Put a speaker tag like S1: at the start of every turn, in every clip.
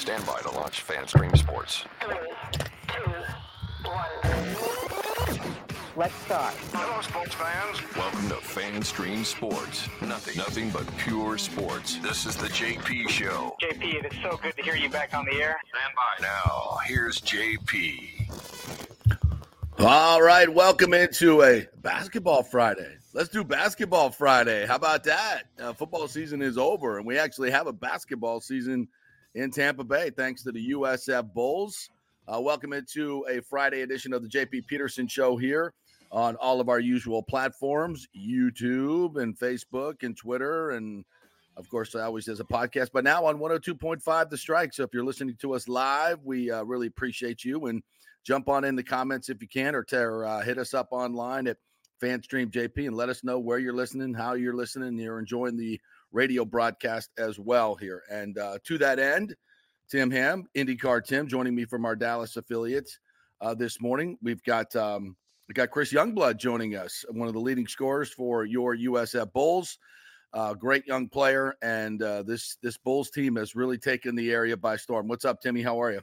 S1: Stand by to launch FanStream Sports.
S2: Three, two, one. Let's start.
S1: Hello, sports fans. Welcome to FanStream Sports. Nothing, nothing but pure sports. This is the JP Show.
S3: JP, it is so good to hear you back on the air.
S1: Stand by now. Here's JP.
S4: All right, welcome into a basketball Friday. Let's do basketball Friday. How about that? Uh, football season is over, and we actually have a basketball season in Tampa Bay thanks to the USF Bulls. Uh, welcome into a Friday edition of the JP Peterson Show here on all of our usual platforms YouTube and Facebook and Twitter. And of course, I always as a podcast, but now on 102.5 The Strike. So if you're listening to us live, we uh, really appreciate you. And jump on in the comments if you can, or, or uh, hit us up online at FanStream JP and let us know where you're listening, how you're listening, you're enjoying the radio broadcast as well here. And uh, to that end, Tim Ham, IndyCar Tim, joining me from our Dallas affiliates uh, this morning. We've got um, we got Chris Youngblood joining us, one of the leading scorers for your USF Bulls. Uh, great young player, and uh, this this Bulls team has really taken the area by storm. What's up, Timmy? How are you?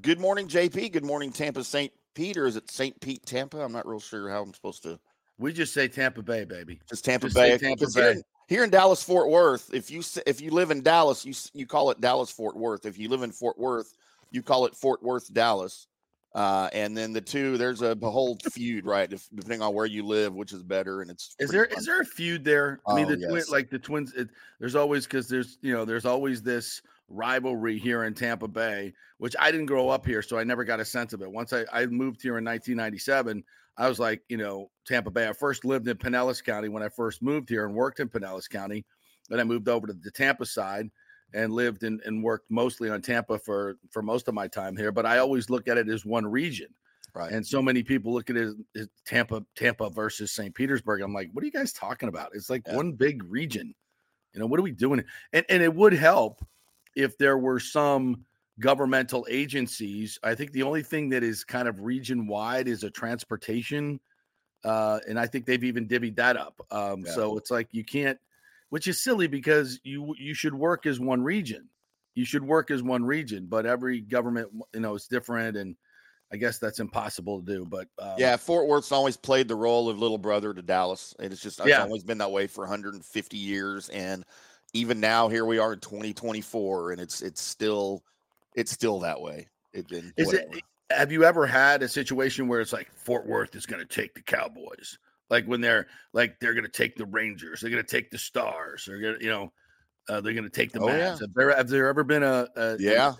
S5: Good morning, JP. Good morning, Tampa St. Peter. Is it St. Pete, Tampa? I'm not real sure how I'm supposed to.
S4: We just say Tampa Bay, baby.
S5: Just Tampa
S4: Just
S5: Bay.
S4: Tampa Bay.
S5: Here, in Dallas, Fort Worth, if you if you live in Dallas, you you call it Dallas Fort Worth. If you live in Fort Worth, you call it Fort Worth Dallas. Uh, and then the two, there's a whole feud, right? If, depending on where you live, which is better, and it's
S4: Is there
S5: fun.
S4: is there a feud there? I mean,
S5: Oh,
S4: the twin, like the twins. It, there's always because there's you know there's always this rivalry here in Tampa Bay, which I didn't grow up here, so I never got a sense of it. Once I, I moved here in 1997, I was like, you know, Tampa Bay. I first lived in Pinellas County when I first moved here and worked in Pinellas County. Then I moved over to the Tampa side and lived and, and worked mostly on Tampa for for most of my time here. But I always look at it as one region.
S5: right.
S4: And so many people look at it as, as Tampa, Tampa versus St. Petersburg. I'm like, what are you guys talking about? It's like
S5: Yeah.
S4: one big region. You know, what are we doing? And and it would help if there were some governmental agencies. I think the only thing that is kind of region wide is a transportation. Uh, and I think they've even divvied that up. Um,
S5: Yeah.
S4: so it's like you can't, which is silly because you you should work as one region. You should work as one region, but every government, you know, is different and I guess that's impossible to do, but um,
S5: Yeah, Fort Worth's always played the role of little brother to Dallas. and It's just it's
S4: Yeah.
S5: always been that way for 150 years, and even now here we are in 2024, and it's it's still it's still that way. It, and
S4: it? Have you ever had a situation where it's like Fort Worth is going to take the Cowboys, like when they're like they're going to take the Rangers, they're going to take the Stars, they're going to you know uh, they're going to take the
S5: Oh,
S4: Mavs.
S5: yeah.
S4: Have there have there ever been a, a
S5: Yeah.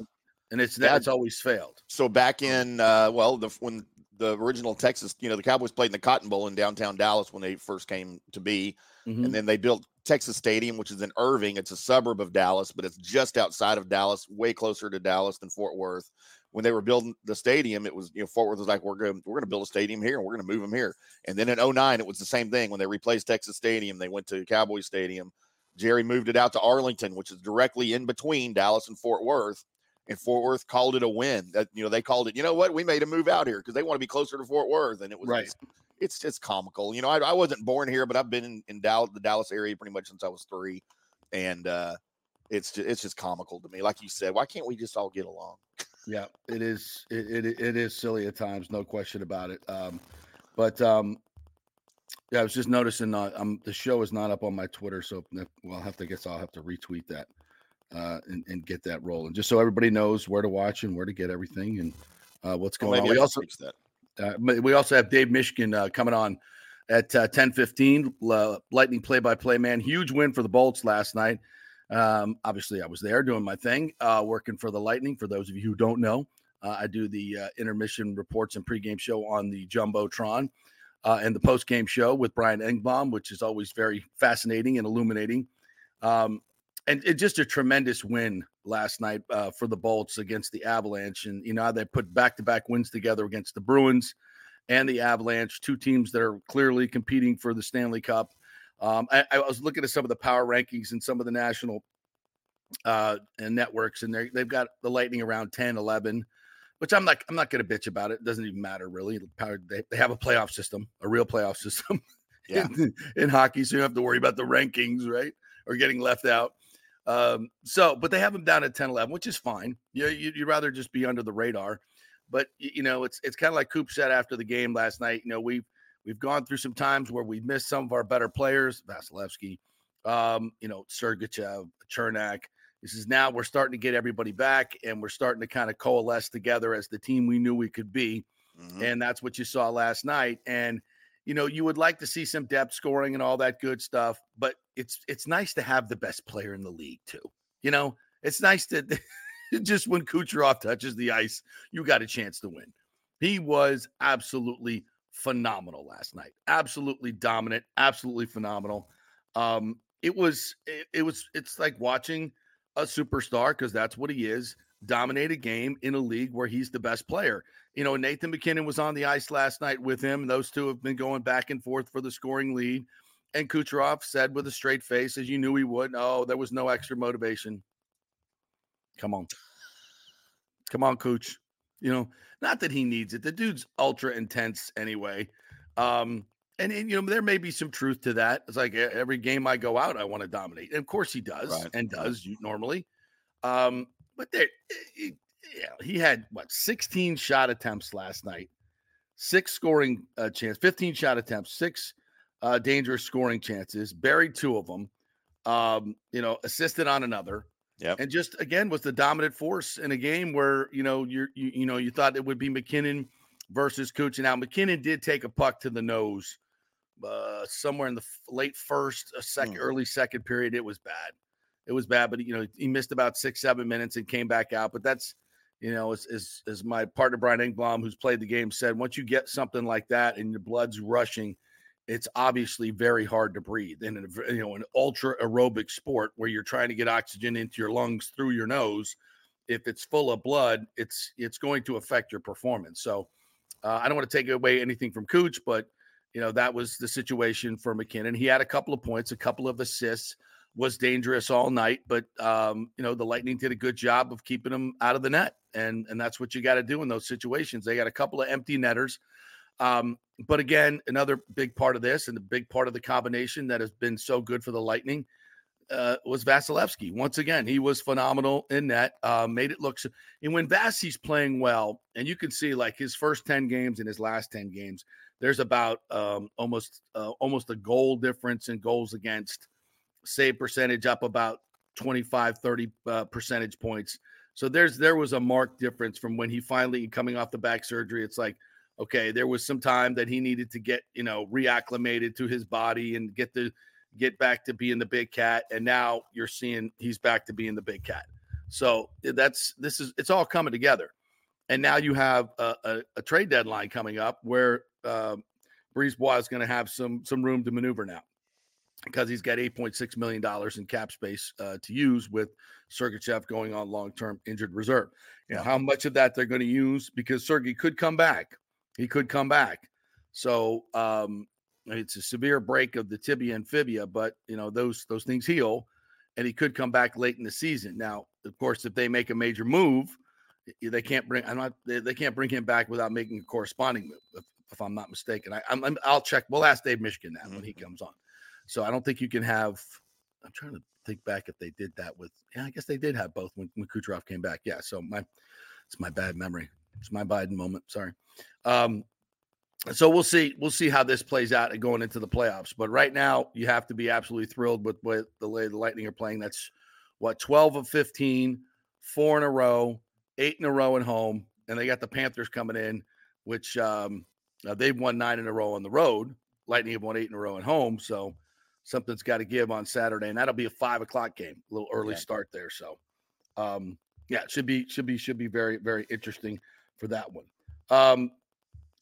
S4: And it's it's always failed.
S5: So back in uh, well, the when the original Texas, you know, the Cowboys played in the Cotton Bowl in downtown Dallas when they first came to be,
S4: Mhm.
S5: and then they built Texas Stadium, which is in Irving. It's a suburb of Dallas, but it's just outside of Dallas, way closer to Dallas than Fort Worth. When they were building the stadium, it was you know Fort Worth was like we're going we're going to build a stadium here and we're going to move them here. And then in 09, it was the same thing when they replaced Texas Stadium. They went to Cowboy Stadium. Jerry moved it out to Arlington, which is directly in between Dallas and Fort Worth. And Fort Worth called it a win. That you know they called it. You know what? We made a move out here because they want to be closer to Fort Worth, and it was
S4: Right.
S5: just- it's just comical. You know, I, I wasn't born here, but I've been in, in Dallas, the Dallas area pretty much since I was three, and uh, it's just, it's just comical to me. Like you said, why can't we just all get along?
S4: Yeah, it is. It, it it is silly at times, no question about it. Um, but um, yeah, I was just noticing. Uh, um, the show is not up on my Twitter, so well, I'll have to guess I'll have to retweet that uh, and, and get that rolling, just so everybody knows where to watch and where to get everything and uh, what's
S5: Well,
S4: going on. We also
S5: that.
S4: uh, we also have Dave Mishkin uh, coming on at uh, 10:15. Uh, Lightning play-by-play man, huge win for the Bolts last night. Um, obviously, I was there doing my thing, uh, working for the Lightning. For those of you who don't know, uh, I do the uh, intermission reports and pregame show on the jumbotron, uh, and the postgame show with Brian Engblom, which is always very fascinating and illuminating. Um, and it just a tremendous win last night uh, for the Bolts against the Avalanche, and you know they put back-to-back wins together against the Bruins and the Avalanche, two teams that are clearly competing for the Stanley Cup. Um, I, I was looking at some of the power rankings and some of the national uh, and networks, and they they've got the Lightning around 10, 11, which I'm not I'm not going to bitch about it. It doesn't even matter really. Power they, they have a playoff system, a real playoff system
S5: Yeah.
S4: in, in hockey, so you don't have to worry about the rankings, right, or getting left out. Um, so, but they have them down at 10 11, which is fine. You, you, would rather just be under the radar. But, you know, it's it's kind of like Coop said after the game last night. You know, we've, we've gone through some times where we've missed some of our better players, Vasilevskiy, um, you know, Sergachev, Cernak. This is now we're starting to get everybody back and we're starting to kind of coalesce together as the team we knew we could be. Mm-hmm. And that's what you saw last night. And, you know, you would like to see some depth scoring and all that good stuff, but it's it's nice to have the best player in the league too. You know, it's nice to just when Kucherov touches the ice, you got a chance to win. He was absolutely phenomenal last night. Absolutely dominant, absolutely phenomenal. Um, it was it, it was it's like watching a superstar because that's what he is dominate a game in a league where he's the best player. You know, Nathan MacKinnon was on the ice last night with him. Those two have been going back and forth for the scoring lead. And Kucherov said with a straight face, as you knew he would, oh, there was no extra motivation. Come on. Come on, Cooch. You know, not that he needs it. The dude's ultra intense anyway. Um, and, and, you know, there may be some truth to that. It's like every game I go out, I want to dominate. And of course he does right. and does normally. Um, but there, he, yeah, he had what 16 shot attempts last night, six scoring uh, chance, 15 shot attempts, six uh, dangerous scoring chances, buried two of them, um, you know, assisted on another.
S5: Yeah,
S4: and just again was the dominant force in a game where you know you're you, you know you thought it would be MacKinnon versus Cooch. Now MacKinnon did take a puck to the nose uh, somewhere in the late first, a second, mm. early second period. It was bad it was bad, but you know, he missed about six, seven minutes and came back out. But that's, you know, as, as, as my partner Brian Engblom, who's played the game, said, once you get something like that and your blood's rushing, it's obviously very hard to breathe in you know an ultra aerobic sport where you're trying to get oxygen into your lungs through your nose. If it's full of blood, it's it's going to affect your performance. So uh, I don't want to take away anything from Cooch, but you know that was the situation for MacKinnon. He had a couple of points, a couple of assists was dangerous all night, but um, you know the Lightning did a good job of keeping them out of the net, and and that's what you got to do in those situations. They got a couple of empty netters, um, but again, another big part of this and the big part of the combination that has been so good for the Lightning uh, was Vasilevskiy. Once again, he was phenomenal in net. Uh, made it look so, and when Vasi's playing well, and you can see like his first ten games and his last ten games, there's about um, almost uh, almost a goal difference in goals against save percentage up about 25, 30 uh, percentage points. So there's there was a marked difference from when he finally coming off the back surgery. It's like, okay, there was some time that he needed to get, you know, reacclimated to his body and get the get back to being the big cat. And now you're seeing he's back to being the big cat. So that's this is it's all coming together. And now you have a, a, a trade deadline coming up where uh, BriseBois is going to have some some room to maneuver now because he's got $8.6 million in cap space uh, to use with Sergachev going on long term injured reserve. You know, how much of that they're going to use because Sergey could come back. He could come back. So um, it's a severe break of the tibia and fibia, but you know, those those things heal and he could come back late in the season. Now, of course, if they make a major move, they can't bring I'm not they, they can't bring him back without making a corresponding move, if, if I'm not mistaken. I, am I'll check. We'll ask Dave Mishkin that when he mm-hmm. comes on. So I don't think you can have. I'm trying to think back if they did that with. Yeah, I guess they did have both when, when Kucherov came back. Yeah. So my, it's my bad memory. It's my Biden moment. Sorry. Um, so we'll see. We'll see how this plays out going into the playoffs. But right now, you have to be absolutely thrilled with, with the way the Lightning are playing. That's what 12 of 15, four in a row, eight in a row at home, and they got the Panthers coming in, which um, uh, they've won nine in a row on the road. Lightning have won eight in a row at home. So something's got to give on Saturday, and that'll be a five o'clock game, a little early start there. So, um, yeah, it should be should be should be very very interesting for that one. Um,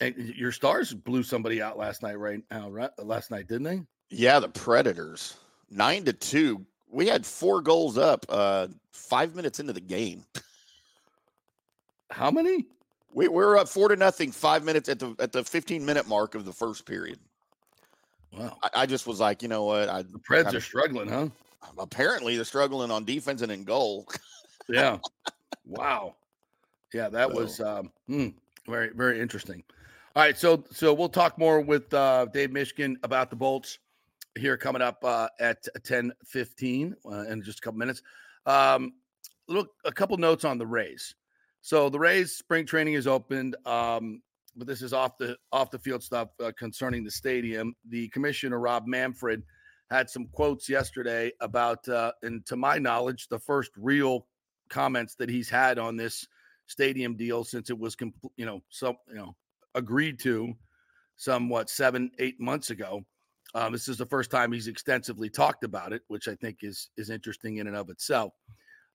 S4: and your Stars blew somebody out last night, right? Now, right? Last night, didn't they?
S5: Yeah, the Predators nine to two. We had four goals up uh, five minutes into the game.
S4: How many?
S5: We, we were up four to nothing five minutes at the at the 15 minute mark of the first period.
S4: Wow.
S5: I, I, just was like, you know what? I,
S4: the Preds are struggling, huh?
S5: Apparently, they're struggling on defense and in goal.
S4: yeah. Wow. Yeah, that so. was um, hmm, very, very interesting. All right, so so we'll talk more with uh, Dave Mishkin about the Bolts here coming up uh, at 10 15 uh, in just a couple minutes. Um, look, a couple notes on the Rays. So the Rays spring training is opened, um, but this is off the off the field stuff uh, concerning the stadium. The commissioner Rob Manfred had some quotes yesterday about, uh, and to my knowledge, the first real comments that he's had on this stadium deal since it was, compl- you know, so you know, agreed to somewhat seven, eight months ago. Um, this is the first time he's extensively talked about it, which I think is is interesting in and of itself.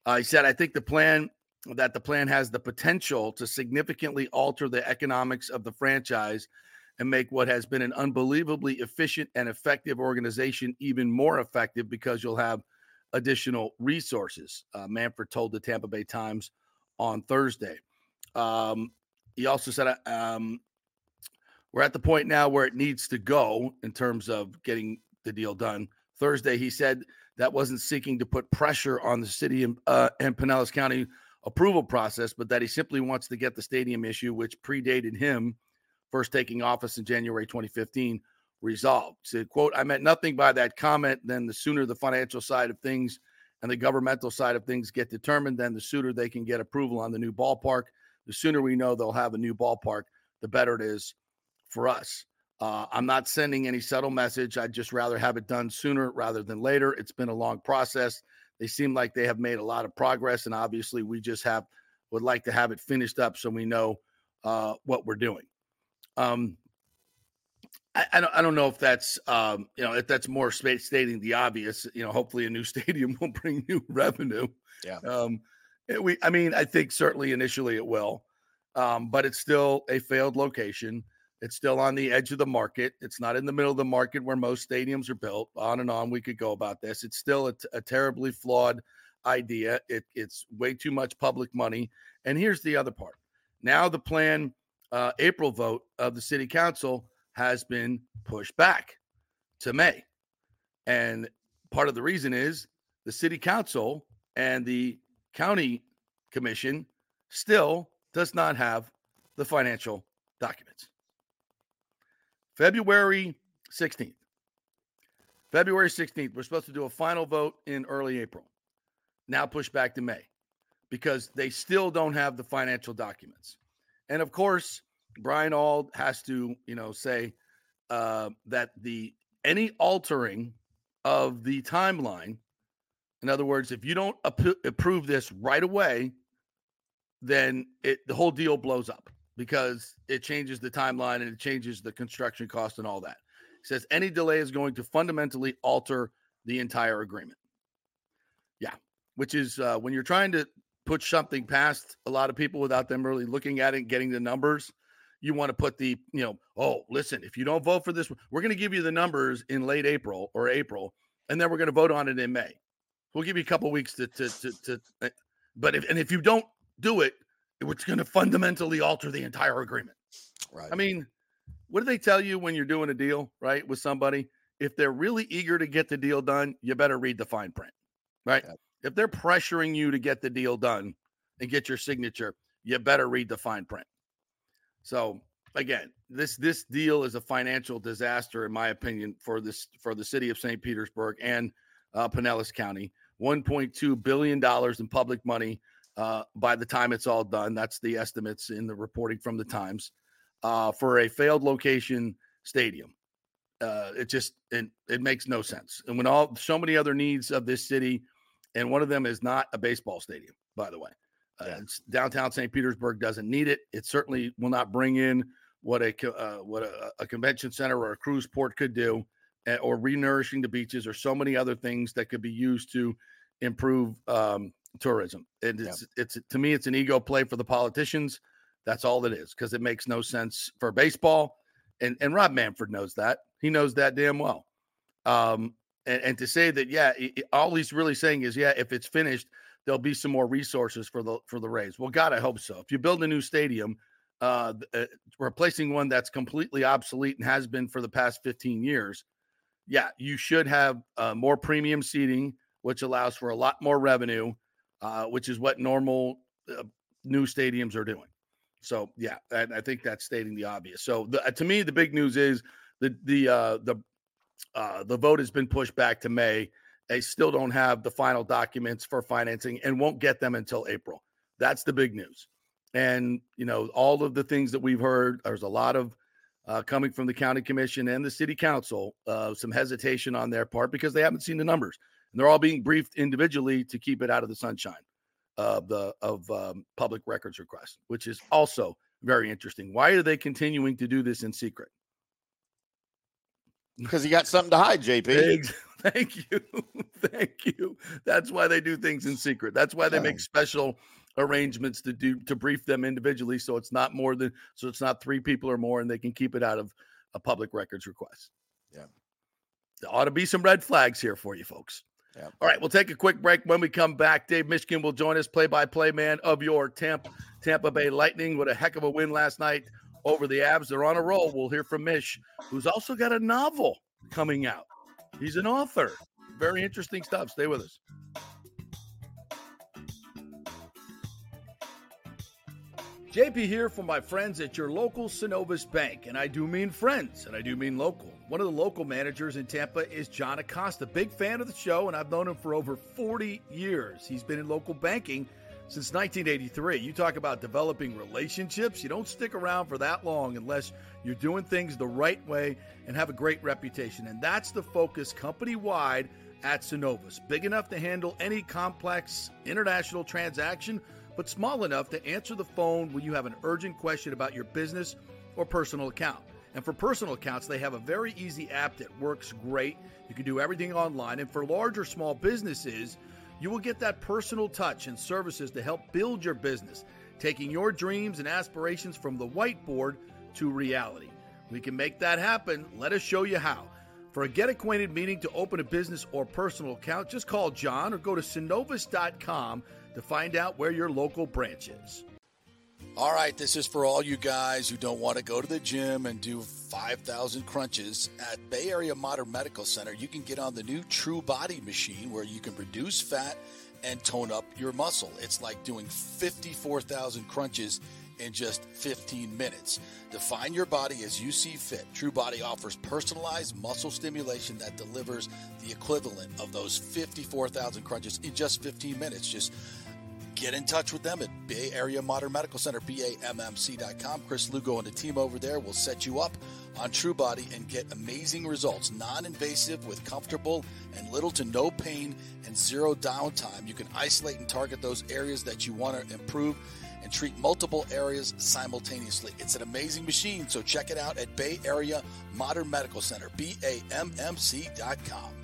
S4: Uh, he said, "I think the plan that the plan has the potential to significantly alter the economics of the franchise and make what has been an unbelievably efficient and effective organization even more effective because you'll have additional resources." Uh, Manfred told the Tampa Bay Times on Thursday. Um, he also said, um, we're at the point now where it needs to go in terms of getting the deal done. Thursday, he said that wasn't seeking to put pressure on the city and, uh, and Pinellas County approval process, but that he simply wants to get the stadium issue, which predated him first taking office in January 2015, resolved. Said, quote, I meant nothing by that comment. Then the sooner the financial side of things and the governmental side of things get determined, then the sooner they can get approval on the new ballpark. The sooner we know they'll have a new ballpark, the better it is for us. Uh, I'm not sending any subtle message. I'd just rather have it done sooner rather than later. It's been a long process. They seem like they have made a lot of progress, and obviously, we just have would like to have it finished up so we know uh, what we're doing. Um, I, I, don't, I don't know if that's um, you know if that's more stating the obvious. You know, hopefully, a new stadium will bring new revenue.
S5: Yeah.
S4: Um, we, I mean, I think certainly initially it will, um, but it's still a failed location. It's still on the edge of the market. It's not in the middle of the market where most stadiums are built. On and on we could go about this. It's still a, t- a terribly flawed idea. It, it's way too much public money. And here's the other part. Now the plan uh, April vote of the city council has been pushed back to May. And part of the reason is the city council and the county commission still does not have the financial documents. February 16th. February 16th, we're supposed to do a final vote in early April. Now pushed back to May because they still don't have the financial documents. And of course, Brian Auld has to, you know, say uh, that the any altering of the timeline, in other words, if you don't ap- approve this right away, then it the whole deal blows up because it changes the timeline and it changes the construction cost and all that. He says any delay is going to fundamentally alter the entire agreement. Yeah, which is uh, when you're trying to put something past a lot of people without them really looking at it and getting the numbers. You want to put the, you know, oh, listen, if you don't vote for this, we're going to give you the numbers in late April or April, and then we're going to vote on it in May. We'll give you a couple weeks to, to, to, to, uh, but if, and if you don't do it, it's going to fundamentally alter the entire agreement.
S5: Right.
S4: I mean, what do they tell you when you're doing a deal, right, with somebody? If they're really eager to get the deal done, you better read the fine print, right?
S5: Yep.
S4: If they're pressuring you to get the deal done and get your signature, you better read the fine print. So again, this this deal is a financial disaster, in my opinion, for this for the city of St. Petersburg and uh, Pinellas County. 1.2 billion dollars in public money uh, by the time it's all done. That's the estimates in the reporting from the Times uh, for a failed location stadium. Uh, it just it, it makes no sense. And when all so many other needs of this city, and one of them is not a baseball stadium, by the way. Uh,
S5: Yeah.
S4: downtown St. Petersburg doesn't need it. It certainly will not bring in what a uh, what a, a convention center or a cruise port could do, or renourishing the beaches, or so many other things that could be used to improve um, tourism. And
S5: Yeah.
S4: it's it's to me, it's an ego play for the politicians. That's all it is because it makes no sense for baseball. And and Rob Manfred knows that. He knows that damn well. Um, and, and to say that, yeah, i- i- all he's really saying is, yeah, if it's finished, there'll be some more resources for the for the Rays. Well, God, I hope so. If you build a new stadium, uh, uh, replacing one that's completely obsolete and has been for the past 15 years, yeah, you should have uh, more premium seating, which allows for a lot more revenue, uh, which is what normal uh, new stadiums are doing. So yeah, I, I think that's stating the obvious. So the, to me, the big news is the the uh, the uh, the vote has been pushed back to May. They still don't have the final documents for financing and won't get them until April. That's the big news. And, you know, all of the things that we've heard, there's a lot of uh, coming from the county commission and the city council, uh, some hesitation on their part because they haven't seen the numbers. And they're all being briefed individually to keep it out of the sunshine of the of um, public records request, which is also very interesting. Why are they continuing to do this in secret?
S5: Because you got something to hide, JP.
S4: Thank you. Thank you. That's why they do things in secret. That's why they make special arrangements to do to brief them individually so it's not more than so it's not three people or more and they can keep it out of a public records request.
S5: Yeah.
S4: There ought to be some red flags here for you folks.
S5: Yeah.
S4: All right, we'll take a quick break. When we come back, Dave Mishkin will join us, play-by-play man of your Tampa Tampa Bay Lightning. What a heck of a win last night over the Avs. They're on a roll. We'll hear from Mish, who's also got a novel coming out. He's an author. Very interesting stuff. Stay with us. JP here for my friends at your local Synovus Bank, and I do mean friends, and I do mean local. One of the local managers in Tampa is John Acosta, big fan of the show, and I've known him for over 40 years. He's been in local banking since 1983. You talk about developing relationships, you don't stick around for that long unless you're doing things the right way and have a great reputation. And that's the focus company wide at Synovus. Big enough to handle any complex international transaction but small enough to answer the phone when you have an urgent question about your business or personal account. And for personal accounts, they have a very easy app that works great. You can do everything online. And for large or small businesses, you will get that personal touch and services to help build your business, taking your dreams and aspirations from the whiteboard to reality. We can make that happen. Let us show you how. For a get acquainted meeting to open a business or personal account, just call John or go to synovus.com to find out where your local branch is.
S6: All right, this is for all you guys who don't want to go to the gym and do 5,000 crunches. At Bay Area Modern Medical Center, you can get on the new True Body machine where you can reduce fat and tone up your muscle. It's like doing 54,000 crunches in just 15 minutes. Define your body as you see fit. True Body offers personalized muscle stimulation that delivers the equivalent of those 54,000 crunches in just 15 minutes. Just get in touch with them at Bay Area Modern Medical Center, BAMMC.com. Chris Lugo and the team over there will set you up on True Body and get amazing results. Non invasive with comfortable and little to no pain and zero downtime. You can isolate and target those areas that you want to improve and treat multiple areas simultaneously. It's an amazing machine, so check it out at Bay Area Modern Medical Center, BAMMC.com.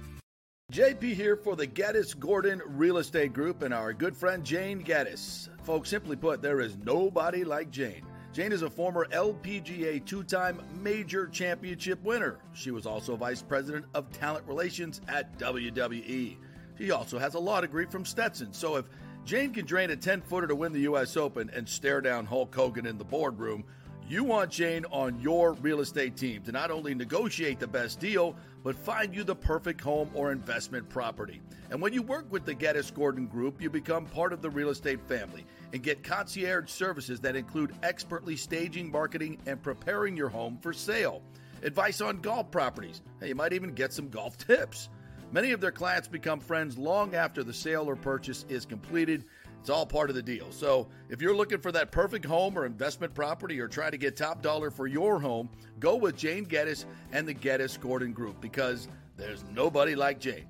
S4: JP here for the Geddes Gordon Real Estate Group and our good friend Jane Geddes. Folks, simply put, there is nobody like Jane. Jane is a former LPGA two time major championship winner. She was also vice president of talent relations at WWE. She also has a law degree from Stetson. So if Jane can drain a 10 footer to win the U.S. Open and stare down Hulk Hogan in the boardroom, you want Jane on your real estate team to not only negotiate the best deal, but find you the perfect home or investment property. And when you work with the Geddes Gordon Group, you become part of the real estate family and get concierge services that include expertly staging, marketing, and preparing your home for sale. Advice on golf properties. Hey, you might even get some golf tips. Many of their clients become friends long after the sale or purchase is completed. It's all part of the deal. So, if you're looking for that perfect home or investment property or trying to get top dollar for your home, go with Jane Geddes and the Geddes Gordon Group because there's nobody like Jane.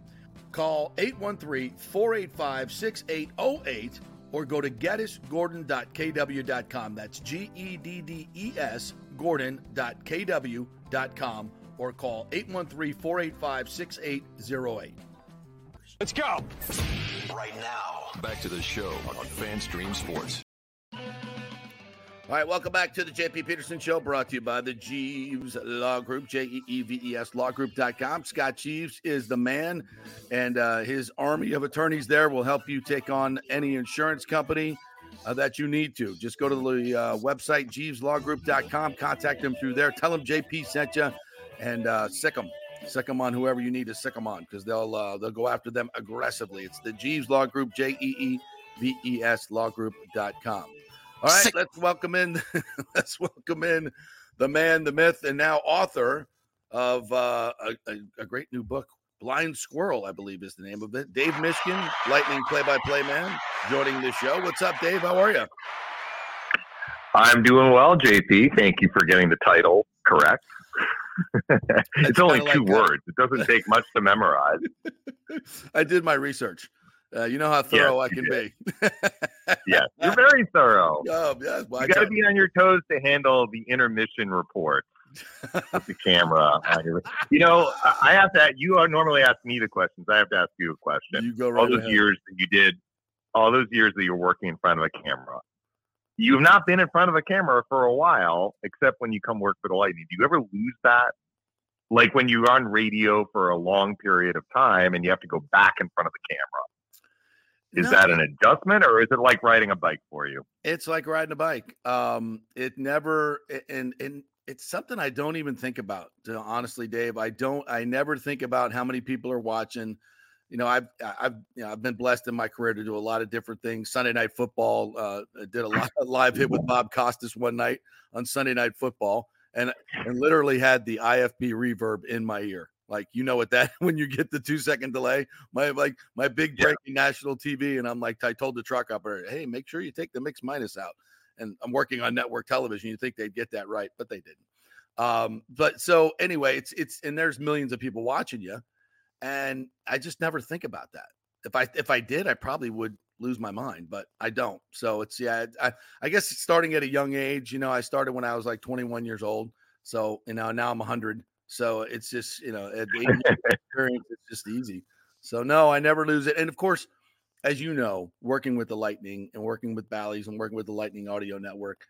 S4: Call 813 485 6808 or go to geddesgordon.kw.com. That's G E D D E S Gordon.kw.com or call 813 485 6808.
S3: Let's go.
S1: Right now, back to the show on FanStream Sports.
S4: All right, welcome back to the JP Peterson Show, brought to you by the Jeeves Law Group, J E E V E S lawgroup.com. Scott Jeeves is the man, and uh, his army of attorneys there will help you take on any insurance company uh, that you need to. Just go to the uh, website, jeeveslawgroup.com, contact them through there, tell them JP sent you, and uh, sick them. Sick them on whoever you need to sick them on because they'll uh, they'll go after them aggressively. It's the Jeeves Law Group, J E E V E S lawgroup.com. All right,
S5: Sick.
S4: let's welcome in. let's welcome in the man, the myth, and now author of uh, a, a, a great new book, Blind Squirrel, I believe is the name of it. Dave Mishkin, Lightning play-by-play man, joining the show. What's up, Dave? How are you?
S7: I'm doing well, JP. Thank you for getting the title correct. It's only
S4: kinda
S7: two
S4: like that.
S7: words. It doesn't take much to memorize.
S4: I did my research. Uh, you know how thorough I can
S7: did.
S4: be.
S7: Yes, you're very thorough.
S4: Oh, yes. Well,
S7: You got to be on your toes to handle the intermission report with the camera. You know, I have to. You are normally ask me the questions. I have to ask you a question.
S4: you go
S7: All those
S4: ahead.
S7: years that you did, all those years that you're working in front of a camera. You've not been in front of a camera for a while, except when you come work for the Lightning. Do you ever lose that? Like when you're on radio for a long period of time and you have to go back in front of the camera. Is
S4: No.
S7: that an adjustment or is it like riding a bike for you?
S4: It's like riding a bike. Um, it never and and it's something I don't even think about. Honestly, Dave, I don't. I never think about how many people are watching. You know, I've I've you know I've been blessed in my career to do a lot of different things. Sunday night football. Uh, did a lot a live hit with Bob Costas one night on Sunday night football, and and literally had the IFB reverb in my ear. Like you know what that when you get the two second delay, my like my big
S7: Yeah.
S4: breaking national TV, and I'm like I told the truck operator, hey, make sure you take the mix minus out. And I'm working on network television. You think they'd get that right, but they didn't. Um, but so anyway, it's it's and there's millions of people watching you, and I just never think about that. If I if I did, I probably would lose my mind, but I don't. So it's yeah, I I guess starting at a young age. You know, I started when I was like 21 years old. So you know now I'm 100. So it's just you know at the experience, it's just easy. So no, I never lose it. And of course, as you know, working with the Lightning and working with Bally's and working with the Lightning Audio Network,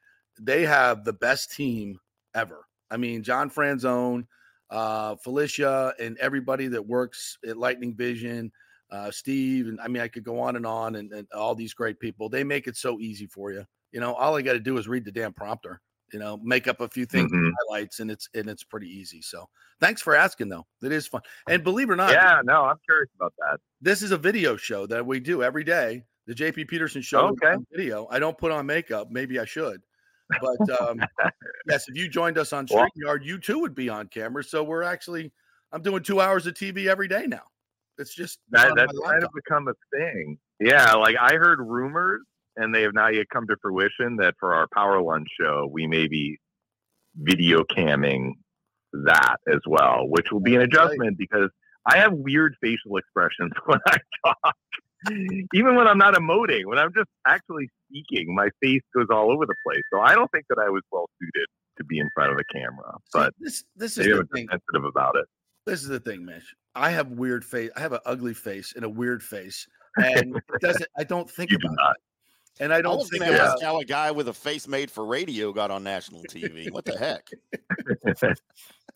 S4: they have the best team ever. I mean, John Franzone, uh, Felicia, and everybody that works at Lightning Vision, uh, Steve, and I mean, I could go on and on, and, and all these great people. They make it so easy for you. You know, all I got to do is read the damn prompter. You know, make up a few things,
S7: Mhm.
S4: highlights, and it's and it's pretty easy. So, thanks for asking, though. It is fun, and believe it or not,
S7: Yeah, no, I'm curious about that.
S4: this is a video show that we do every day. The JP Peterson show
S7: Okay.
S4: video. I don't put on makeup. Maybe I should. But um, yes, if you joined us on
S7: Well-
S4: StreamYard, you too would be on camera. So we're actually, I'm doing two hours of TV every day now. It's just
S7: That that's kind of become a thing. Yeah, like I heard rumors, and they have not yet come to fruition that for our Power Lunch show, we may be video camming that as well, which will be an adjustment because I have weird facial expressions when I talk. Even when I'm not emoting, when I'm just actually speaking, my face goes all over the place. So I don't think that I was well suited to be in front of a camera,
S4: See,
S7: but
S4: this this is the thing.
S7: sensitive about it.
S4: This is the thing, Mish. I have weird face. I have an ugly face and a weird face, and it doesn't. I don't think
S7: You do
S4: about
S7: not.
S4: it, and I
S5: I
S4: don't
S5: was
S4: think about.
S5: ask how a guy with a face made for radio got on national TV. What the heck?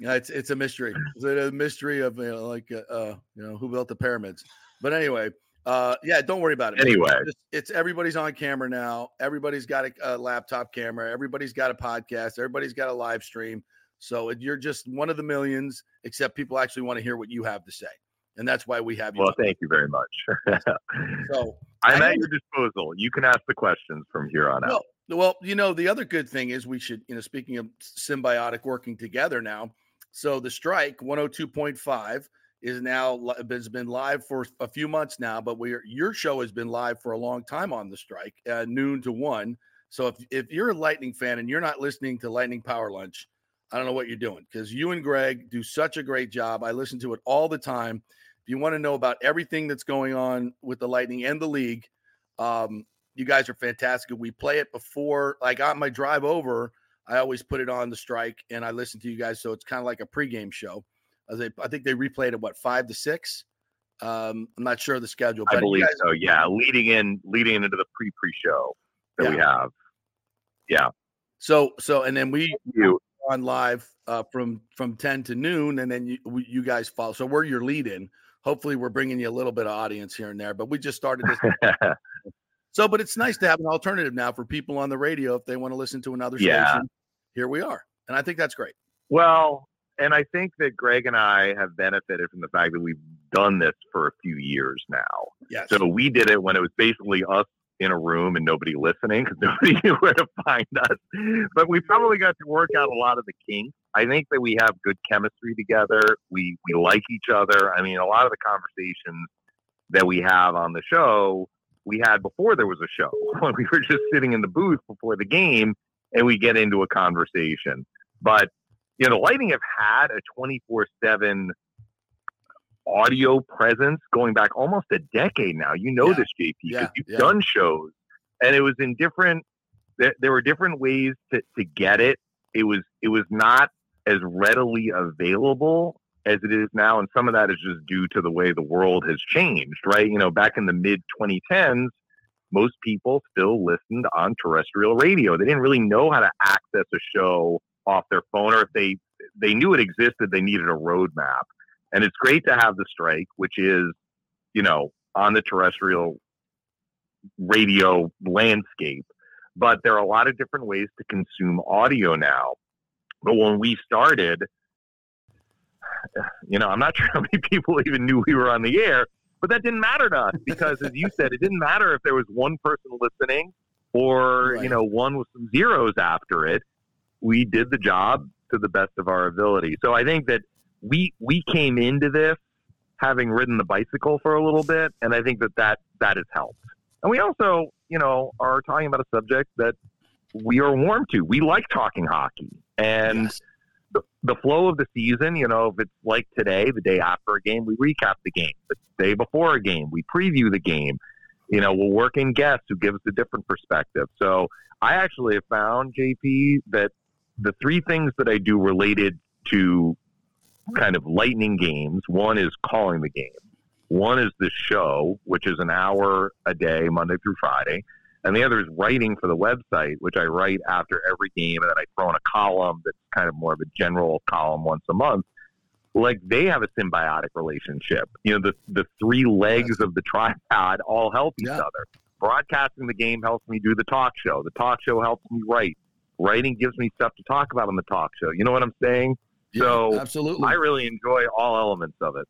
S4: Yeah, it's it's a mystery. It's a mystery of you know, like uh, uh, you know who built the pyramids. But anyway, uh, yeah, don't worry about it. man.
S7: Anyway.
S4: It's, it's everybody's on camera now. Everybody's got a, a laptop camera. Everybody's got a podcast. Everybody's got a live stream. So it- you're just one of the millions. Except people actually want to hear what you have to say, and that's why we have you.
S7: Well,
S4: on.
S7: thank you very much.
S4: so
S7: I'm
S4: I
S7: at your disposal. You can ask the questions from here on out.
S4: Well, well, you know, the other good thing is we should, you know, speaking of symbiotic working together now. So the strike 102.5 is now has been live for a few months now, but we your show has been live for a long time on the strike, uh, noon to one. So if if you're a Lightning fan and you're not listening to Lightning Power Lunch, I don't know what you're doing because you and Greg do such a great job. I listen to it all the time. If you want to know about everything that's going on with the Lightning and the league, um, you guys are fantastic. We play it before, like on my drive over. I always put it on the strike and I listen to you guys. So it's kind of like a pregame show. As they, I think they replayed it what five to six. Um, I'm not sure of the schedule, but
S7: I believe
S4: guys-
S7: so. Yeah, leading in, leading into the pre-pre show that we have. Yeah.
S4: So so and then we
S7: You,
S4: on live uh, from from 10 to noon, and then you you guys follow. So we're your lead in. Hopefully, we're bringing you a little bit of audience here and there. But we just started this. so, but it's nice to have an alternative now for people on the radio if they want to listen to another
S7: Yeah.
S4: station. Here we are, and I think that's great.
S7: well, and I think that Greg and I have benefited from the fact that we've done this for a few years now.
S4: Yes.
S7: So we did it when it was basically us in a room and nobody listening because nobody knew where to find us. But we probably got to work out a lot of the kinks. I think that we have good chemistry together. We we like each other. I mean, a lot of the conversations that we have on the show we had before there was a show when we were just sitting in the booth before the game and we get into a conversation. But you know, the Lightning have had a twenty four seven audio presence going back almost a decade now. You know
S4: Yeah.
S7: this, JP, because
S4: Yeah,
S7: you've
S4: yeah.
S7: done shows, and it was in different. There, there were different ways to, to get it. It was it was not as readily available as it is now, and some of that is just due to the way the world has changed. Right? You know, back in the mid 2010s, most people still listened on terrestrial radio. They didn't really know how to access a show off their phone, or if they they knew it existed, they needed a roadmap. And it's great to have the strike, which is, you know, on the terrestrial radio landscape. But there are a lot of different ways to consume audio now. But when we started, you know, I'm not sure how many people even knew we were on the air, but that didn't matter to us because, as you said, it didn't matter if there was one person listening or, you know, one with some zeros after it. We did the job to the best of our ability. So I think that we we came into this having ridden the bicycle for a little bit, and I think that that that has helped. And we also, you know, are talking about a subject that we are warm to. We like talking hockey, and
S4: Yes.
S7: the, the flow of the season. You know, if it's like today, the day after a game, we recap the game. The day before a game, we preview the game. You know, we'll work in guests who give us a different perspective. So I actually have found JP that the three things that I do related to kind of lightning games. One is calling the game. One is the show, which is an hour a day, Monday through Friday. And the other is writing for the website, which I write after every game, and then I throw in a column that's kind of more of a general column once a month. Like they have a symbiotic relationship. You know, the the three legs of the tripod all help each
S4: Yeah.
S7: other. Broadcasting the game helps me do the talk show. The talk show helps me write. Writing gives me stuff to talk about on the talk show. You know what I'm saying?
S4: Yeah,
S7: So,
S4: absolutely.
S7: I really enjoy all elements of it.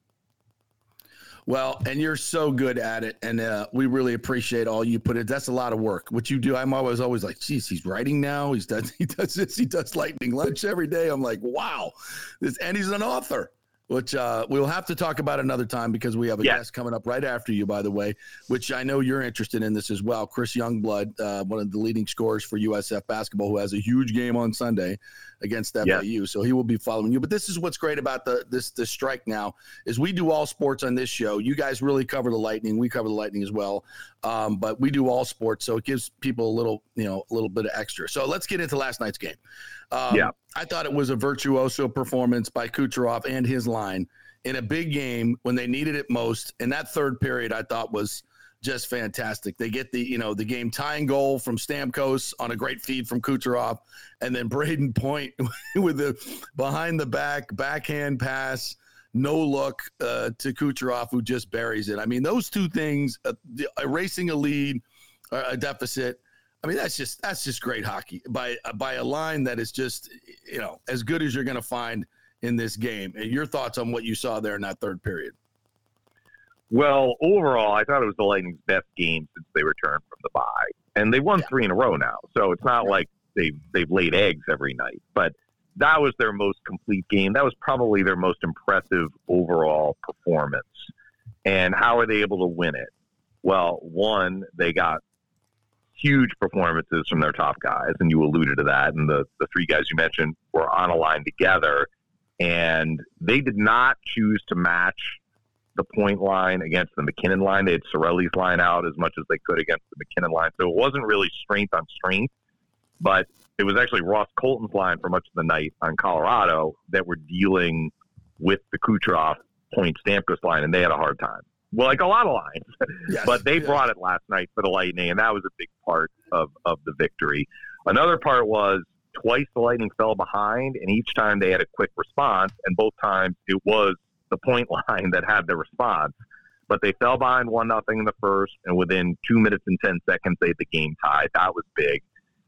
S4: Well, and you're so good at it, and uh, we really appreciate all you put in. That's a lot of work. What you do, I'm always always like, geez, he's writing now. He's does he does this. He does lightning lunch every day. I'm like, wow, this, and he's an author, which uh, we'll have to talk about another time because we have a
S7: Yeah.
S4: guest coming up right after you, by the way, which I know you're interested in this as well. Chris Youngblood, uh, one of the leading scorers for USF basketball, who has a huge game on Sunday against
S7: Yeah.
S4: FAU. So he will be following you. But this is what's great about the this this strike now is we do all sports on this show. You guys really cover the lightning. We cover the lightning as well. Um, but we do all sports, so it gives people a little, you know, a little bit of extra. So let's get into last night's game. Um,
S7: Yeah.
S4: I thought it was a virtuoso performance by Kucherov and his line in a big game when they needed it most. And that third period, I thought was just fantastic. They get the, you know, the game tying goal from Stamkos on a great feed from Kucherov, and then Brayden Point with the behind the back backhand pass, no look uh, to Kucherov, who just buries it. I mean, those two things, uh, the, erasing a lead, uh, a deficit. I mean, that's just that's just great hockey by by a line that is just you know as good as you're going to find in this game. And your thoughts on what you saw there in that third period?
S7: Well, overall, I thought it was the Lightning's best game since they returned from the bye, and they won
S4: Yeah.
S7: three in a row now. So it's not like they've they've laid eggs every night, but that was their most complete game. That was probably their most impressive overall performance. And how are they able to win it? Well, one, they got huge performances from their top guys, and you alluded to that. And the, the three guys you mentioned were on a line together, and they did not choose to match the Point line against the MacKinnon line. They had Cirelli's line out as much as they could against the MacKinnon line. So it wasn't really strength on strength, but it was actually Ross Colton's line for much of the night on Colorado that were dealing with the Kucherov Point Stamkos line, and they had a hard time. Well, like a lot of lines,
S4: Yes.
S7: but they brought it last night for the Lightning, and that was a big part of, of the victory. Another part was twice the Lightning fell behind, and each time they had a quick response, and both times it was the Point line that had the response. But they fell behind one nothing in the first, and within two minutes and ten seconds, they had the game tied. That was big.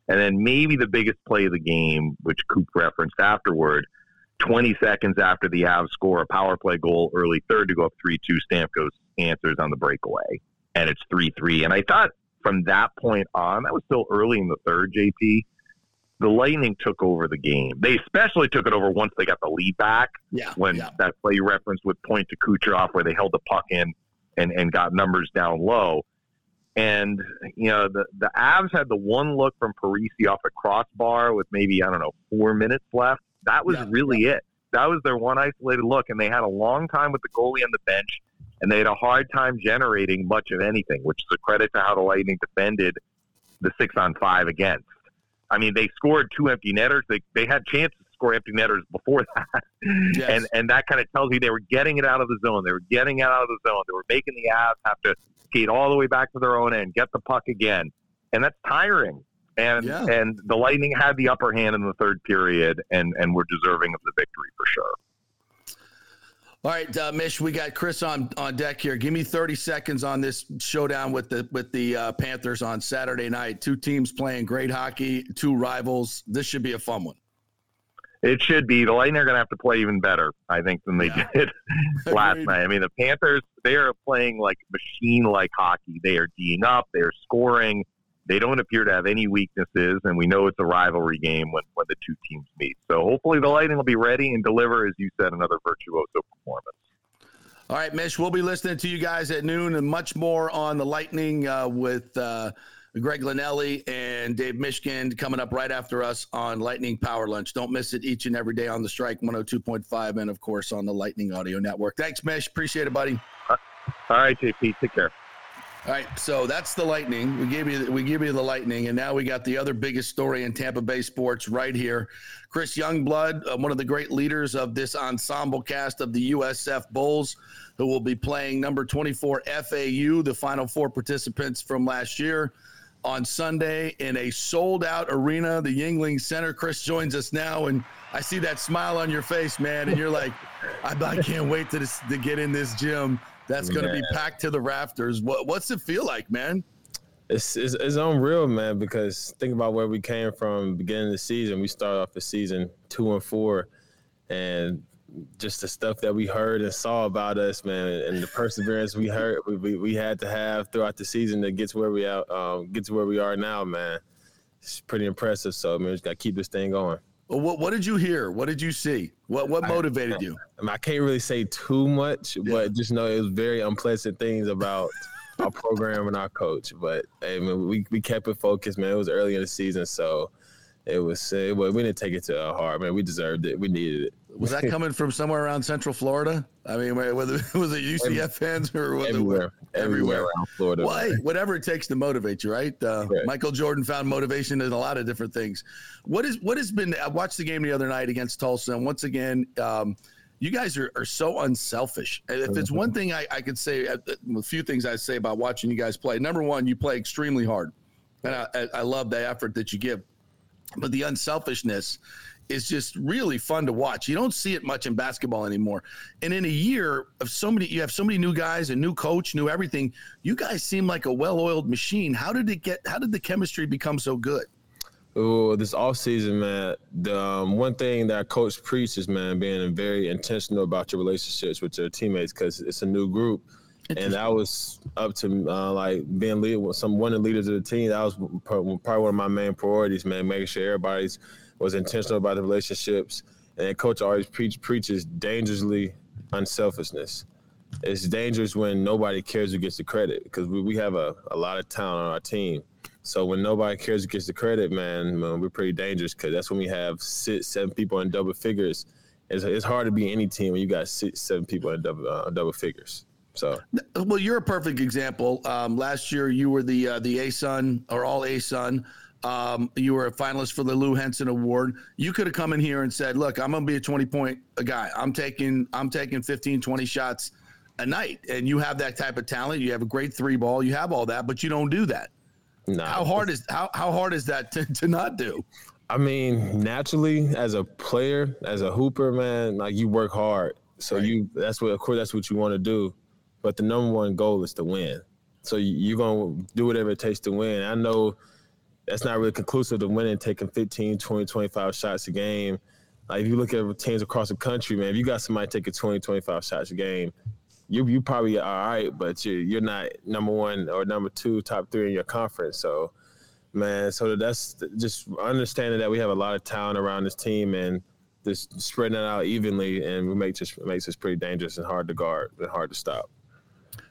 S7: And then maybe the biggest play of the game, which Coop referenced afterward, 20 seconds after the Avs score a power play goal early third to go up 3 2, Stamkos answers on the breakaway. And it's 3 3. And I thought from that point on, that was still early in the third, JP. The Lightning took over the game. They especially took it over once they got the lead back.
S4: Yeah.
S7: When
S4: yeah.
S7: that play you referenced with Point to Kucherov, where they held the puck in and, and got numbers down low. And you know the the Avs had the one look from Parise off a crossbar with maybe I don't know four minutes left. That was
S4: Yeah,
S7: really it. That was their one isolated look, and they had a long time with the goalie on the bench, and they had a hard time generating much of anything, which is a credit to how the Lightning defended the six on five against. I mean, they scored two empty netters. They they had chances to score empty netters before that,
S4: Yes.
S7: and and that kind of tells you they were getting it out of the zone. They were getting it out of the zone. They were making the Avs have to skate all the way back to their own end, get the puck again, and that's tiring. And
S4: Yeah.
S7: and the Lightning had the upper hand in the third period, and and were deserving of the victory for sure.
S4: All right, uh, Mish, we got Chris on on deck here. Give me 30 seconds on this showdown with the with the uh, Panthers on Saturday night. Two teams playing great hockey, two rivals. This should be a fun one.
S7: It should be the Lightning are going to have to play even better, I think, than they
S4: Yeah.
S7: did last night. I mean, the Panthers they are playing like machine like hockey. They are D'ing up, they are scoring. They don't appear to have any weaknesses, and we know it's a rivalry game when, when the two teams meet. So hopefully the Lightning will be ready and deliver, as you said, another virtuoso performance.
S4: All right, Mish, we'll be listening to you guys at noon and much more on the Lightning uh, with uh, Greg Linelli and Dave Mishkin coming up right after us on Lightning Power Lunch. Don't miss it each and every day on the Strike 102.5 and, of course, on the Lightning Audio Network. Thanks, Mish. Appreciate it, buddy.
S7: All right, JP, take care.
S4: All right, so that's the Lightning. We gave you we gave you the Lightning, and now we got the other biggest story in Tampa Bay sports right here. Chris Youngblood, uh, one of the great leaders of this ensemble cast of the USF Bulls, who will be playing number 24 FAU, the Final Four participants from last year, on Sunday in a sold out arena, the Yuengling Center. Chris joins us now, and I see that smile on your face, man, and you're like, I, I can't wait to to get in this gym. That's going to be packed to the rafters. What, what's it feel like, man?
S8: It's, it's it's unreal, man. Because think about where we came from beginning of the season. We started off the season two and four, and just the stuff that we heard and saw about us, man, and the perseverance we heard we, we, we had to have throughout the season to get to where we are, um, get to where we are now, man. It's pretty impressive. So, man, we just got to keep this thing going.
S4: Well, What, what did you hear? What did you see? What what motivated you?
S8: I, mean, I can't really say too much, but just know it was very unpleasant things about our program and our coach. But hey, man, we, we kept it focused, man. It was early in the season, so it was. It, was we didn't take it to our heart, man. We deserved it. We needed it.
S4: Was that coming from somewhere around Central Florida? I mean, whether was it UCF fans or was
S8: Everywhere,
S4: it
S8: everywhere
S4: everywhere?
S8: around Florida.
S4: Why? Whatever it takes to motivate you, right? Uh,
S8: Correct.
S4: Michael Jordan found motivation in a lot of different things. What is what has been? I watched the game the other night against Tulsa, and once again, um, you guys are, are so unselfish. And If it's one thing I, I could say, uh, a few things I say about watching you guys play. Number one, you play extremely hard, and I- I love the effort that you give. But the unselfishness is just really fun to watch. You don't see it much in basketball anymore. And in a year of so many, you have so many new guys, a new coach, new everything. You guys seem like a well-oiled machine. How did it get? How did the chemistry become so good?
S8: Ooh, this off season, man. The um, one thing that coach preaches, man, being very intentional about your relationships with your teammates because it's a new group, and that was up to uh, like being lead with some one of the leaders of the team. That was probably one of my main priorities, man. Making sure everybody's was intentional about the relationships, and coach always preach, preaches dangerously unselfishness. It's dangerous when nobody cares who gets the credit because we, we have a, a lot of talent on our team. So when nobody cares who gets the credit, man, man, we're pretty dangerous because that's when we have six, seven people in double figures. It's, it's hard to be any team when you got six, seven people in double uh, double figures. So
S4: Well, you're a perfect example. Um, last year, you were the uh, the ASUN or All ASUN. Um, you were a finalist for the Lou Henson Award. You could have come in here and said, "Look, I'm going to be a 20 point guy. I'm taking I'm taking 15, 20 shots a night." And you have that type of talent. You have a great three ball. You have all that, but you don't do that.
S8: nah,
S4: How hard is how how hard is that to, to not do?
S8: I mean, naturally, as a player, as a hooper, man, like you work hard. So
S4: Right.
S8: you that's what of course that's what you want to do. But the number one goal is to win. So you- you're gonna do whatever it takes to win. I know that's not really conclusive to winning, taking 15, 20, 25 shots a game. Like if you look at teams across the country, man, if you got somebody taking 20, 25 shots a game, you you probably all right, but you you're not number one or number two, top three in your conference. So, man, so that's just understanding that we have a lot of talent around this team and just spreading it out evenly, and we make just makes us pretty dangerous and hard to guard and hard to stop.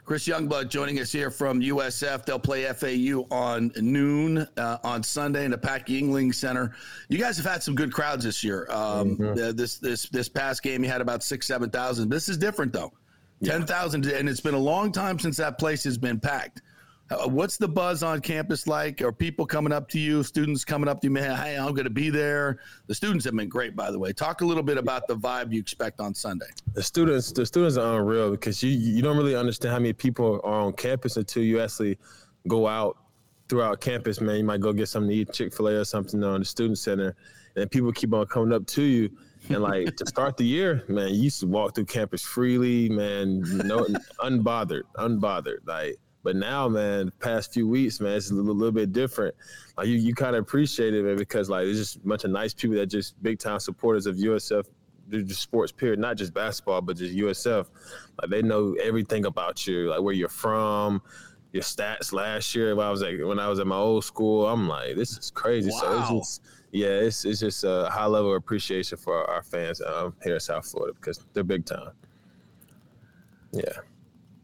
S4: Chris Youngblood joining us here from USF. They'll play FAU on noon uh, on Sunday in the Pat Yuengling Center. You guys have had some good crowds this year. Um, mm-hmm. This this this past game, you had about six seven thousand. This is different though, yeah. ten thousand, and it's been a long time since that place has been packed. Uh, what's the buzz on campus like? Are people coming up to you? Students coming up to you, man? Hey, I'm going to be there. The students have been great, by the way. Talk a little bit about the vibe you expect on Sunday.
S8: The students, the students are unreal because you you don't really understand how many people are on campus until you actually go out throughout campus. Man, you might go get something to eat, Chick Fil A or something on the student center, and people keep on coming up to you. And like to start the year, man, you used to walk through campus freely, man, no unbothered, unbothered, like but now, man, past few weeks, man, it's a little, little bit different. Like you, you kind of appreciate it, man, because like there's just a bunch of nice people that just big time supporters of USF just sports period, not just basketball, but just USF. Like they know everything about you, like where you're from, your stats last year. When I was like when I was at my old school, I'm like, this is crazy. Wow. So it's just yeah, it's it's just a high level of appreciation for our fans um, here in South Florida because they're big time. Yeah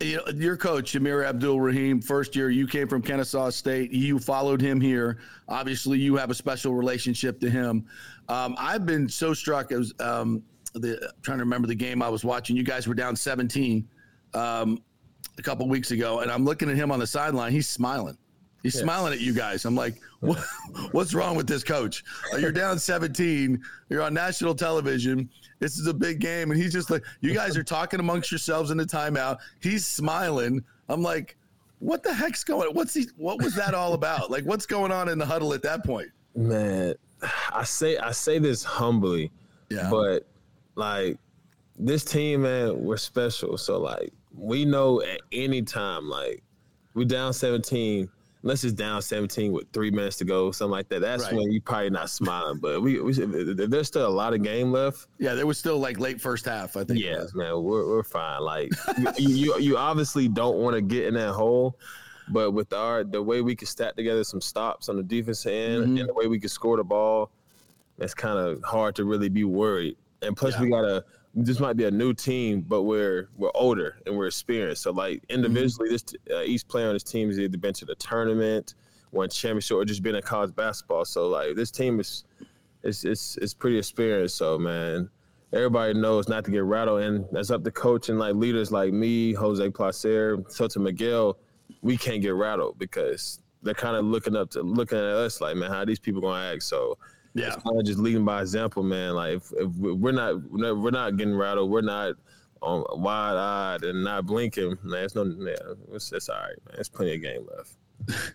S4: you know, your coach, Amir Abdur Rahim, first year, you came from Kennesaw State. You followed him here. Obviously, you have a special relationship to him. Um, I've been so struck as um, the trying to remember the game I was watching. You guys were down 17 um, a couple weeks ago, and I'm looking at him on the sideline. He's smiling. He's yes. smiling at you guys. I'm like, what, what's wrong with this coach? you're down 17. You're on national television. This is a big game. And he's just like, you guys are talking amongst yourselves in the timeout. He's smiling. I'm like, what the heck's going on? What's he, what was that all about? Like, what's going on in the huddle at that point?
S8: Man, I say, I say this humbly, yeah. but like this team, man, we're special. So like, we know at any time, like we down 17, unless it's down 17 with three minutes to go, something like that. That's right. when you're probably not smiling. But we, we, there's still a lot of game left.
S4: Yeah, there was still like late first half. I think.
S8: Yeah, man, we're we're fine. Like you, you, you obviously don't want to get in that hole. But with our the way we can stack together some stops on the defense end mm-hmm. and the way we can score the ball, it's kind of hard to really be worried. And plus, yeah. we gotta this might be a new team, but we're we're older and we're experienced. So like individually, mm-hmm. this uh, each player on this team has either been to the tournament, won championship, or just been in college basketball. So like this team is it's it's it's pretty experienced. So man, everybody knows not to get rattled, and that's up to coach and like leaders like me, Jose Placer, Selton Miguel. We can't get rattled because they're kind of looking up to looking at us like, man, how these people gonna act? So yeah, it's kind of just leading by example, man. Like if, if we're not we're not getting rattled, we're not um, wide eyed and not blinking, man. It's no, yeah, it's, it's all right, man. It's plenty of game left.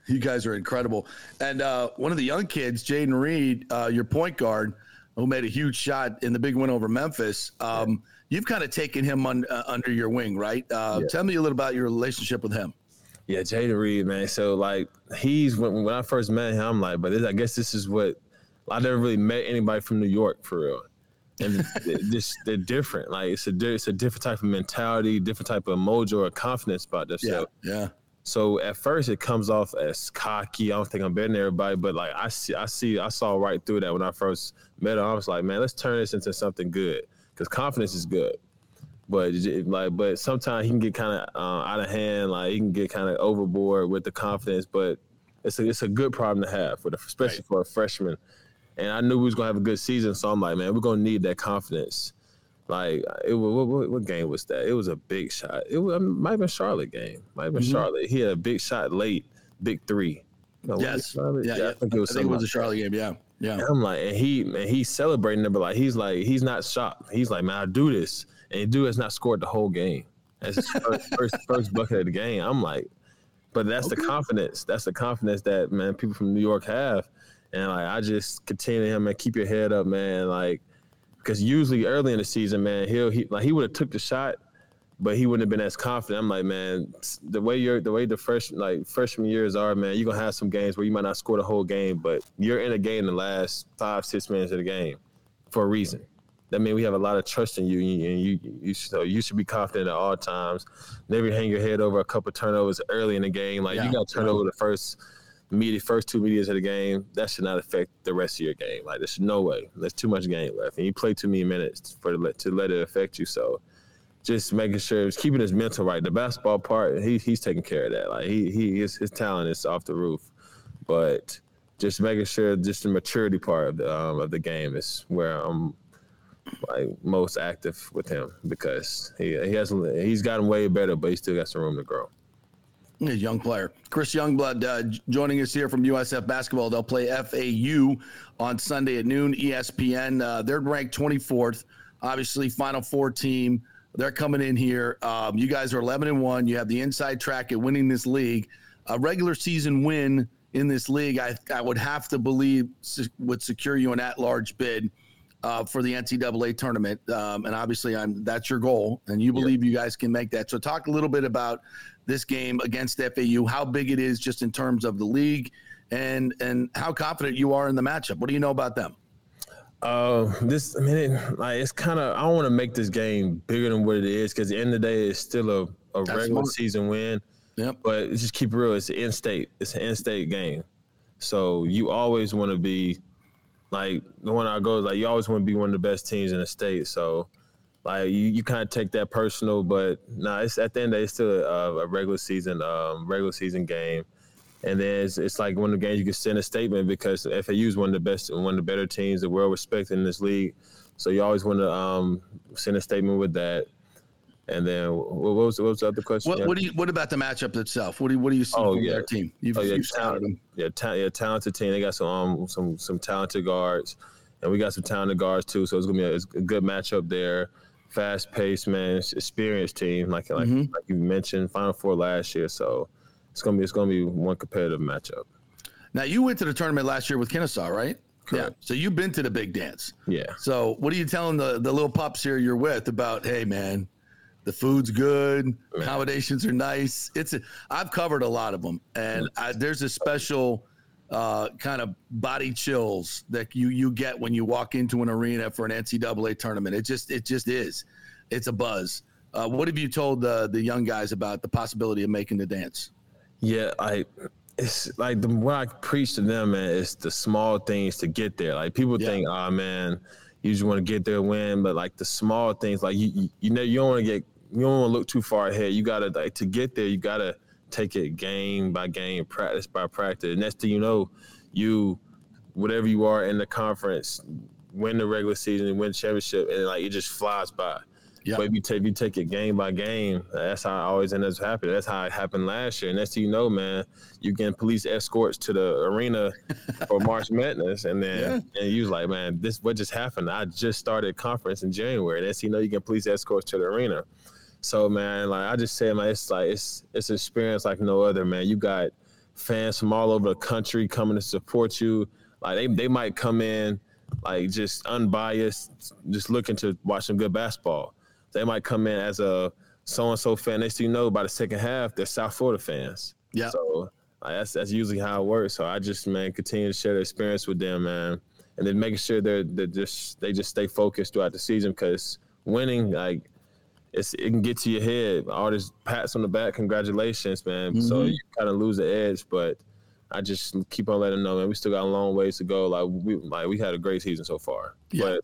S4: you guys are incredible. And uh, one of the young kids, Jayden Reid, uh, your point guard, who made a huge shot in the big win over Memphis. Um, yeah. You've kind of taken him un, uh, under your wing, right? Uh, yeah. Tell me a little about your relationship with him.
S8: Yeah, Jayden Reid, man. So like he's when, when I first met him, I'm like, but this, I guess this is what I never really met anybody from New York for real. And just they're different. Like it's a it's a different type of mentality, different type of mojo or confidence about themselves.
S4: Yeah, yeah.
S8: So at first it comes off as cocky. I don't think I'm better than everybody, but like I see, I see, I saw right through that when I first met him. I was like, man, let's turn this into something good because confidence is good. But like, but sometimes he can get kind of uh, out of hand. Like he can get kind of overboard with the confidence. But it's a it's a good problem to have, for the, especially right. for a freshman and I knew we was gonna have a good season. So I'm like, man, we're gonna need that confidence. Like, it what, what, what game was that? It was a big shot. It, was, it might have been Charlotte game. Might have been mm-hmm. Charlotte. He had a big shot late, big three.
S4: No, yes. Yeah, yeah, I think it was, I think it was a Charlotte game. Yeah. Yeah.
S8: And I'm like, and he man, he's celebrating it, but like he's like, he's not shocked. He's like, man, I do this. And dude has not scored the whole game. That's his first, first, first bucket of the game. I'm like, but that's okay. the confidence. That's the confidence that man people from New York have. And like I just continue him and keep your head up, man. Like because usually early in the season, man, he'll he like he would have took the shot, but he wouldn't have been as confident. I'm like, man, the way you're the way the fresh like freshman years are, man, you're gonna have some games where you might not score the whole game, but you're in a game the last five, six minutes of the game for a reason. that means we have a lot of trust in you, and you you so you should be confident at all times. Never hang your head over a couple turnovers early in the game. Like
S4: Yeah.
S8: you got to turn over the first media, first two medias of the game. That should not affect the rest of your game. Like there's no way. There's too much game left, and you play too many minutes for to let, it affect you. So. Just making sure, keeping his mental right. The basketball part, he, he's taking care of that. Like he, he his, his talent is off the roof, but just making sure, just the maturity part of the um, of the game is where I'm like most active with him because he he has he's gotten way better, but he still got some room to grow.
S4: He's a young player. Chris Youngblood uh, joining us here from USF Basketball. They'll play FAU on Sunday at noon, ESPN. Uh, they're ranked 24th, obviously, Final Four team. They're coming in here. Um, you guys are 11 and 1. You have the inside track at winning this league. A regular season win in this league, I, I would have to believe, would secure you an at large bid. Uh, for the NCAA tournament, um, and obviously, I'm that's your goal, and you believe you guys can make that. So, talk a little bit about this game against FAU, how big it is just in terms of the league, and and how confident you are in the matchup. What do you know about them?
S8: Uh, this I mean, it, like it's kind of I don't want to make this game bigger than what it is because at the end of the day, it's still a, a
S4: That's
S8: regular
S4: smart.
S8: season win.
S4: Yep.
S8: But just keep it real. It's an in-state. It's an in-state game, so you always want to be like the one I go like you always want to be one of the best teams in the state. So like you, you kind of take that personal, but nah, it's at the end of the day, it's still a, a regular season um, regular season game. And then it's, it's like one of the games you can send a statement because FAU is one of the best, one of the better teams, the world respected in this league. So you always want to um, send a statement with that. And then what was what was the other question?
S4: What, what do you what about the matchup itself? What do you, what do you see
S8: Oh,
S4: from
S8: yeah.
S4: their team? You've,
S8: Oh, yeah,
S4: you've them.
S8: yeah, ta- yeah, talented team. They got some um, some some talented guards, and we got some talented guards too. So it's gonna be a, a good matchup there. Fast paced, man. Experienced team, like like
S4: Mhm.
S8: like you mentioned, Final Four last year. So it's gonna be it's gonna be one competitive matchup.
S4: Now you went to the tournament last year with Kennesaw, right? Yeah. So you've been to the big dance.
S8: Yeah.
S4: So what are you telling the the little pups here you're with about? Hey, man, the food's good, accommodations are nice. It's a, I've covered a lot of them, and I, there's a special uh, kind of body chills that you you get when you walk into an arena for an NCAA tournament. It just it just is. It's a buzz. Uh, what have you told the the young guys about the possibility of making the dance?
S8: Yeah, I it's like the what I preach to them, man, is the small things to get there. Like people
S4: Yeah.
S8: think, oh man, you just want to get there, win, but like the small things, like you you, you know you don't want to get you don't want to look too far ahead. You gotta like to get there, you gotta take it game by game, practice by practice. And next thing you know, you whatever you are in the conference, win the regular season, win the championship, and like it just flies by.
S4: Yeah.
S8: But if you take if you take it game by game, that's how it always ends up happening. That's how it happened last year. And next thing you know, man, you getting police escorts to the arena for March Madness, and then and you was like, man, this what just happened? I just started conference in January. Next thing you know, you get police escorts to the arena. So man, like I just said, man, it's like it's it's an experience like no other, man. You got fans from all over the country coming to support you. Like they they might come in like just unbiased, just looking to watch some good basketball. They might come in as a so and so fan. They still know, by the second half, they're South Florida fans.
S4: Yeah.
S8: So like, that's that's usually how it works. So I just man continue to share the experience with them, man, and then making sure they're they just they just stay focused throughout the season because winning like it's it can get to your head. All this pats on the back, congratulations, man. So
S4: Mhm.
S8: you kind of lose the edge, but. I just keep on letting them know, man. We still got a long ways to go. Like we, like we had a great season so far,
S4: Yeah.
S8: but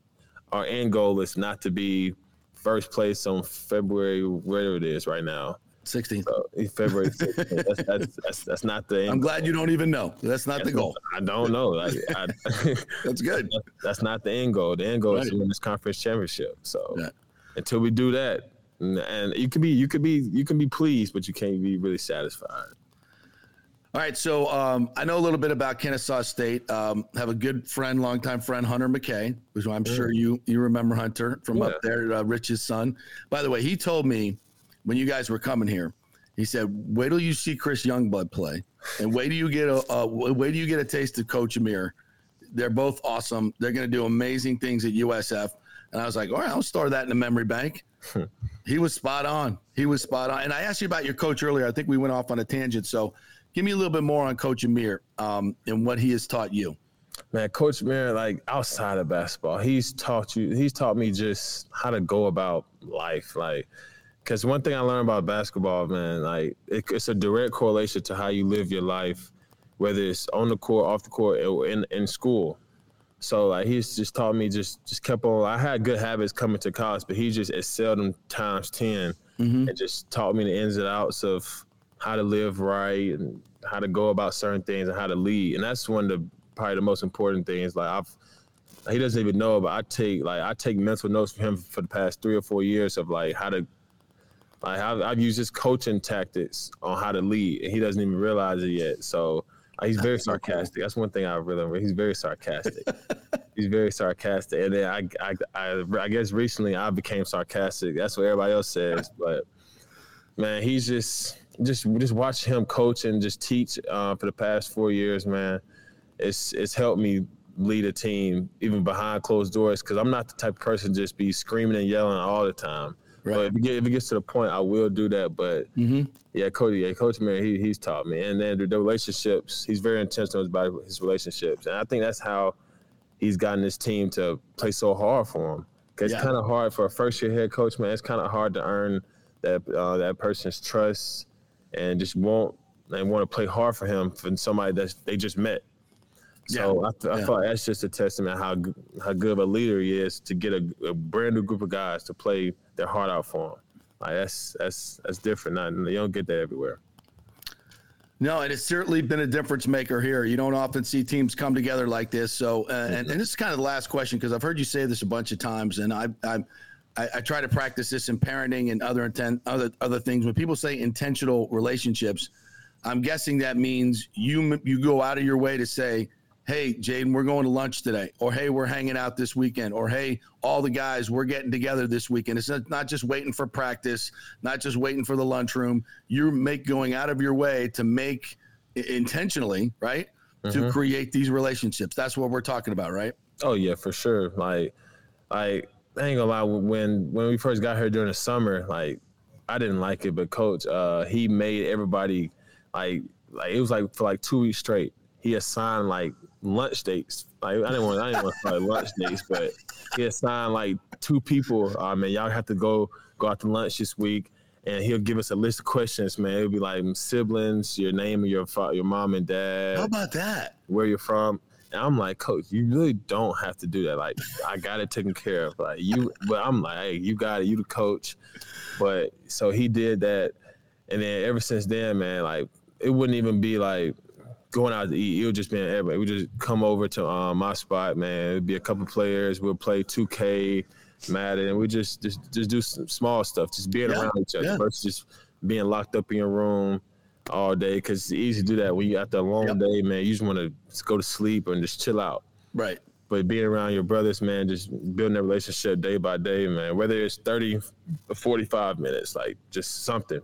S8: our end goal is not to be first place on February, whatever it is right now.
S4: 16th.
S8: So, February 16th. that's, that's, that's, that's not the.
S4: I'm glad you don't even know. That's not the goal.
S8: I don't know. Like, I,
S4: That's good.
S8: that's not the end goal. The end goal is to win this conference championship. So
S4: Yeah.
S8: until we do that, and- and you could be you could be you can be pleased, but you can't be really satisfied.
S4: All right, so um, I know a little bit about Kennesaw State. Um, have a good friend, longtime friend, Hunter McKay, which I'm sure you you remember Hunter from
S8: Yeah.
S4: up there, uh, Rich's son. By the way, he told me when you guys were coming here, he said, "Wait till you see Chris Youngblood play, and wait till you get a uh, wait till you get a taste of Coach Amir. They're both awesome. They're going to do amazing things at USF." And I was like, "All right, I'll store that in the memory bank." He was spot on. He was spot on. And I asked you about your coach earlier. I think we went off on a tangent. So give me a little bit more on Coach Amir um, and what he has taught you.
S8: Man, Coach Amir, like outside of basketball, he's taught you. He's taught me just how to go about life, like. Because one thing I learned about basketball, man, like it, it's a direct correlation to how you live your life, whether it's on the court, off the court, in in school. So like he's just taught me just just kept on. I had good habits coming to college, but he just excelled them times 10
S4: Mhm.
S8: and just taught me the ins and outs of how to live right and how to go about certain things and how to lead. And that's one of the probably the most important things. Like I've he doesn't even know, but I take like I take mental notes from him for the past three or four years of like how to like I've, I've used his coaching tactics on how to lead, and he doesn't even realize it yet. So he's very sarcastic. That's one thing I really remember. he's very sarcastic. he's very sarcastic, and then I, I I I guess recently I became sarcastic. That's what everybody else says, but man, he's just just just watch him coach and just teach uh, for the past four years, man. It's it's helped me lead a team even behind closed doors because I'm not the type of person to just be screaming and yelling all the time. But if it, get, if it gets to the point, I will do that. But
S4: Mhm.
S8: yeah, Cody, yeah, Coach Man, he he's taught me, and then the, the relationships. He's very intentional about his relationships, and I think that's how he's gotten his team to play so hard for him. Cause
S4: Yeah.
S8: it's kind of hard for a first year head coach, man. It's kind of hard to earn that uh, that person's trust and just want and want to play hard for him from somebody that they just met. So I, th- I
S4: Yeah.
S8: thought that's just a testament how how good of a leader he is to get a, a brand new group of guys to play their heart out for him. Like that's that's that's different. Not, you don't get that everywhere.
S4: No, and it's certainly been a difference maker here. You don't often see teams come together like this. So, uh, and, and this is kind of the last question because I've heard you say this a bunch of times, and I, I, I, I try to practice this in parenting and other intent, other other things. When people say intentional relationships, I'm guessing that means you you go out of your way to say, "Hey, Jayden, we're going to lunch today," or "Hey, we're hanging out this weekend," or "Hey, all the guys, we're getting together this weekend." It's not, just waiting for practice, not just waiting for the lunchroom. You make going out of your way to make intentionally, right, to
S8: Mhm.
S4: create these relationships. That's what we're talking about, right?
S8: Oh yeah, for sure. Like, like I ain't gonna lie. When when we first got here during the summer, like I didn't like it, but coach, uh, he made everybody like like it was like for like two weeks straight. He assigned like lunch dates. Like I didn't want I didn't want to call lunch dates, but he assigned like two people. Uh, man, y'all have to go go out to lunch this week. And he'll give us a list of questions, man. It'll be like siblings, your name, your your mom and dad
S4: How about that?
S8: where you're from. And I'm like, coach, you really don't have to do that. Like, I got it taken care of. Like you, but I'm like, hey, you got it. You the coach. But so he did that, and then ever since then, man, like it wouldn't even be like going out to eat. It would just be everybody. We just come over to um, my spot, man. It'd be a couple players. We'll play 2K, Madden, and we just just just do some small stuff, just being
S4: Yeah,
S8: around each other
S4: yeah.
S8: versus just being locked up in your room all day because it's easy to do that when you after a long
S4: Yep.
S8: day, man. You just want to go to sleep and just chill out.
S4: Right.
S8: But being around your brothers, man, just building that relationship day by day, man. Whether it's thirty or forty-five minutes, like just something,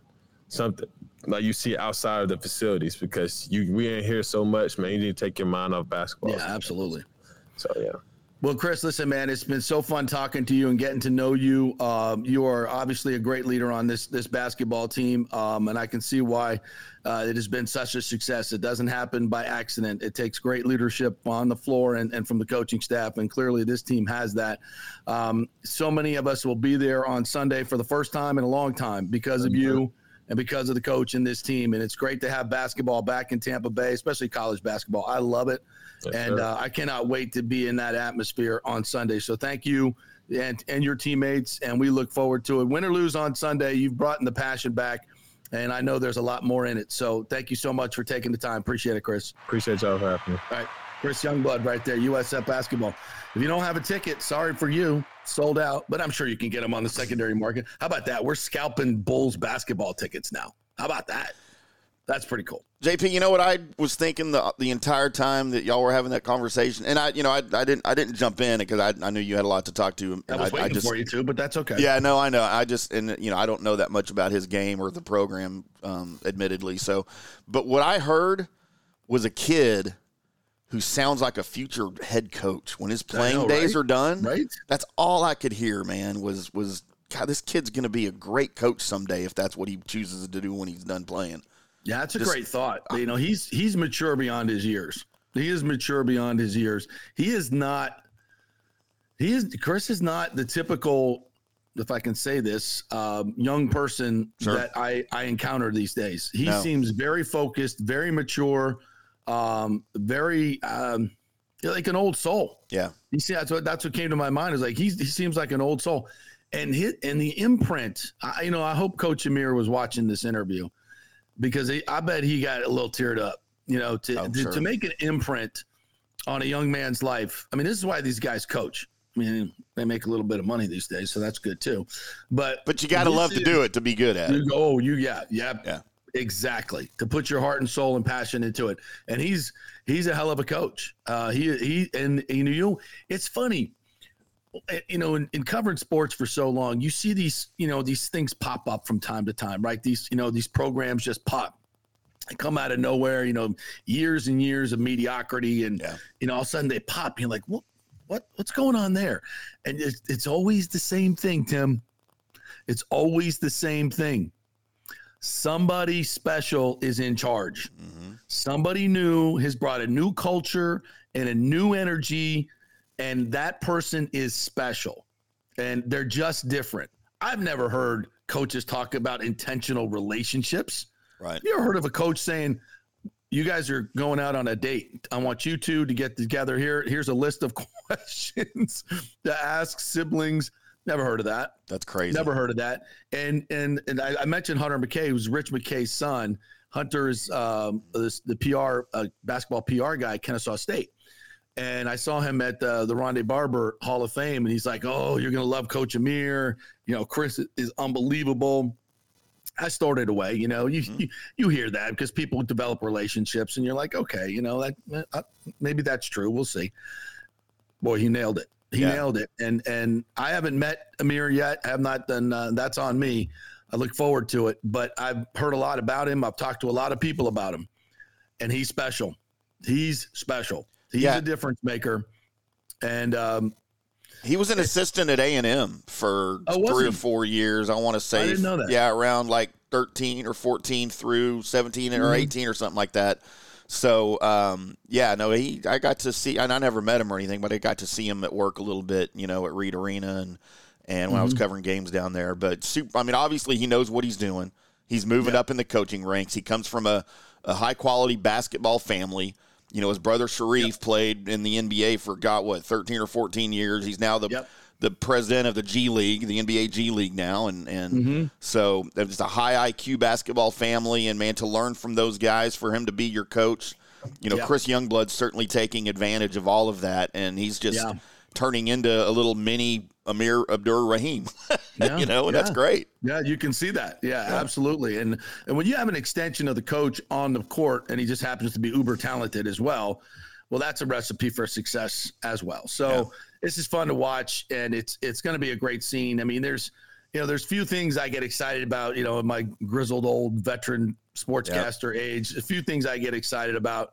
S8: something like you see outside of the facilities because you we ain't here so much, man. You need to take your mind off basketball.
S4: Yeah, absolutely.
S8: So yeah.
S4: Well, Chris, listen, man, it's been so fun talking to you and getting to know you. Um, you are obviously a great leader on this this basketball team, um, and I can see why uh, it has been such a success. It doesn't happen by accident. It takes great leadership on the floor and, and from the coaching staff, and clearly this team has that. Um, so many of us will be there on Sunday for the first time in a long time because of you and because of the coach and this team. And it's great to have basketball back in Tampa Bay, especially college basketball. I love it
S8: Yes,
S4: and uh, I cannot wait to be in that atmosphere on Sunday. So thank you and and your teammates, and we look forward to it. Win or lose on Sunday, you've brought in the passion back, and I know there's a lot more in it. So thank you so much for taking the time. Appreciate it, Chris.
S8: Appreciate y'all for having me.
S4: All right, Chris Youngblood, right there, USF basketball. If you don't have a ticket, sorry for you, sold out, but I'm sure you can get them on the secondary market. How about that? We're scalping Bulls basketball tickets now. How about that? That's pretty cool.
S5: JP, you know what I was thinking the the entire time that y'all were having that conversation, and I, you know, I, I didn't I didn't jump in because I, I knew you had a lot to talk to. And
S4: I was
S5: I, I
S4: waiting
S5: just,
S4: for you too, but that's okay.
S5: Yeah, no, I know. I just and you know I don't know that much about his game or the program, um, admittedly. So, but what I heard was a kid who sounds like a future head coach when his playing
S4: know,
S5: days
S4: right?
S5: are done.
S4: Right?
S5: That's all I could hear, man. Was was God, this kid's going to be a great coach someday if that's what he chooses to do when he's done playing.
S4: Yeah, that's a
S5: Just-
S4: great thought. You know, he's he's mature beyond his years. He is mature beyond his years. He is not. He is Chris is not the typical, if I can say this, um, young person
S5: Sure.
S4: that I I encounter these days. He
S5: No.
S4: seems very focused, very mature, um, very um, like an old soul.
S5: Yeah.
S4: You see, that's what that's what came to my mind. Is like he's, he seems like an old soul, and hit and the imprint. I, you know, I hope Coach Amir was watching this interview because he, I bet he got a little teared up. You know, to
S5: Oh,
S4: to,
S5: sure.
S4: to make an imprint on a young man's life. I mean, this is why these guys coach. I mean, they make a little bit of money these days, so that's good too. But
S5: But you got to love to do it to be good at it.
S4: go, oh, you yeah, yeah,
S5: Yeah.
S4: Exactly. To put your heart and soul and passion into it, and he's he's a hell of a coach. Uh, he he and you know, it's funny. You know, in, in covering sports for so long, you see these, you know, these things pop up from time to time, right? These, you know, these programs just pop. Come out of nowhere, you know, years and years of mediocrity, and
S5: Yeah.
S4: you know, all of a sudden they pop. You're like, what, what, what's going on there? And it's, it's always the same thing, Tim. It's always the same thing. Somebody special is in charge.
S5: hmm
S4: Somebody new has brought a new culture and a new energy, and that person is special. And they're just different. I've never heard coaches talk about intentional relationships.
S5: Right.
S4: You ever heard of a coach saying, you guys are going out on a date. I want you two to get together here. Here's a list of questions to ask siblings. Never heard of that.
S5: That's crazy.
S4: Never heard of that. And and and I, I mentioned Hunter McKay, who's Rich McKay's son. Hunter's um, this, the PR uh, basketball PR guy, at Kennesaw State. And I saw him at the, the Rondé Barber Hall of Fame, and he's like, "Oh, you're gonna love Coach Amir. You know, Chris is unbelievable." I stored it away. You know, you
S5: Mhm.
S4: you, you hear that because people develop relationships, and you're like, okay, you know, that uh, maybe that's true. We'll see. Boy, he nailed it. He
S5: Yeah.
S4: nailed it. And and I haven't met Amir yet. I have not done. Uh, that's on me. I look forward to it. But I've heard a lot about him. I've talked to a lot of people about him, and he's special. He's special. He's
S5: Yeah.
S4: a difference maker. And um,
S5: He was an assistant at A and M for
S4: Oh,
S5: three or four years. I want to say,
S4: didn't know that.
S5: yeah, around like thirteen or fourteen through 17 or
S4: Mhm.
S5: eighteen or something like that. So, um, yeah, no, he. I got to see, and I never met him or anything, but I got to see him at work a little bit, you know, at Reed Arena and and when I was
S4: Mm-hmm.
S5: covering games down there. But super, I mean, obviously he knows what he's doing. He's moving
S4: Yeah.
S5: up in the coaching ranks. He comes from a, a high quality basketball family. You know, his brother Shareef played in the NBA for got what thirteen or fourteen years. He's now the
S4: Yep.
S5: The president of the G League, the NBA G League now, and and
S4: Mhm.
S5: so it's a high IQ basketball family. And man, to learn from those guys, for him to be your coach, you know,
S4: Yeah.
S5: Chris Youngblood's certainly taking advantage of all of that, and he's just
S4: Yeah.
S5: turning into a little mini Amir Abdur Rahim.
S4: Yeah,
S5: you know, and that's great.
S4: Yeah, you can see that. Yeah, absolutely. And and when you have an extension of the coach on the court and he just happens to be uber talented as well, well, that's a recipe for success as well. So
S5: Yeah.
S4: This is fun to watch, and it's it's going to be a great scene. I mean, there's you know, there's few things I get excited about. You know, in my grizzled old veteran sportscaster age, a few things I get excited about.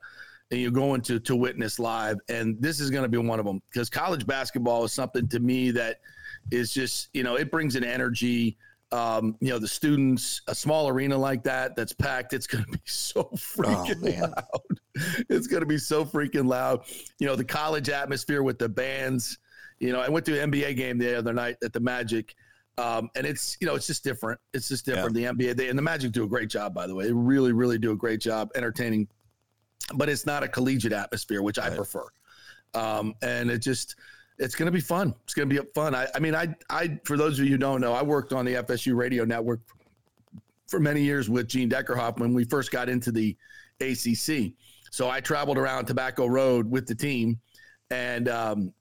S4: And you're going to to witness live, and this is going to be one of them because college basketball is something to me that is just you know it brings an energy um, you know, the students, a small arena like that that's packed, it's going to be so freaking
S5: man.
S4: loud. It's going to be so freaking loud. You know, the college atmosphere with the bands. You know, I went to an NBA game the other night at the Magic, um, and it's you know it's just different. It's just different. The NBA they, and the Magic do a great job, by the way. They really, really do a great job entertaining, but it's not a collegiate atmosphere, which I prefer. Um, and it just it's going to be fun. It's going to be fun. I, I mean, I, I, for those of you who don't know, I worked on the FSU radio network for many years with Gene Deckerhoff when we first got into the ACC. So I traveled around Tobacco Road with the team, and um,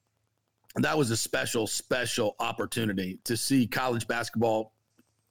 S4: that was a special, special opportunity to see college basketball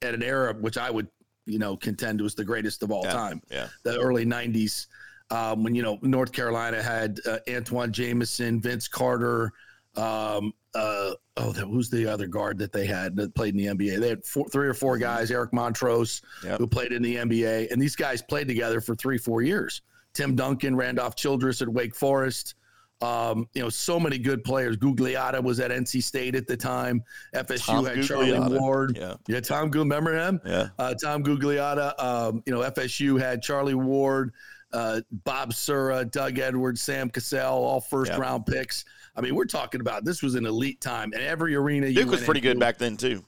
S4: at an era which I would, you know, contend was the greatest of all
S5: Yeah.
S4: time
S5: Yeah.
S4: the early 90s um, when you know North Carolina had uh, Antawn Jamison, Vince Carter. Um, uh, oh, that, who's the other guard that they had that played in the NBA? They had four, three or four guys. Eric Montross,
S5: Yep.
S4: who played in the NBA, and these guys played together for three, four years. Tim Duncan, Randolph Childress at Wake Forest. Um, you know, so many good players. Gugliotta was at NC State at the time. FSU
S5: Tom
S4: had Charlie Ward.
S5: Yeah.
S4: Yeah, Tom remember him?
S5: Yeah.
S4: uh, Tom Gugliotta. Um, you know, FSU had Charlie Ward, uh, Bob Sura, Doug Edwards, Sam Cassell, all first
S5: Yep.
S4: round picks. I mean, we're talking about this was an elite time, and every arena you
S5: Duke was pretty good back then too.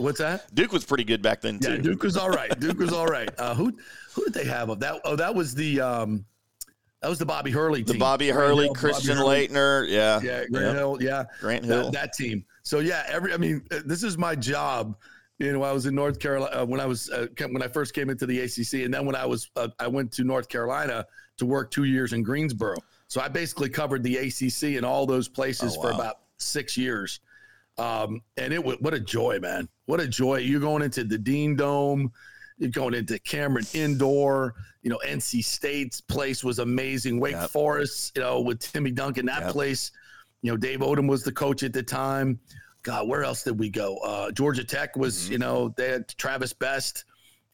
S4: What's that?
S5: Duke was pretty good back then too. Yeah.
S4: Duke was all right. Duke was all right. Uh, who who did they have of that? Oh, that was the um, that was the Bobby Hurley team.
S5: the.
S4: Bobby
S5: Hurley,
S4: Hill, Bobby
S5: Christian
S4: Hurley.
S5: Laettner, yeah,
S4: Yeah, Grant. Hill. Yeah,
S5: Grant
S4: that,
S5: Hill.
S4: that team. So yeah, every I mean, uh, this is my job. You know, I was in North Carolina uh, when I was uh, when I first came into the ACC, and then when I was uh, I went to North Carolina to work two years in Greensboro. So I basically covered the ACC and all those places
S5: Oh,
S4: for about six years. Um, and it was what a joy, man! What a joy! You're going into the Dean Dome, you're going into Cameron Indoor. You know, NC State's place was amazing. Wake
S5: Yep.
S4: Forest, you know, with Timmy Duncan, that
S5: Yep.
S4: place. You know, Dave Odom was the coach at the time. God, where else did we go? Uh, Georgia Tech was,
S5: Mm-hmm.
S4: you know, they had Travis Best.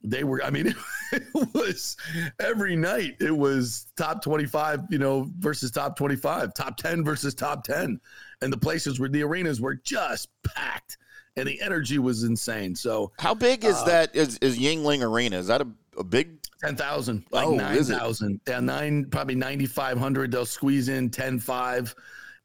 S4: They were, I mean, it was every night. It was top 25, you know, versus top 25, top 10 versus top 10. And the places where the arenas were just packed and the energy was insane. So
S5: How big is
S4: Uh,
S5: that? Is, is Yuengling Arena? Is that a, a big?
S4: 10,000, like
S5: Oh, it?
S4: 9,000. Yeah, nine, probably 9,500. They'll squeeze in 10, 5.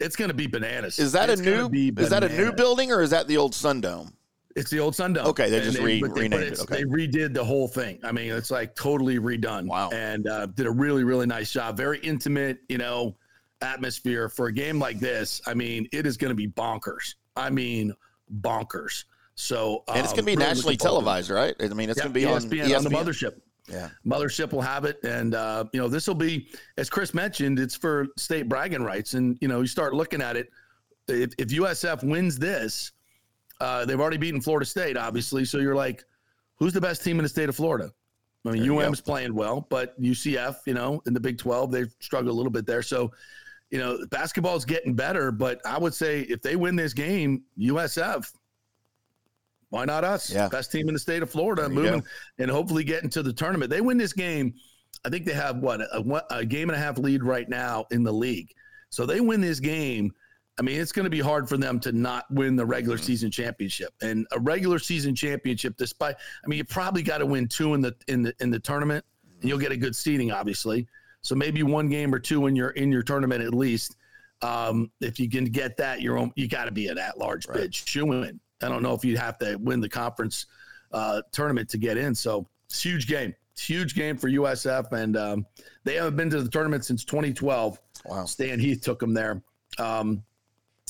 S4: It's going to be bananas.
S5: Is that
S4: It's
S5: a new? Is that a new building or is that the old Sun Dome?
S4: It's the old Sun Dome.
S5: Okay, they just re-
S4: they,
S5: renamed it, okay.
S4: They redid the whole thing. I mean, it's like totally redone.
S5: Wow.
S4: And uh, did a really, really nice job. Very intimate, you know, atmosphere for a game like this. I mean, it is going to be bonkers. I mean, bonkers. So
S5: And it's
S4: um,
S5: going to be
S4: really
S5: nationally televised, right? I mean, it's
S4: Yeah,
S5: going to be on
S4: ESPN, on the mothership.
S5: Yeah.
S4: Mothership will have it, and uh, you know this will be, as Chris mentioned, it's for state bragging rights. And you know, you start looking at it. If, if USF wins this, uh, they've already beaten Florida State, obviously. So you're like, who's the best team in the state of Florida? I mean,
S5: There
S4: UM's playing well, but UCF, you know, in the Big 12, they've struggled a little bit there. So, you know, basketball's getting better, but I would say if they win this game, USF, why not us?
S5: Yeah.
S4: Best team in the state of Florida, moving
S5: go.
S4: and hopefully get into the tournament. They win this game. I think they have what a, one- a game and a half lead right now in the league. So they win this game. I mean, it's going to be hard for them to not win the regular
S5: Mm-hmm.
S4: season championship. And a regular season championship, despite I mean, you probably got to win two in the in the in the tournament, and you'll get a good seeding, obviously. So maybe one game or two in your in your tournament at least. Um, if you can get that, you're on, you got to be an at large
S5: Right.
S4: bid. Shoe in. I don't know if you'd have to win the conference uh, tournament to get in. So it's a huge game. It's a huge game for USF, and um, they haven't been to the tournament since 2012.
S5: Wow.
S4: Stan Heath took them there. Um,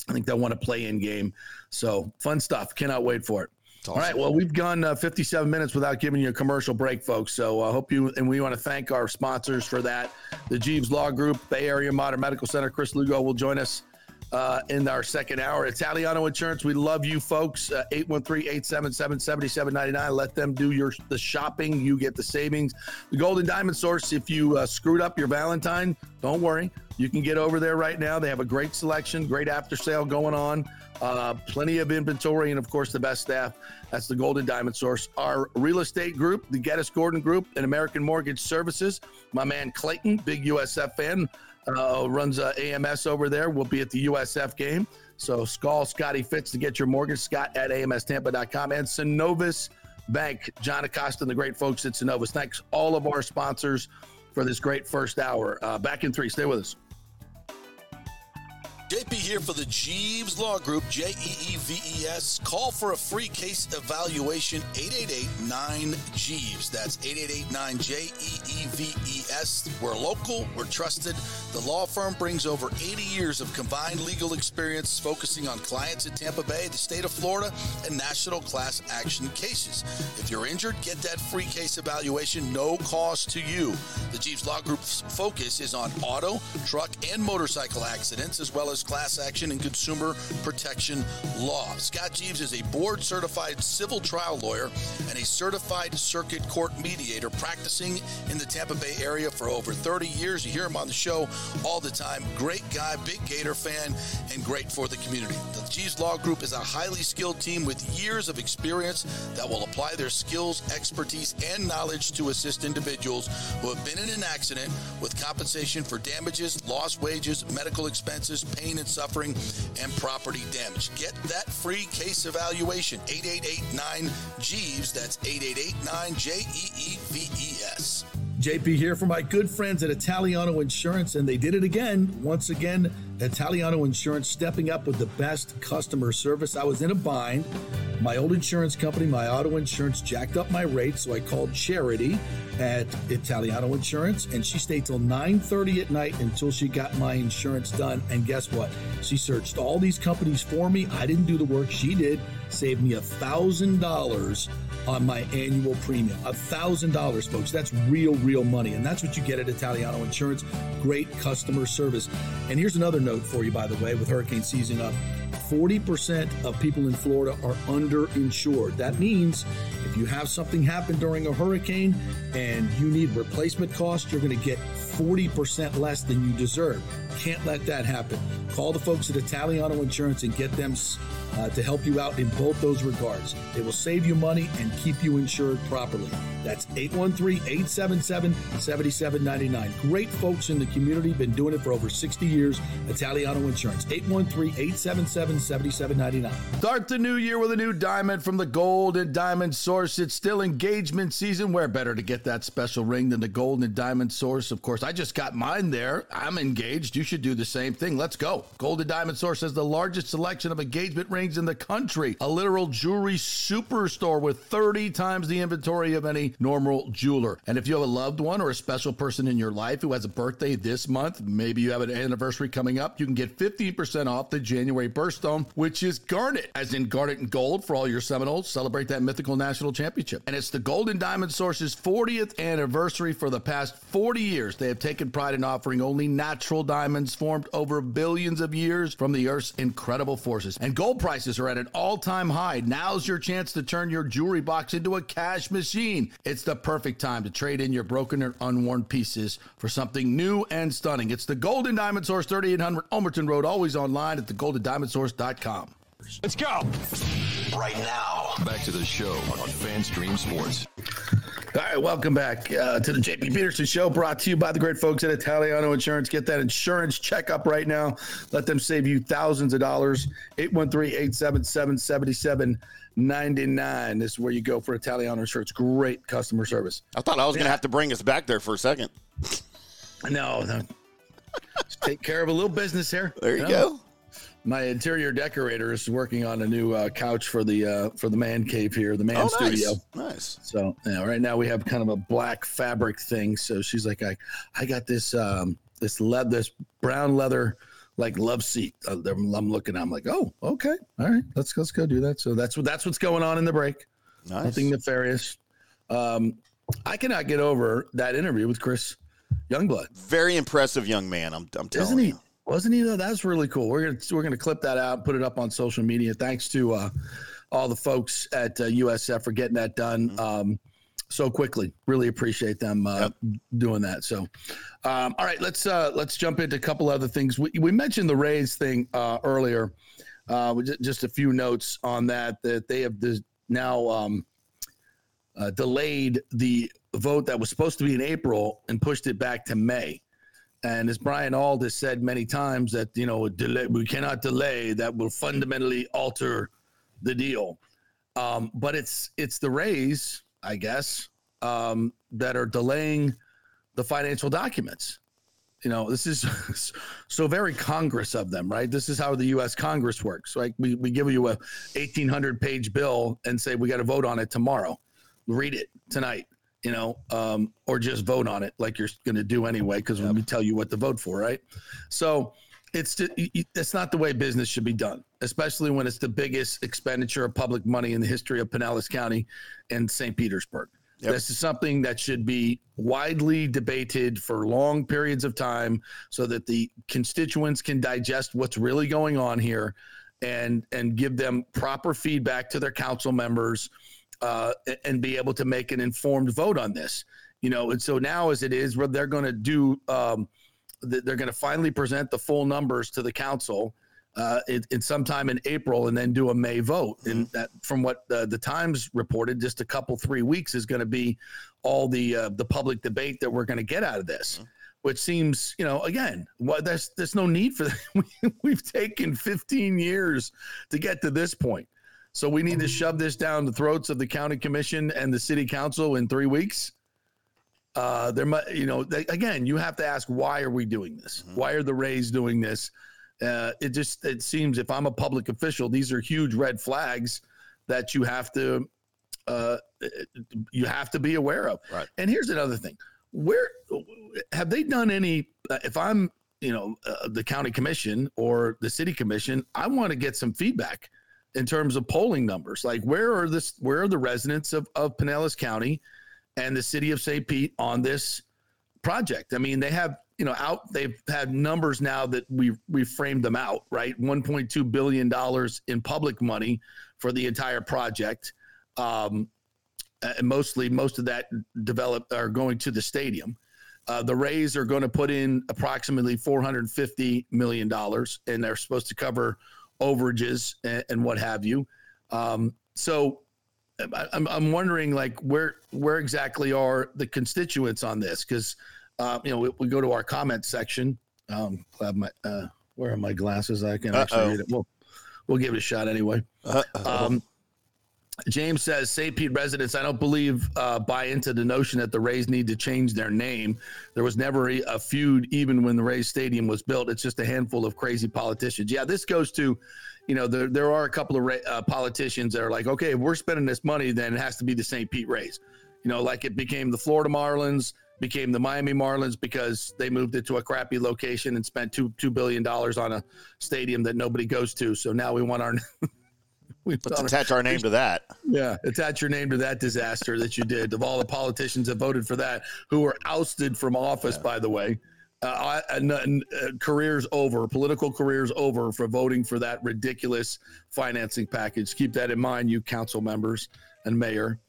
S4: I think they'll want to play in game. So fun stuff. Cannot wait for it. All right. Well, we've gone uh, 57 minutes without giving you a commercial break, folks. So I hope you and we want to thank our sponsors for that. The Jeeves Law Group, Bay Area Modern Medical Center. Chris Lugo will join us uh, in our second hour. Italiano Insurance. We love you, folks. Uh, 813-877-7799. Let them do your the shopping. You get the savings. The Golden Diamond Source. If you uh, screwed up your Valentine, don't worry. You can get over there right now. They have a great selection, great after sale going on. Uh, plenty of inventory, and of course, the best staff. That's the Golden Diamond Source. Our real estate group, the Geddes Gordon Group, and American Mortgage Services. My man Clayton, big USF fan, uh, runs uh, AMS over there. We'll be at the USF game. So, call Scotty Fitz to get your mortgage. Scott at amstampa.com and Synovus Bank. John Acosta and the great folks at Synovus. Thanks all of our sponsors for this great first hour. Uh, back in three. Stay with us.
S6: JP here for the Jeeves Law Group, J E E V E S. Call for a free case evaluation, 888 9 Jeeves. That's 888 9 J E E V E S. We're local, we're trusted. The law firm brings over 80 years of combined legal experience focusing on clients in Tampa Bay, the state of Florida, and national class action cases. If you're injured, get that free case evaluation, no cost to you. The Jeeves Law Group's focus is on auto, truck, and motorcycle accidents, as well as class action and consumer protection law. Scott Jeeves is a board certified civil trial lawyer and a certified circuit court mediator practicing in the Tampa Bay area for over 30 years. You hear him on the show all the time. Great guy, big Gator fan, and great for the community. The Jeeves Law Group is a highly skilled team with years of experience that will apply their skills, expertise, and knowledge to assist individuals who have been in an accident with compensation for damages, lost wages, medical expenses, pain and suffering, and property damage. Get that free case evaluation. 888 9 Jeeves. That's 888 9 J E E V E S.
S9: JP here for my good friends at Italiano Insurance, and they did it again. Once again, Italiano Insurance stepping up with the best customer service. I was in a bind. My old insurance company, my auto insurance, jacked up my rates, so I called Charity at Italiano Insurance, and she stayed till 9:30 at night until she got my insurance done. And guess what? She searched all these companies for me. I didn't do the work; she did. Saved me a thousand dollars on my annual premium. A thousand dollars, folks. That's real, real money, and that's what you get at Italiano Insurance. Great customer service. And here's another note for you, by the way, with hurricane season up. 40% of people in Florida are underinsured. That means if you have something happen during a hurricane and you need replacement costs, you're going to get 40% less than you deserve. Can't let that happen. Call the folks at Italiano Insurance and get them uh, to help you out in both those regards. They will save you money and keep you insured properly. That's 813-877-7799. Great folks in the community, been doing it for over 60 years. Italiano Insurance, 813-877-7799.
S4: Start the new year with a new diamond from the Gold and Diamond Source. It's still engagement season. Where better to get that special ring than the Gold and Diamond Source? Of course, I just got mine there. I'm engaged. You should do the same thing. Let's go. Gold and Diamond Source has the largest selection of engagement rings in the country. A literal jewelry superstore with 30 times the inventory of any normal jeweler. And if you have a loved one or a special person in your life who has a birthday this month, maybe you have an anniversary coming up, you can get 15% off the January birthstone, which is garnet, as in garnet and gold for all your Seminoles. Celebrate that mythical national championship. And it's the Golden Diamond Source's 40th anniversary for the past 40 years. They have taken pride in offering only natural diamonds formed over billions of years from the Earth's incredible forces. And gold prices are at an all time high. Now's your chance to turn your jewelry box into a cash machine. It's the perfect time to trade in your broken or unworn pieces for something new and stunning. It's the Golden Diamond Source, 3800 Ulmerton Road, always online at thegoldendiamondsource.com.
S6: Let's go.
S1: Right now, back to the show on FanStream Sports.
S4: All right, welcome back uh, to the JP Peterson Show, brought to you by the great folks at Italiano Insurance. Get that insurance checkup right now. Let them save you thousands of dollars. 813-877-7799. This is where you go for Italiano Insurance. Great customer service.
S5: I thought I was going to have to bring us back there for a second.
S4: No, no. Just take care of a little business here.
S5: There you
S4: know?
S5: go.
S4: My interior decorator is working on a new uh, couch for the uh, for the man cave here, the man
S5: Oh,
S4: studio.
S5: nice. Nice.
S4: So yeah, right now we have kind of a black fabric thing. So she's like, I, I got this um this leather, this brown leather like love seat. Uh, I'm I'm looking. I'm like, oh, okay, all right, let's let's go do that. So that's what that's what's going on in the break.
S5: Nice.
S4: Nothing nefarious. Um, I cannot get over that interview with Chris Youngblood.
S5: Very impressive young man. I'm, I'm telling
S4: Isn't he?
S5: you.
S4: Wasn't he though? That's really cool. We're gonna we're gonna clip that out, put it up on social media. Thanks to uh, all the folks at uh, USF for getting that done
S5: Mm-hmm.
S4: um, so quickly. Really appreciate them uh, doing that. So, um, all right, let's uh, let's jump into a couple other things. We, we mentioned the Rays thing uh, earlier. Uh, just a few notes on that. That they have this now um, uh, delayed the vote that was supposed to be in April and pushed it back to May. And as Brian Auld has said many times, that you know, delay, we cannot delay. That will fundamentally alter the deal. Um, but it's it's the Rays, I guess, um, that are delaying the financial documents. You know, this is so very Congress of them, right? This is how the U.S. Congress works. Like we we give you a eighteen hundred page bill and say we got to vote on it tomorrow. Read it tonight you know, um, or just vote on it like you're going to do anyway, because when we tell you what to vote for, right? So it's it's not the way business should be done, especially when it's the biggest expenditure of public money in the history of Pinellas County and St. Petersburg.
S5: Yep.
S4: This is something that should be widely debated for long periods of time, so that the constituents can digest what's really going on here, and and give them proper feedback to their council members uh, and be able to make an informed vote on this. You know, and so now as it is, where they're going to do, um, they're going to finally present the full numbers to the council uh, sometime in April, and then do a May vote. And that, from what uh, the Times reported, just a couple three weeks is going to be all the uh, the public debate that we're going to get out of this. Which seems, you know, again, well, there's there's no need for that. We've taken 15 years to get to this point. So we need to shove this down the throats of the county commission and the city council in three weeks. Uh, there might, you know, they, again, you have to ask why are we doing this?
S5: Mhm.
S4: Why are the Rays doing this? Uh, it just it seems if I'm a public official, these are huge red flags that you have to uh, you have to be aware of.
S5: Right.
S4: And here's another thing: where have they done any? Uh, if I'm you know uh, the county commission or the city commission, I want to get some feedback in terms of polling numbers. Like where are this? Where are the residents of of Pinellas County and the city of St. Pete on this project? I mean, they have you know out they've had numbers now that we we framed them out right 1.2 billion dollars in public money for the entire project um and mostly most of that develop are going to the stadium uh, the rays are going to put in approximately 450 million dollars and they're supposed to cover overages and, and what have you um so I- I'm, I'm wondering like where where exactly are the constituents on this because uh, you know, we, we go to our comment section. Um, my, uh, where are my glasses? I can actually
S5: Uh-oh.
S4: read it. We'll, we'll give it a shot anyway. Um, James says, St. Pete residents, I don't believe, uh, buy into the notion that the Rays need to change their name. There was never a, feud, even when the Rays Stadium was built. It's just a handful of crazy politicians. Yeah, this goes to, you know, there, there are a couple of uh, politicians that are like, okay, if we're spending this money, then it has to be the St. Pete Rays. You know, like it became the Florida Marlins, became the Miami Marlins because they moved it to a crappy location and spent two two billion dollars on a stadium that nobody goes to. So now we want our we
S5: Let's attach our name to that.
S4: yeah, attach your name to that disaster that you did. Of all the politicians that voted for that, who were ousted from office, by the way, uh, and, and, uh, careers over, political careers over for voting for that ridiculous financing package. Keep that in mind, you council members and mayor.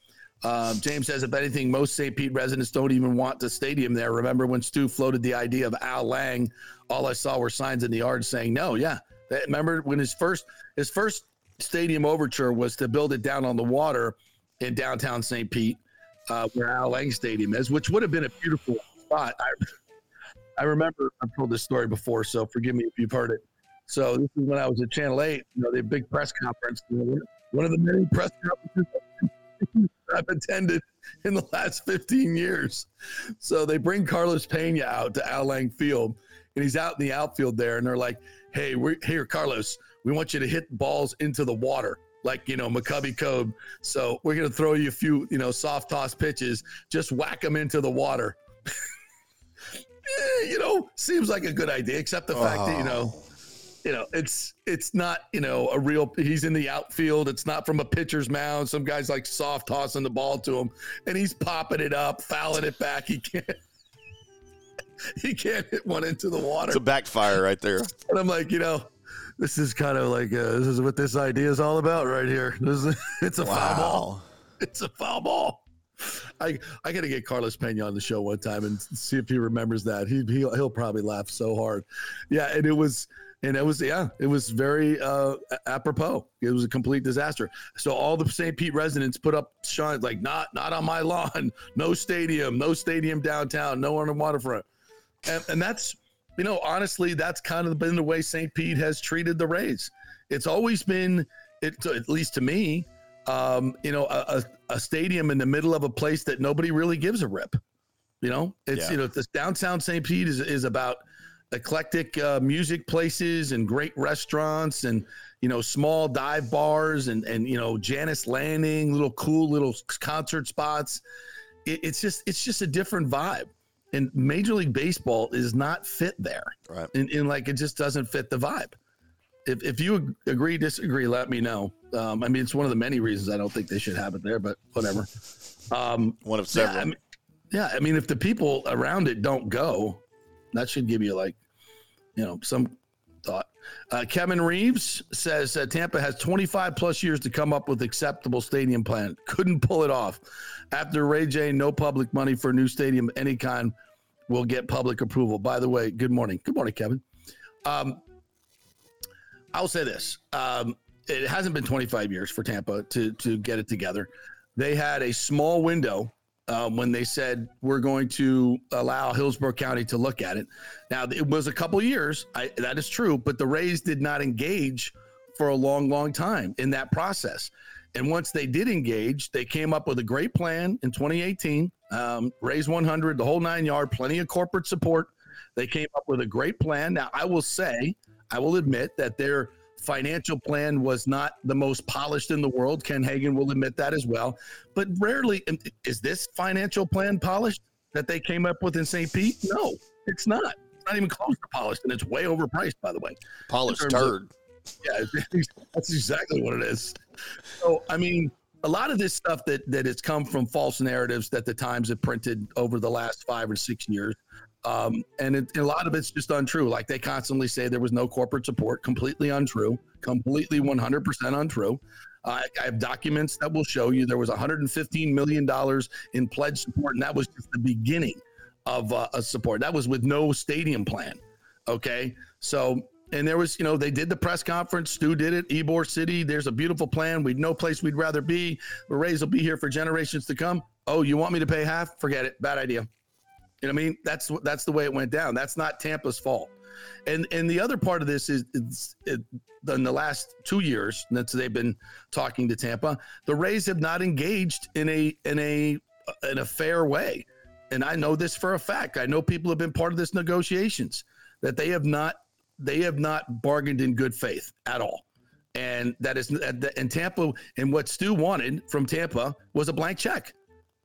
S4: Um, James says, if anything, most St. Pete residents don't even want the stadium there. Remember when Stu floated the idea of Al Lang? All I saw were signs in the yard saying no. Yeah, remember when his first his first stadium overture was to build it down on the water in downtown St. Pete, uh, where Al Lang Stadium is, which would have been a beautiful spot. I, I remember I've told this story before, so forgive me if you've heard it. So this is when I was at Channel Eight. You know, the big press conference. You know, one of the many press conferences I've attended in the last 15 years. So they bring Carlos Pena out to Al Lang Field, and he's out in the outfield there, and they're like, "Hey, we're here, Carlos. We want you to hit balls into the water." Like you know, McCovey Cove. So we're gonna throw you a few, you know, soft toss pitches. Just whack them into the water. Eh, you know, seems like a good idea, except the fact that you know, you know, it's it's not you know a real. He's in the outfield. It's not from a pitcher's mound. Some guys like soft tossing the ball to him, and he's popping it up, fouling it back. He can't. He can't hit one into the water.
S5: It's a backfire right there.
S4: And I'm like, you know, this is kind of like uh, this is what this idea is all about right here. Is, it's a foul ball. It's a foul ball. I I got to get Carlos Pena on the show one time and see if he remembers that. He he'll, he'll probably laugh so hard. Yeah, and it was and it was yeah, it was very uh apropos. It was a complete disaster. So all the St. Pete residents put up signs like not not on my lawn, no stadium, no stadium downtown, no on the waterfront. And, and that's you know honestly that's kind of been the way St. Pete has treated the Rays. It's always been it at least to me um, you know, a, a, stadium in the middle of a place that nobody really gives a rip. You know, it's
S5: Yeah.
S4: you know, this downtown St. Pete is is about eclectic uh, music places and great restaurants and you know small dive bars and and you know Jannus Landing, little cool little concert spots. It, it's just it's just a different vibe. And Major League Baseball is not fit there.
S5: Right.
S4: And, and like it just doesn't fit the vibe. If, if you agree, disagree, let me know. Um, I mean, it's one of the many reasons I don't think they should have it there, but whatever. Um,
S5: One of
S4: yeah. I mean, yeah, I mean, if the people around it don't go, that should give you like, you know, some thought. Uh, Kevin Reeves says uh, Tampa has 25 plus years to come up with acceptable stadium plan. Couldn't pull it off. After Ray J, no public money for a new stadium any kind will get public approval. By the way, good morning. Good morning, Kevin. Um, I'll say this. Um, it hasn't been 25 years for Tampa to to get it together. They had a small window um, when they said we're going to allow Hillsborough County to look at it. Now it was a couple years. I, that is true, but the Rays did not engage for a long, long time in that process. And once they did engage, they came up with a great plan in 2018. um, raise 100, the whole nine yard, plenty of corporate support. They came up with a great plan. Now, I will say, I will admit that their financial plan was not the most polished in the world. Ken Hagan will admit that as well. But rarely is this financial plan polished that they came up with in St. Pete? No, it's not. It's not even close to polished, and it's way overpriced, by the way.
S5: Polished
S4: terms of-
S5: turd.
S4: yeah, that's exactly what it is. So, I mean, a lot of this stuff that that has come from false narratives that the Times have printed over the last five or six years, um, and, it, and a lot of it's just untrue. Like they constantly say there was no corporate support, completely untrue, completely one hundred percent untrue. I have documents that will show you there was 115 million dollars in pledge support, and that was just the beginning of uh, a support. That was with no stadium plan. Okay, so and there was, you know, they did the press conference. Stu did it. Ybor City. There's a beautiful plan. We'd no place we'd rather be. The Rays will be here for generations to come. Oh, you want me to pay half? Forget it. Bad idea. You know what I mean? That's that's the way it went down. That's not Tampa's fault. And and the other part of this is it's it, in the last two years that they've been talking to Tampa, the Rays have not engaged in a in a in a fair way. And I know this for a fact. I know people have been part of this negotiations that they have not they have not bargained in good faith at all. And that is and Tampa and what Stu wanted from Tampa was a blank check.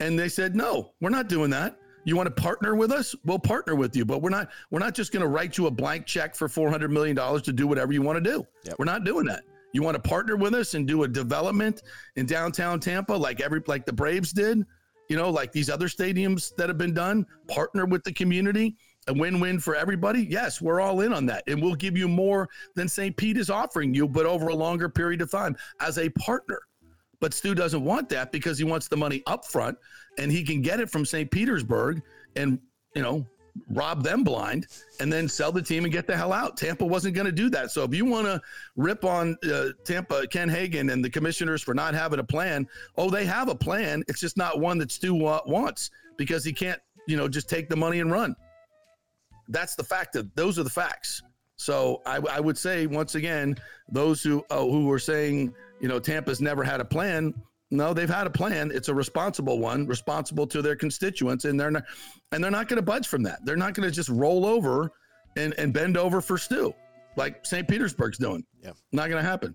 S4: And they said, "No, we're not doing that. You want to partner with us? We'll partner with you, but we're not we're not just going to write you a blank check for 400 million dollars to do whatever you want to do.
S5: Yep.
S4: We're not doing that. You want to partner with us and do a development in downtown Tampa like every like the Braves did, you know, like these other stadiums that have been done, partner with the community, a win-win for everybody. Yes, we're all in on that. And we'll give you more than St. Pete is offering you, but over a longer period of time as a partner. But Stu doesn't want that because he wants the money up front and he can get it from St. Petersburg and, you know, rob them blind and then sell the team and get the hell out. Tampa wasn't going to do that. So if you want to rip on uh, Tampa, Ken Hagan and the commissioners for not having a plan, oh, they have a plan. It's just not one that Stu wa- wants because he can't, you know, just take the money and run. That's the fact that those are the facts. So I, I would say once again, those who oh, who were saying you know Tampa's never had a plan, no, they've had a plan. It's a responsible one, responsible to their constituents, and they're not and they're not going to budge from that. They're not going to just roll over and and bend over for Stu like St. Petersburg's doing.
S5: Yeah.
S4: not going to happen.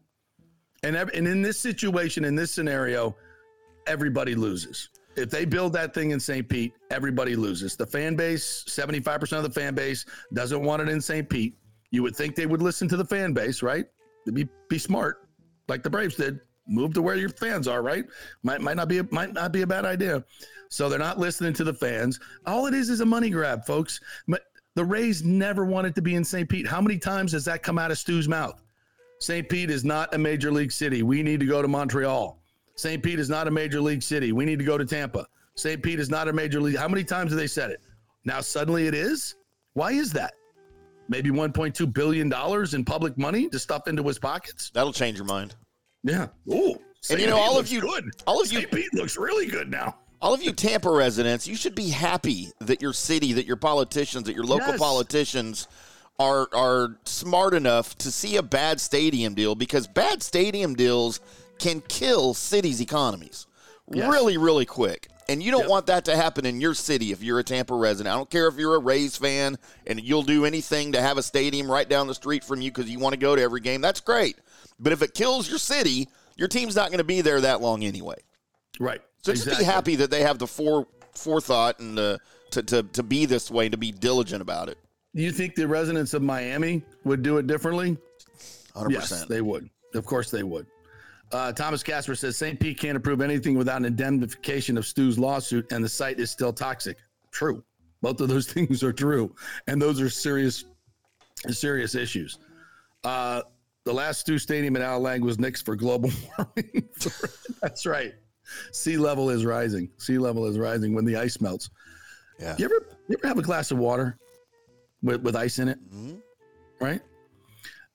S4: And and in this situation, in this scenario, everybody loses. If they build that thing in St. Pete, everybody loses. The fan base, 75% of the fan base doesn't want it in St. Pete. You would think they would listen to the fan base, right? Be be smart, like the Braves did. Move to where your fans are, right? Might might not be a, might not be a bad idea. So they're not listening to the fans. All it is is a money grab, folks. The Rays never wanted to be in St. Pete. How many times has that come out of Stu's mouth? St. Pete is not a major league city. We need to go to Montreal. St. Pete is not a major league city. We need to go to Tampa. St. Pete is not a major league. How many times have they said it? Now suddenly it is? Why is that? Maybe 1.2 billion dollars in public money to stuff into his pockets?
S5: That'll change your mind.
S4: Yeah. Ooh.
S5: And you know, all of you-
S4: good.
S5: all of you-
S4: St. Pete looks really good now.
S5: All of you Tampa residents, you should be happy that your city, that your politicians, that your local
S4: Yes.
S5: politicians are are smart enough to see a bad stadium deal because bad stadium deals can kill cities' economies
S4: Yes.
S5: really, really quick. And you don't
S4: Yep.
S5: want that to happen in your city if you're a Tampa resident. I don't care if you're a Rays fan and you'll do anything to have a stadium right down the street from you because you want to go to every game. That's great. But if it kills your city, your team's not going to be there that long anyway.
S4: Right.
S5: So just be happy that they have the fore, forethought and the, to, to, to be this way, to be diligent about it.
S4: Do you think the residents of Miami would do it differently?
S5: 100%.
S4: Yes, they would. Of course, they would. Uh, Thomas Casper says St. Pete can't approve anything without an indemnification of Stu's lawsuit, and the site is still toxic. True. Both of those things are true, and those are serious, serious issues. Uh, the last Stu Stadium in Al Lang was nixed for global warming. That's right. Sea level is rising. Sea level is rising when the ice melts.
S5: Yeah.
S4: You ever you ever have a glass of water with, with ice in it?
S5: Mhm.
S4: Right?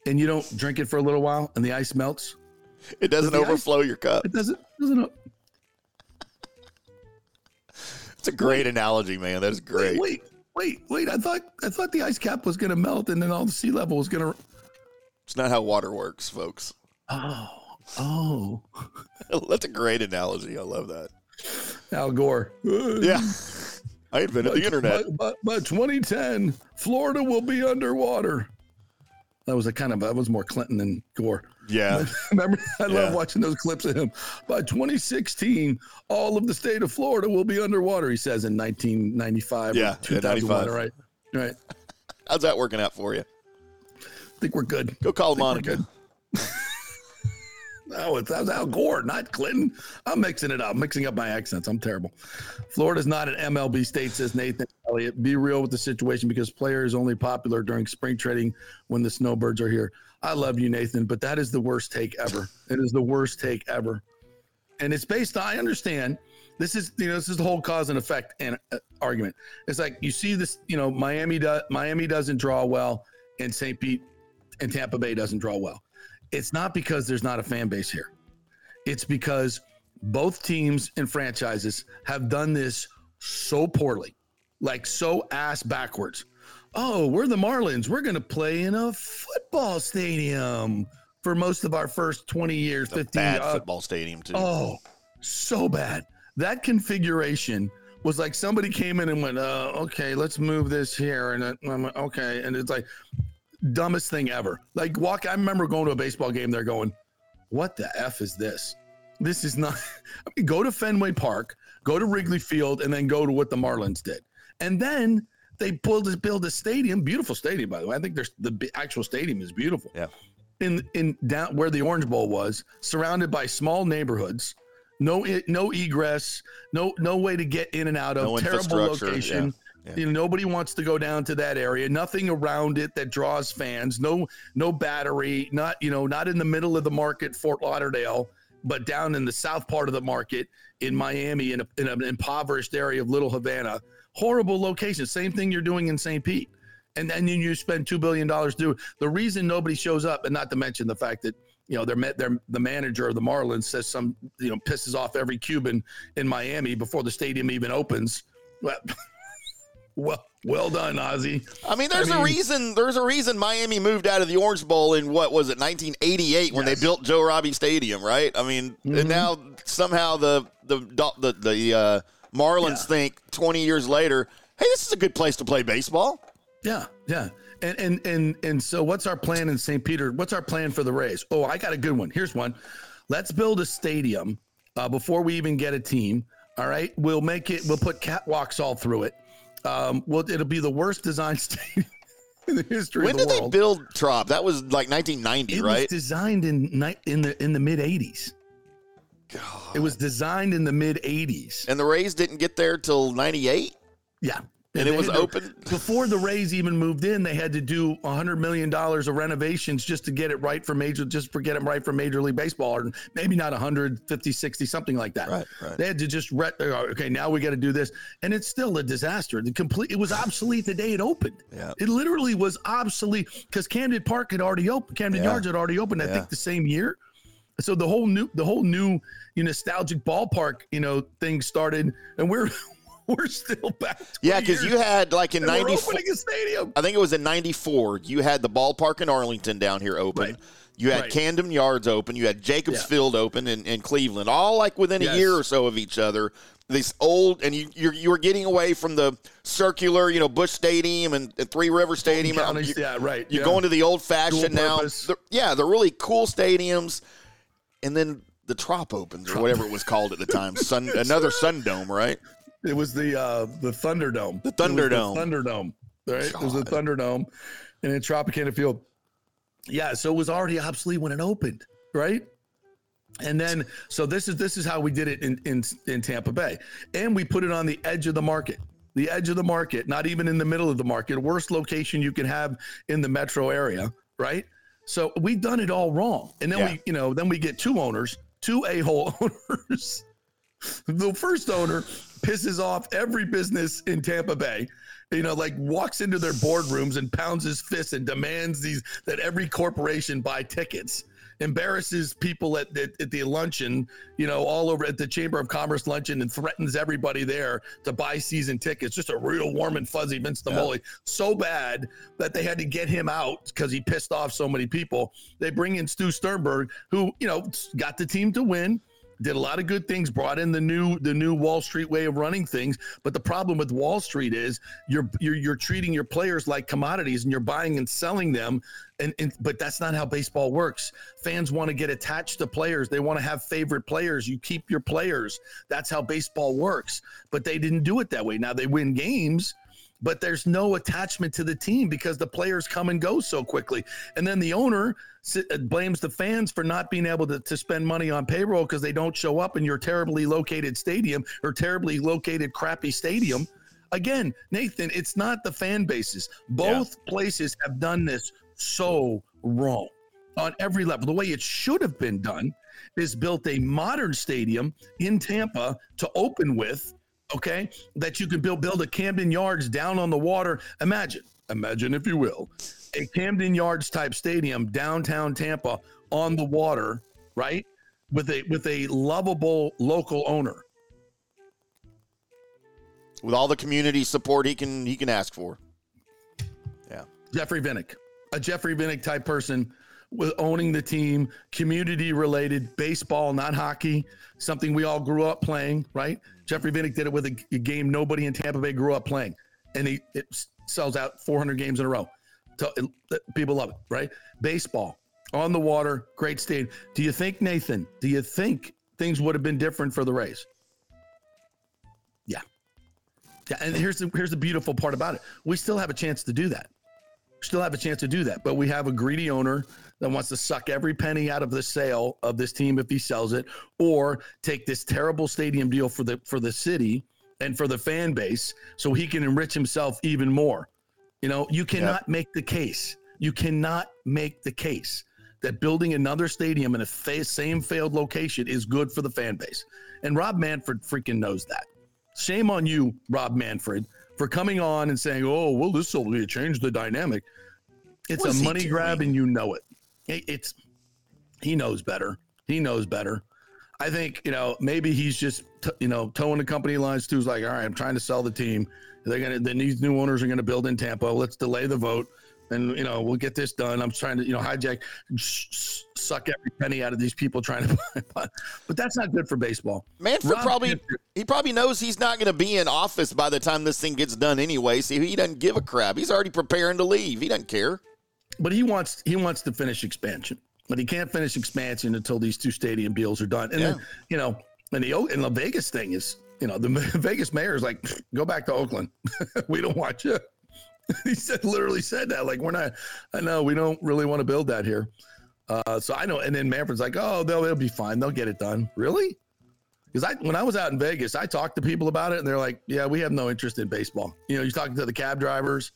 S4: And you don't drink it for a little while and the ice melts?
S5: It doesn't
S4: ice-
S5: overflow your cup.
S4: It doesn't doesn't
S5: It's a great analogy, man. That is great.
S4: wait, wait, wait. I thought I thought the ice cap was gonna melt and then all the sea level was gonna
S5: It's not how water works, folks.
S4: Oh. Oh.
S5: That's a great analogy. I love that.
S4: Al Gore.
S5: Yeah. I invented the internet.
S4: By, by, by 2010, Florida will be underwater. That was a kind of that was more Clinton than Gore.
S5: Yeah.
S4: Remember, I
S5: Yeah.
S4: love watching those clips of him. By 2016, all of the state of Florida will be underwater. He says in 1995.
S5: Yeah, yeah,
S4: 2001,
S5: 95.
S4: Right, right.
S5: How's that working out for you?
S4: I think we're good.
S5: Go call
S4: I think we're
S5: Monica.
S4: No, it's Al Gore, not Clinton. I'm mixing it up, mixing up my accents. I'm terrible. Florida's not an MLB state, says Nathan Elliott. Be real with the situation because players only popular during spring trading when the snowbirds are here. I love you, Nathan, but that is the worst take ever. It is the worst take ever, and it's based. I understand. This is you know this is the whole cause and effect and uh, argument. It's like you see this. You know, Miami does Miami doesn't draw well, and St. Pete and Tampa Bay doesn't draw well it's not because there's not a fan base here. It's because both teams and franchises have done this so poorly, like so ass backwards. Oh, we're the Marlins. We're going to play in a football stadium for most of our first 20 years,
S5: A
S4: 15
S5: bad
S4: uh,
S5: football stadium too.
S4: Oh, so bad. That configuration was like somebody came in and went, uh, okay, let's move this here. And I'm like, okay. And it's like, dumbest thing ever. Like, walk, I remember going to a baseball game there going, what the F is this? This is not, I mean, go to Fenway Park, go to Wrigley Field, and then go to what the Marlins did. And then they build, build a stadium, beautiful stadium, by the way. I think there's the actual stadium is beautiful
S5: Yeah.
S4: in in down where the Orange Bowl was, surrounded by small neighborhoods, no no egress, no no way to get in and out of,
S5: No
S4: terrible location.
S5: yeah, yeah.
S4: You know, nobody wants to go down to that area. Nothing around it that draws fans. No no battery. Not you know not in the middle of the market, Fort Lauderdale, but down in the south part of the market in Miami, in, a, in an impoverished area of Little Havana. Horrible location. Same thing you're doing in St. Pete and then you spend two billion dollars to the reason nobody shows up, and not to mention the fact that you know they're they're the manager of the Marlins says some you know pisses off every Cuban in Miami before the stadium even opens. Well, well, well done, Ozzie.
S5: I mean, there's
S4: I
S5: a
S4: mean-
S5: reason. There's a reason Miami moved out of the Orange Bowl in what was it, 1988, when
S4: Yes.
S5: they built Joe Robbie Stadium, right? I mean,
S4: Mhm.
S5: and now somehow the the the the uh, Marlins
S4: Yeah.
S5: think 20 years later, hey, this is a good place to play baseball.
S4: Yeah, yeah. And and and and so what's our plan in St. Peter? What's our plan for the Rays? Oh, I got a good one. Here's one. Let's build a stadium uh, before we even get a team. All right, we'll make it. We'll put catwalks all through it. Um, well, it'll be the worst designed stadium in the history
S5: When
S4: of the
S5: did they build Trop? That was like 1990,
S4: it was
S5: right?
S4: designed in in the in the mid '80s. It was designed in the mid '80s.
S5: and the Rays didn't get there till 98,
S4: Yeah.
S5: and it was
S4: had to-
S5: open.
S4: before the Rays even moved in, they had to do a hundred million dollars of renovations just to get it right for major, just for get it right for Major League Baseball, or maybe not 150, 60, something like that.
S5: Right, right.
S4: They had to just re- uh, okay, now we got to do this, and it's still a disaster. The complete, it was obsolete the day it opened.
S5: Yeah.
S4: It literally was obsolete because Camden Park had already opened. Camden
S5: Yeah.
S4: Yards had already opened. I
S5: Yeah.
S4: think the same year. So the whole new, the whole new, you know, nostalgic ballpark, you know, thing started, and we're we're still back.
S5: Yeah, because you had like in
S4: and
S5: 94.
S4: opening a stadium.
S5: I think it was in 94. You had the ballpark in Arlington down here open.
S4: Right.
S5: You had
S4: Right.
S5: Camden Yards open. You had Jacobs
S4: Yeah.
S5: Field open in, in Cleveland, all like within a
S4: Yes.
S5: year or so of each other. This old, and you you're, you were getting away from the circular, you know, Busch Stadium and, and Three River Stadium.
S4: Counties,
S5: You-
S4: yeah, right.
S5: You're
S4: yeah.
S5: going to the old fashioned now. They're- yeah, they're really cool stadiums. And then the Trop opens, or whatever it was called at the time. Sun, another Sun Dome, right?
S4: It was the uh the Thunderdome.
S5: The Thunderdome.
S4: Thunderdome. Right. It was the
S5: God.
S4: Thunderdome, and in Tropicana Field. Yeah, so it was already obsolete when it opened, right? And then, so this is this is how we did it in in in Tampa Bay, and we put it on the edge of the market, the edge of the market, not even in the middle of the market, worst location you can have in the metro area, right? So we've done it all wrong, and then
S5: Yeah.
S4: we, you know, then we get two owners, two a hole owners. the first owner pisses off every business in Tampa Bay. You know, like walks into their boardrooms and pounds his fist and demands these that every corporation buy tickets. Embarrasses people at, at, at the luncheon, you know, all over at the Chamber of Commerce luncheon and threatens everybody there to buy season tickets. Just a real warm and fuzzy Vince Naimoli. So bad that they had to get him out because he pissed off so many people. They bring in Stu Sternberg, who, you know, got the team to win did a lot of good things, brought in the new the new Wall Street way of running things. But the problem with Wall Street is you're you're, you're treating your players like commodities and you're buying and selling them. And, and but that's not how baseball works. Fans want to get attached to players. They want to have favorite players. You keep your players. That's how baseball works. But they didn't do it that way. Now they win games but there's no attachment to the team because the players come and go so quickly. And then the owner uh, blames the fans for not being able to, to spend money on payroll because they don't show up in your terribly located stadium or terribly located crappy stadium. Again, Nathan, it's not the fan bases. Both yeah. places have done this so wrong on every level. The way it should have been done is built a modern stadium in Tampa to open with okay, that you can build build a Camden Yards down on the water. Imagine, imagine if you will, a Camden Yards type stadium downtown Tampa on the water, right? With a with a lovable local owner.
S5: With all the community support he can he can ask for. Yeah.
S4: Jeffrey Vinik. A Jeffrey Vinik type person with owning the team, community related, baseball, not hockey, something we all grew up playing, right? Jeffrey Vinik did it with a, a game nobody in Tampa Bay grew up playing, and he it sells out 400 games in a row. So, people love it, right? Baseball on the water, great stadium. Do you think, Nathan? Do you think things would have been different for the Rays? Yeah, yeah. And here's the here's the beautiful part about it: we still have a chance to do that. Still have a chance to do that, but we have a greedy owner that wants to suck every penny out of the sale of this team if he sells it, or take this terrible stadium deal for the for the city and for the fan base so he can enrich himself even more. You know, you cannot yep. make the case. You cannot make the case that building another stadium in a fa- same failed location is good for the fan base. And Rob Manfred freaking knows that. Shame on you, Rob Manfred, for coming on and saying, "Oh, well, this will change the dynamic." It's a money grab, and you know it it's he knows better. He knows better. I think you know maybe he's just t- you know toeing the company lines too. He's like, all right, I'm trying to sell the team. They're gonna then these new owners are gonna build in Tampa. Let's delay the vote, and you know we'll get this done. I'm trying to you know hijack, sh- suck every penny out of these people trying to buy, but that's not good for baseball.
S5: Manfred Rob, probably he probably knows he's not going to be in office by the time this thing gets done anyway. So he doesn't give a crap. He's already preparing to leave. He doesn't care
S4: but he wants he wants to finish expansion, but he can't finish expansion until these two stadium deals are done. And yeah. then you know, and the and the Vegas thing is, you know, the Vegas mayor is like, go back to Oakland. we don't want you. he said literally said that like we're not. I know we don't really want to build that here. Uh, so I know, and then Manfred's like, oh, they'll they'll be fine. They'll get it done. Really? Because I when I was out in Vegas, I talked to people about it, and they're like, yeah, we have no interest in baseball. You know, you're talking to the cab drivers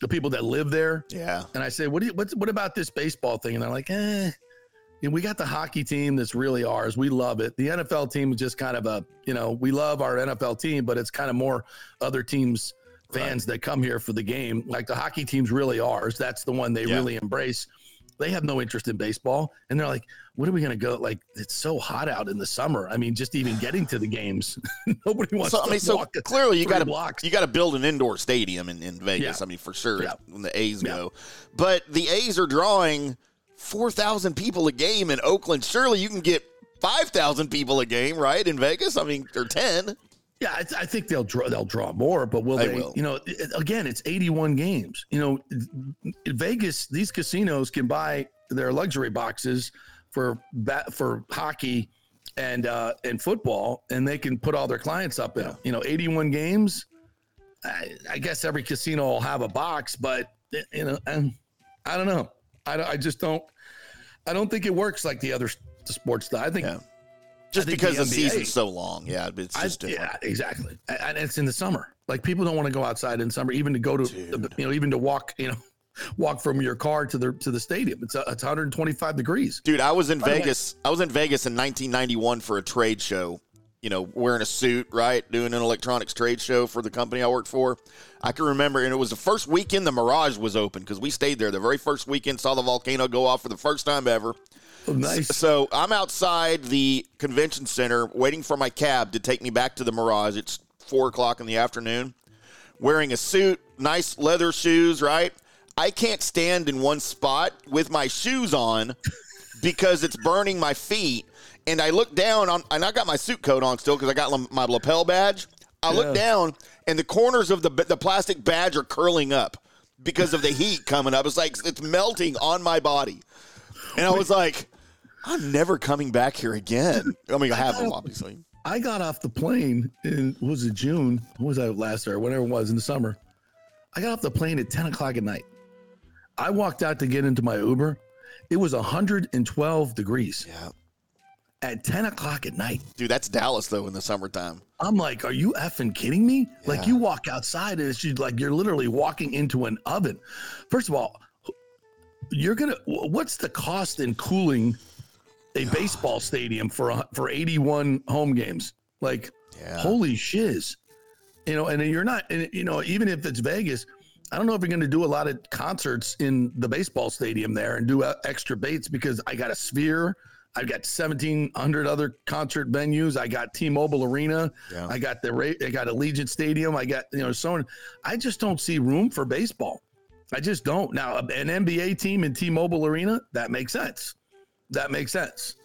S4: the people that live there.
S5: Yeah.
S4: And I say, what do you, what's, what about this baseball thing? And they're like, eh, know, we got the hockey team that's really ours. We love it. The NFL team is just kind of a, you know, we love our NFL team, but it's kind of more other teams fans right. that come here for the game. Like the hockey team's really ours. That's the one they yeah. really embrace they have no interest in baseball. And they're like what are we going to go like it's so hot out in the summer. I mean just even getting to the games nobody wants
S5: so,
S4: to
S5: I mean, so clearly you got to block you got to build an indoor stadium in, in vegas yeah. i mean for sure yeah. when the a's yeah. go. But the a's are drawing 4000 people a game in oakland. Surely you can get 5000 people a game right in vegas? I mean or 10
S4: yeah, I, I, think they'll draw. They'll draw more, but will they? they will. You know, again, it's 81 games. You know, Vegas. These casinos can buy their luxury boxes for bat, for hockey and uh, and football, and they can put all their clients up in. You know, 81 games. I, I guess every casino will have a box, but you know, and I don't know. I, I just don't. I don't think it works like the other sports. I think. Yeah
S5: just because the, the season's so long. Yeah, it's just
S4: I, yeah, exactly. And it's in the summer. Like people don't want to go outside in summer, even to go to the, you know, even to walk, you know, walk from your car to the to the stadium. It's a, it's 125 degrees.
S5: Dude, I was in By Vegas. I was in Vegas in 1991 for a trade show. You know, wearing a suit, right, doing an electronics trade show for the company I worked for. I can remember, and it was the first weekend the Mirage was open because we stayed there. The very first weekend, saw the volcano go off for the first time ever.
S4: Nice.
S5: So I'm outside the convention center waiting for my cab to take me back to the Mirage. It's four o'clock in the afternoon. Wearing a suit, nice leather shoes, right? I can't stand in one spot with my shoes on because it's burning my feet. and I look down on, and I got my suit coat on still because I got my lapel badge. I look down, and the corners of the the plastic badge are curling up because of the heat coming up. It's like it's melting on my body, and I was like, I'm never coming back here again. I mean, I have them obviously.
S4: I got off the plane in was it June? What was that last year? Whatever it was in the summer. I got off the plane at 10 o'clock at night. I walked out to get into my Uber. It was 112 degrees
S5: Yeah,
S4: at 10 o'clock at night.
S5: dude, that's Dallas though in the summertime.
S4: I'm like, are you effing kidding me? Like you walk outside and it's just like you're literally walking into an oven. First of all, you're gonna. What's the cost in cooling a baseball stadium for for 81 home games? Like,
S5: Yeah.
S4: holy shiz, you know. And you're not, and you know, even if it's Vegas. I don't know if you're going to do a lot of concerts in the baseball stadium there and do uh, extra baits because I got a sphere. I've got 1,700 other concert venues. I got T-Mobile Arena.
S5: Yeah.
S4: I got the I got Allegiant Stadium. I got you know so on. I just don't see room for baseball. I just don't. Now an NBA team in T-Mobile Arena that makes sense. That makes sense.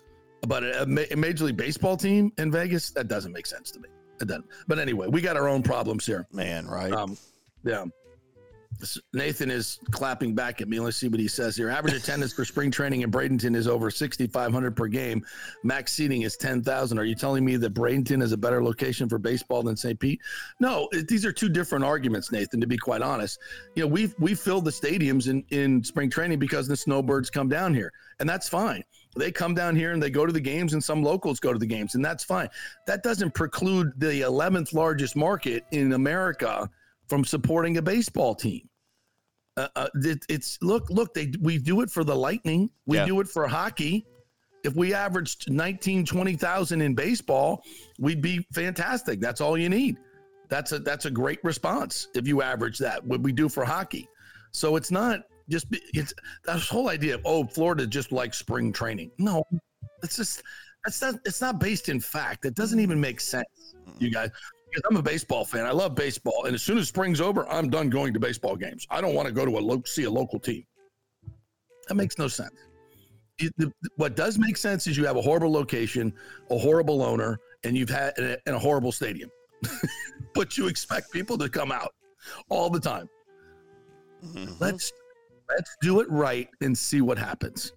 S4: But a, a Major League Baseball team in Vegas that doesn't make sense to me. It doesn't. But anyway, we got our own problems here.
S5: Man, right?
S4: Um, yeah. Nathan is clapping back at me. Let's see what he says here. Average attendance for spring training in Bradenton is over 6,500 per game. Max seating is 10,000. Are you telling me that Bradenton is a better location for baseball than St. Pete? No, it- these are two different arguments, Nathan, to be quite honest. You know, we've, we filled the stadiums in, in spring training because the snowbirds come down here, and that's fine. They come down here and they go to the games, and some locals go to the games, and that's fine. That doesn't preclude the 11th largest market in America from supporting a baseball team. Uh, uh, it, it's look, look, they we do it for the Lightning, we
S5: Yeah.
S4: do it for hockey. If we averaged 19, 20,000 in baseball, we'd be fantastic. That's all you need. That's a that's a great response if you average that. What we do for hockey. So it's not just it's that whole idea of oh Florida just like spring training. No, it's just that's not it's not based in fact. It doesn't even make sense. You guys, because I'm a baseball fan. I love baseball, and as soon as spring's over, I'm done going to baseball games. I don't want to go to a lo- see a local team. That makes no sense. It- the- what does make sense is you have a horrible location, a horrible owner, and you've had and a, and a horrible stadium. but you expect people to come out all the time.
S5: Mhm.
S4: Let's let's do it right and see what happens.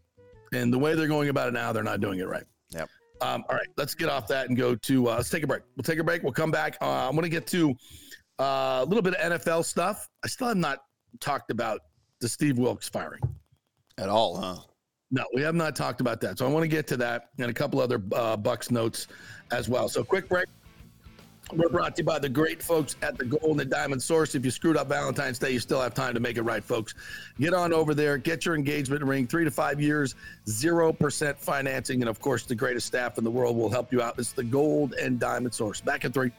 S4: And the way they're going about it now, they're not doing it right.
S5: Yep.
S4: Um, all right, let's get off that and go to uh, let's take a break. We'll take a break. We'll come back. Uh, I'm going to get to uh, a little bit of NFL stuff. I still have not talked about the Steve Wilks firing.
S5: At all, huh?
S4: No, we have not talked about that. So I want to get to that and a couple other uh, Bucs notes as well. So quick break. We're brought to you by the great folks at the Gold and Diamond Source. If you screwed up Valentine's Day, you still have time to make it right, folks. Get on over there, get your engagement ring, three to five years, 0% financing. And of course, the greatest staff in the world will help you out. It's the Gold and Diamond Source. Back at three.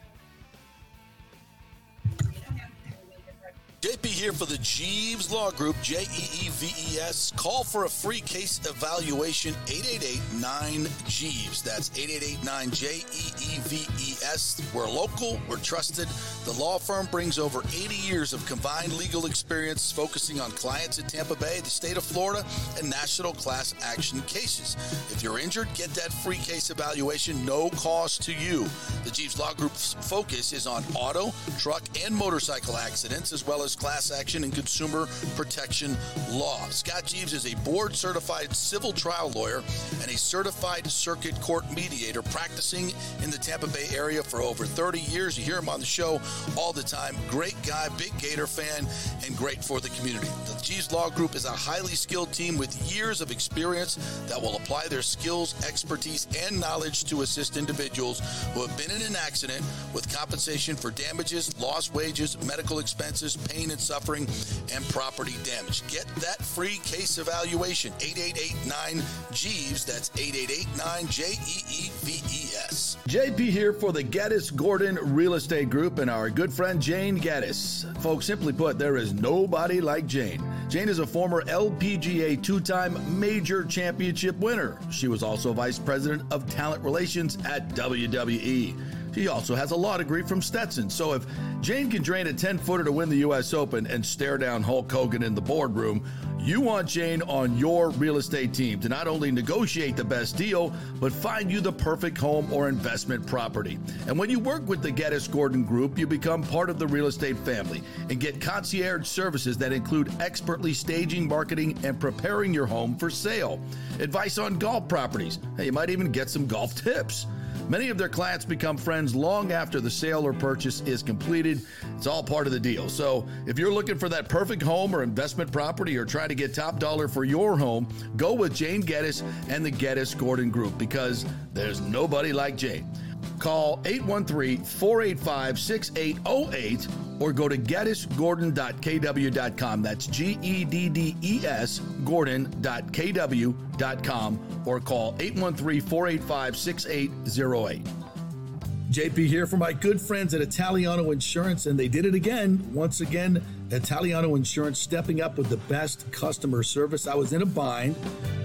S10: JP here for the Jeeves Law Group, J E E V E S. Call for a free case evaluation, 888 9 Jeeves. That's 888 9 J E E V E S. We're local, we're trusted. The law firm brings over 80 years of combined legal experience focusing on clients in Tampa Bay, the state of Florida, and national class action cases. If you're injured, get that free case evaluation, no cost to you. The Jeeves Law Group's focus is on auto, truck, and motorcycle accidents, as well as class action and consumer protection law. Scott Jeeves is a board certified civil trial lawyer and a certified circuit court mediator practicing in the Tampa Bay area for over 30 years. You hear him on the show all the time. Great guy, big Gator fan, and great for the community. The Jeeves Law Group is a highly skilled team with years of experience that will apply their skills, expertise, and knowledge to assist individuals who have been in an accident with compensation for damages, lost wages, medical expenses, pain and suffering, and property damage. Get that free case evaluation. 8889 Jeeves. That's 8889 J E E V E S.
S4: JP here for the Geddes Gordon Real Estate Group and our good friend Jane Geddes. Folks, simply put, there is nobody like Jane. Jane is a former LPGA two time major championship winner. She was also vice president of talent relations at WWE. She also has a law degree from Stetson. So if Jane can drain a 10 footer to win the U.S. Open and stare down Hulk Hogan in the boardroom, You want Jane on your real estate team to not only negotiate the best deal, but find you the perfect home or investment property. And when you work with the Geddes Gordon Group, you become part of the real estate family and get concierge services that include expertly staging, marketing, and preparing your home for sale. Advice on golf properties. Hey, you might even get some golf tips. Many of their clients become friends long after the sale or purchase is completed. It's all part of the deal. So, if you're looking for that perfect home or investment property or trying to get top dollar for your home, go with Jane Geddes and the Geddes Gordon Group because there's nobody like Jane. Call 813 485 6808 or go to geddesgordon.kw.com. That's G E D D E S Gordon.kw.com or call 813 485 6808. JP here for my good friends at Italiano Insurance, and they did it again. Once again, Italiano Insurance stepping up with the best customer service. I was in a bind.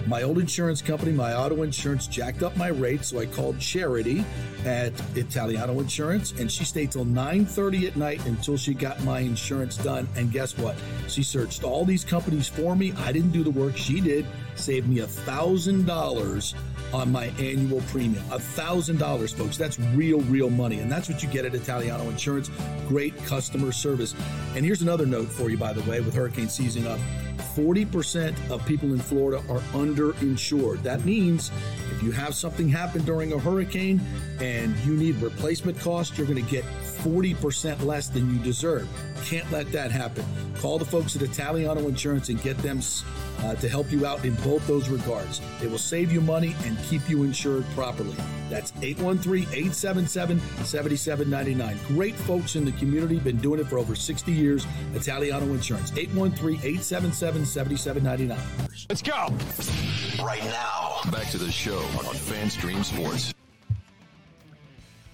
S4: My old insurance company, my auto insurance, jacked up my rates, so I called Charity at Italiano Insurance, and she stayed till 9:30 at night until she got my insurance done. And guess what? She searched all these companies for me. I didn't do the work; she did. Saved me a thousand dollars on my annual premium. A thousand dollars, folks. That's real, real money. And that's what you get at Italiano Insurance. Great customer service. And here's another note for you, by the way, with hurricane season up. 40% of people in Florida are underinsured. That means if you have something happen during a hurricane and you need replacement costs, you're going to get 40% less than you deserve. Can't let that happen. Call the folks at Italiano Insurance and get them uh, to help you out in both those regards. It will save you money and keep you insured properly. That's 813-877-7799. Great folks in the community, been doing it for over 60 years. Italiano Insurance, 813-877-7799.
S1: Let's go. Right now, back to the show on FanStream Sports.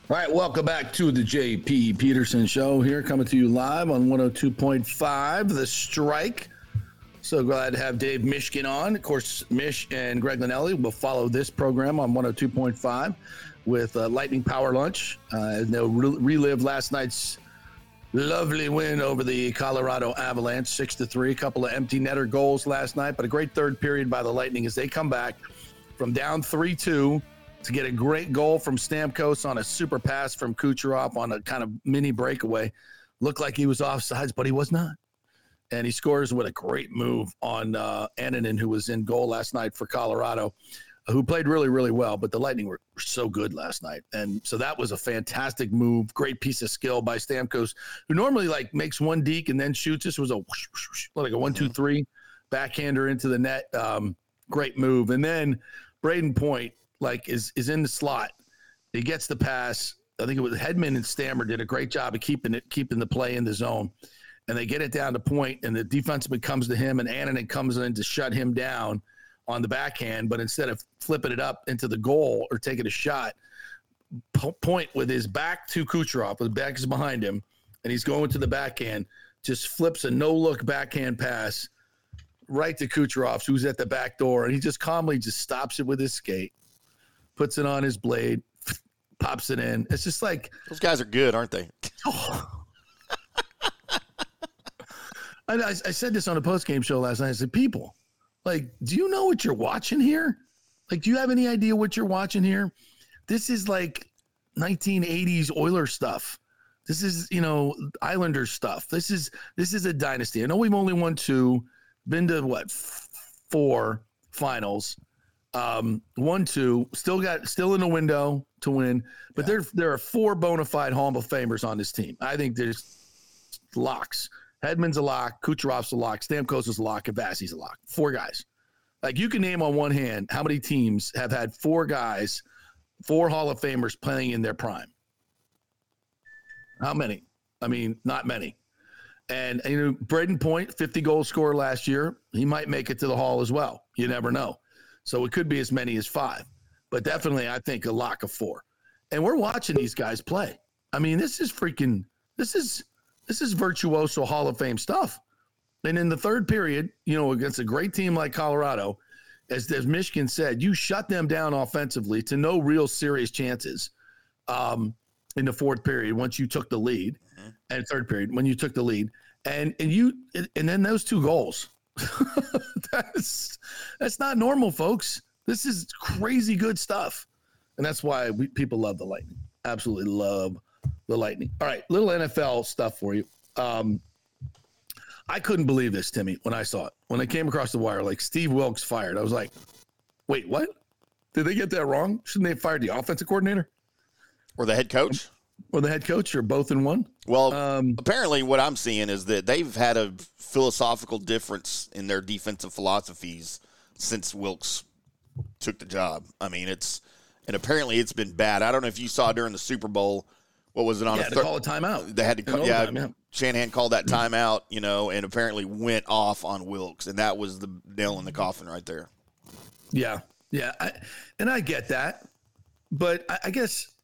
S4: All right, welcome back to the JP Peterson Show here, coming to you live on 102.5, The Strike. So glad to have Dave Mishkin on. Of course, Mish and Greg Linnelli will follow this program on 102.5 with uh, Lightning Power Lunch. Uh, they'll re- relive last night's lovely win over the Colorado Avalanche, six to three. A couple of empty netter goals last night, but a great third period by the Lightning as they come back from down three two to get a great goal from Stamkos on a super pass from Kucherov on a kind of mini breakaway. Looked like he was offsides, but he was not and he scores with a great move on uh, Annunen, who was in goal last night for Colorado, who played really, really well. But the Lightning were, were so good last night, and so that was a fantastic move. Great piece of skill by Stamkos, who normally like makes one deke and then shoots. This was a whoosh, whoosh, whoosh, like a one, two, three backhander into the net. Um, great move, and then Brayden Point like is is in the slot. He gets the pass. I think it was Hedman and Stammer did a great job of keeping it, keeping the play in the zone and they get it down to point, and the defenseman comes to him, and Annunen comes in to shut him down on the backhand. But instead of flipping it up into the goal or taking a shot, point with his back to Kucherov, his back is behind him, and he's going to the backhand, just flips a no look backhand pass right to Kucherov, who's at the back door, and he just calmly just stops it with his skate, puts it on his blade, pops it in. It's just like
S5: those guys are good, aren't they?
S4: Oh, I, I, I said this on a post game show last night. I said, people, like, do you know what you're watching here? Like, do you have any idea what you're watching here? This is like 1980s Oiler stuff. This is, you know, Islander stuff. This is this is a dynasty. I know we've only won two, been to what four finals, um, one two, still got still in the window to win. But yeah. there there are four bona fide Hall of Famers on this team. I think there's locks. Hedman's a lock, Kucherov's a lock, Stamkos is a lock, and a lock. Four guys. Like you can name on one hand how many teams have had four guys, four Hall of Famers playing in their prime. How many? I mean, not many. And you know, Brayden Point, 50 goal scorer last year, he might make it to the Hall as well. You never know. So it could be as many as five, but definitely I think a lock of four. And we're watching these guys play. I mean, this is freaking. This is this is virtuoso Hall of Fame stuff. And in the third period, you know, against a great team like Colorado, as, as Mishkin said, you shut them down offensively to no real serious chances um, in the fourth period once you took the lead, mm-hmm. and third period when you took the lead, and and you and then those two goals. that's that's not normal, folks. This is crazy good stuff, and that's why we, people love the Lightning. Absolutely love the Lightning. All right, little NFL stuff for you. Um, I couldn't believe this, Timmy, when I saw it. When I came across the wire, like Steve Wilks fired. I was like, wait, what? Did they get that wrong? Shouldn't they have fired the offensive coordinator
S5: Or the head coach?
S4: or the head coach or both in one?
S5: Well,
S4: Um,
S5: apparently, what I'm seeing is that they've had a philosophical difference in their defensive philosophies since Wilks took the job. I mean, it's and apparently it's been bad. I don't know if you saw during the Super Bowl. What was it on
S4: yeah,
S5: a thir-
S4: call a timeout.
S5: They had to call, yeah,
S4: yeah.
S5: Shanahan called that mm-hmm. timeout, you know, and apparently went off on Wilks, and that was the nail in the mm-hmm. coffin right there.
S4: Yeah, yeah, I, and I get that, but I, I guess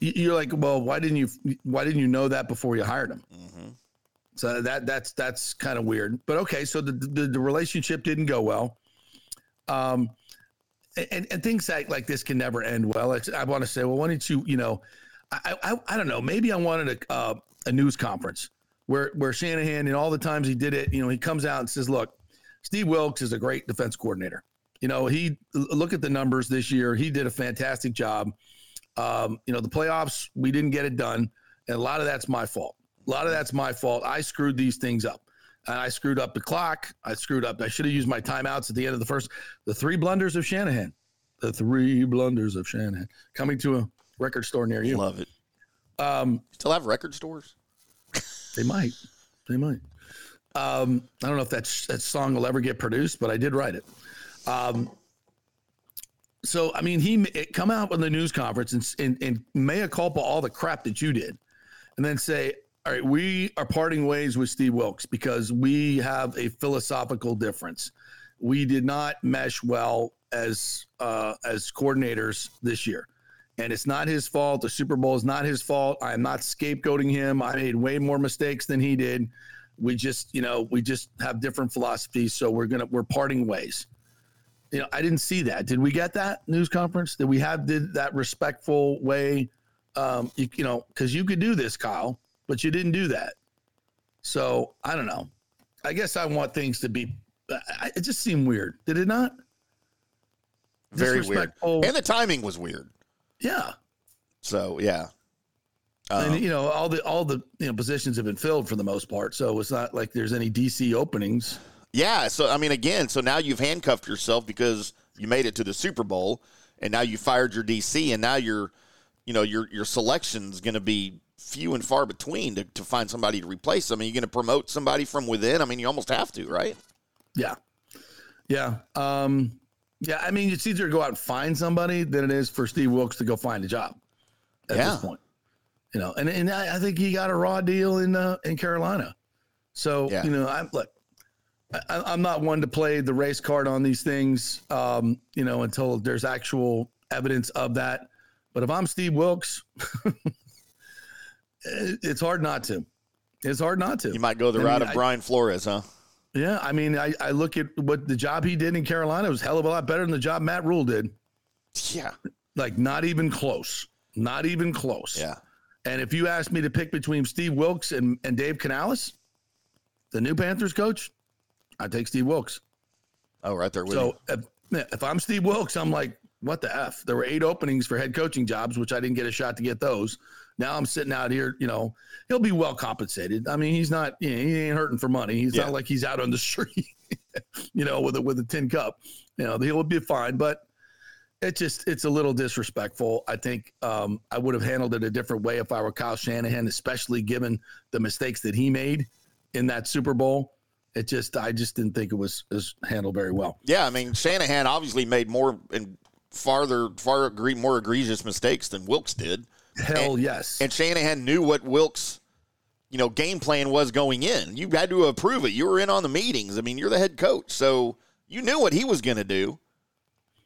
S4: you're like, well, why didn't you? Why didn't you know that before you hired him? Mm-hmm. So that that's that's kind of weird. But okay, so the, the the relationship didn't go well. Um, and and things like like this can never end well. I want to say, well, why didn't you? You know, I I, I don't know. Maybe I wanted a uh, a news conference where where Shanahan and all the times he did it, you know, he comes out and says, look, Steve Wilks is a great defense coordinator. You know, he look at the numbers this year. He did a fantastic job. Um, you know, the playoffs, we didn't get it done. And a lot of that's my fault. A lot of that's my fault. I screwed these things up. And I screwed up the clock. I screwed up. I should have used my timeouts at the end of the first. The three blunders of Shanahan. The three blunders of Shanahan. Coming to a record store near you.
S5: Love it.
S4: Um,
S5: Still have record stores?
S4: they might. They might. Um, I don't know if that that song will ever get produced, but I did write it. Um, so I mean, he it, come out with the news conference and, and and mea culpa all the crap that you did, and then say, "All right, we are parting ways with Steve Wilks because we have a philosophical difference. We did not mesh well as uh, as coordinators this year." and it's not his fault. The Super Bowl is not his fault. I'm not scapegoating him. I made way more mistakes than he did. We just, you know, we just have different philosophies. So we're gonna we're parting ways. You know, I didn't see that. Did we get that news conference? Did we have did that respectful way? Um, you, you know, because you could do this, Kyle, but you didn't do that. So I don't know. I guess I want things to be. I, it just seemed weird. Did it not?
S5: Very weird. And the timing was weird.
S4: Yeah.
S5: So, yeah. Um,
S4: and you know all the all the you know positions have been filled for the most part, so it's not like there's any DC openings.
S5: Yeah, so I mean, again, so now you've handcuffed yourself because you made it to the Super Bowl, and now you fired your DC, and now your, you know, your your selection's going to be few and far between to, to find somebody to replace them. I mean, you're going to promote somebody from within. I mean, you almost have to, right?
S4: Yeah, yeah, um, yeah. I mean, it's easier to go out and find somebody than it is for Steve Wilks to go find a job at
S5: Yeah.
S4: this point. You know, and and I, I think he got a raw deal in uh, in Carolina. So
S5: Yeah.
S4: you know, I'm look. I, I'm not one to play the race card on these things, um, you know, until there's actual evidence of that. But if I'm Steve Wilks, it's hard not to. It's hard not to.
S5: You might go the
S4: I
S5: route
S4: mean,
S5: of
S4: I-
S5: Brian Flores, huh?
S4: Yeah, I mean, I, I look at what the job he did in Carolina was a hell of a lot better than the job Matt Rhule did.
S5: Yeah,
S4: Like, not even close. Not even close.
S5: yeah.
S4: And if you ask me to pick between Steve Wilks and, and Dave Canales, the new Panthers coach, I take Steve Wilks.
S5: Oh, right there with you.
S4: So if, if I'm Steve Wilks, I'm like, what the F? There were eight openings for head coaching jobs, which I didn't get a shot to get those. Now I'm sitting out here, you know, he'll be well compensated. I mean, he's not, you know, he ain't hurting for money. He's
S5: Yeah.
S4: not like he's out on the street, you know, with a with a tin cup. You know, he'll be fine, but it just it's a little disrespectful. I think um, I would have handled it a different way if I were Kyle Shanahan, especially given the mistakes that he made in that Super Bowl. It just I just didn't think it was was handled very well.
S5: Yeah, I mean Shanahan obviously made more and farther, far agree, more egregious mistakes than Wilks did.
S4: Hell yes.
S5: And Shanahan knew what Wilks, you know, game plan was going in. You had to approve it. You were in on the meetings. I mean, you're the head coach, so you knew what he was going to do.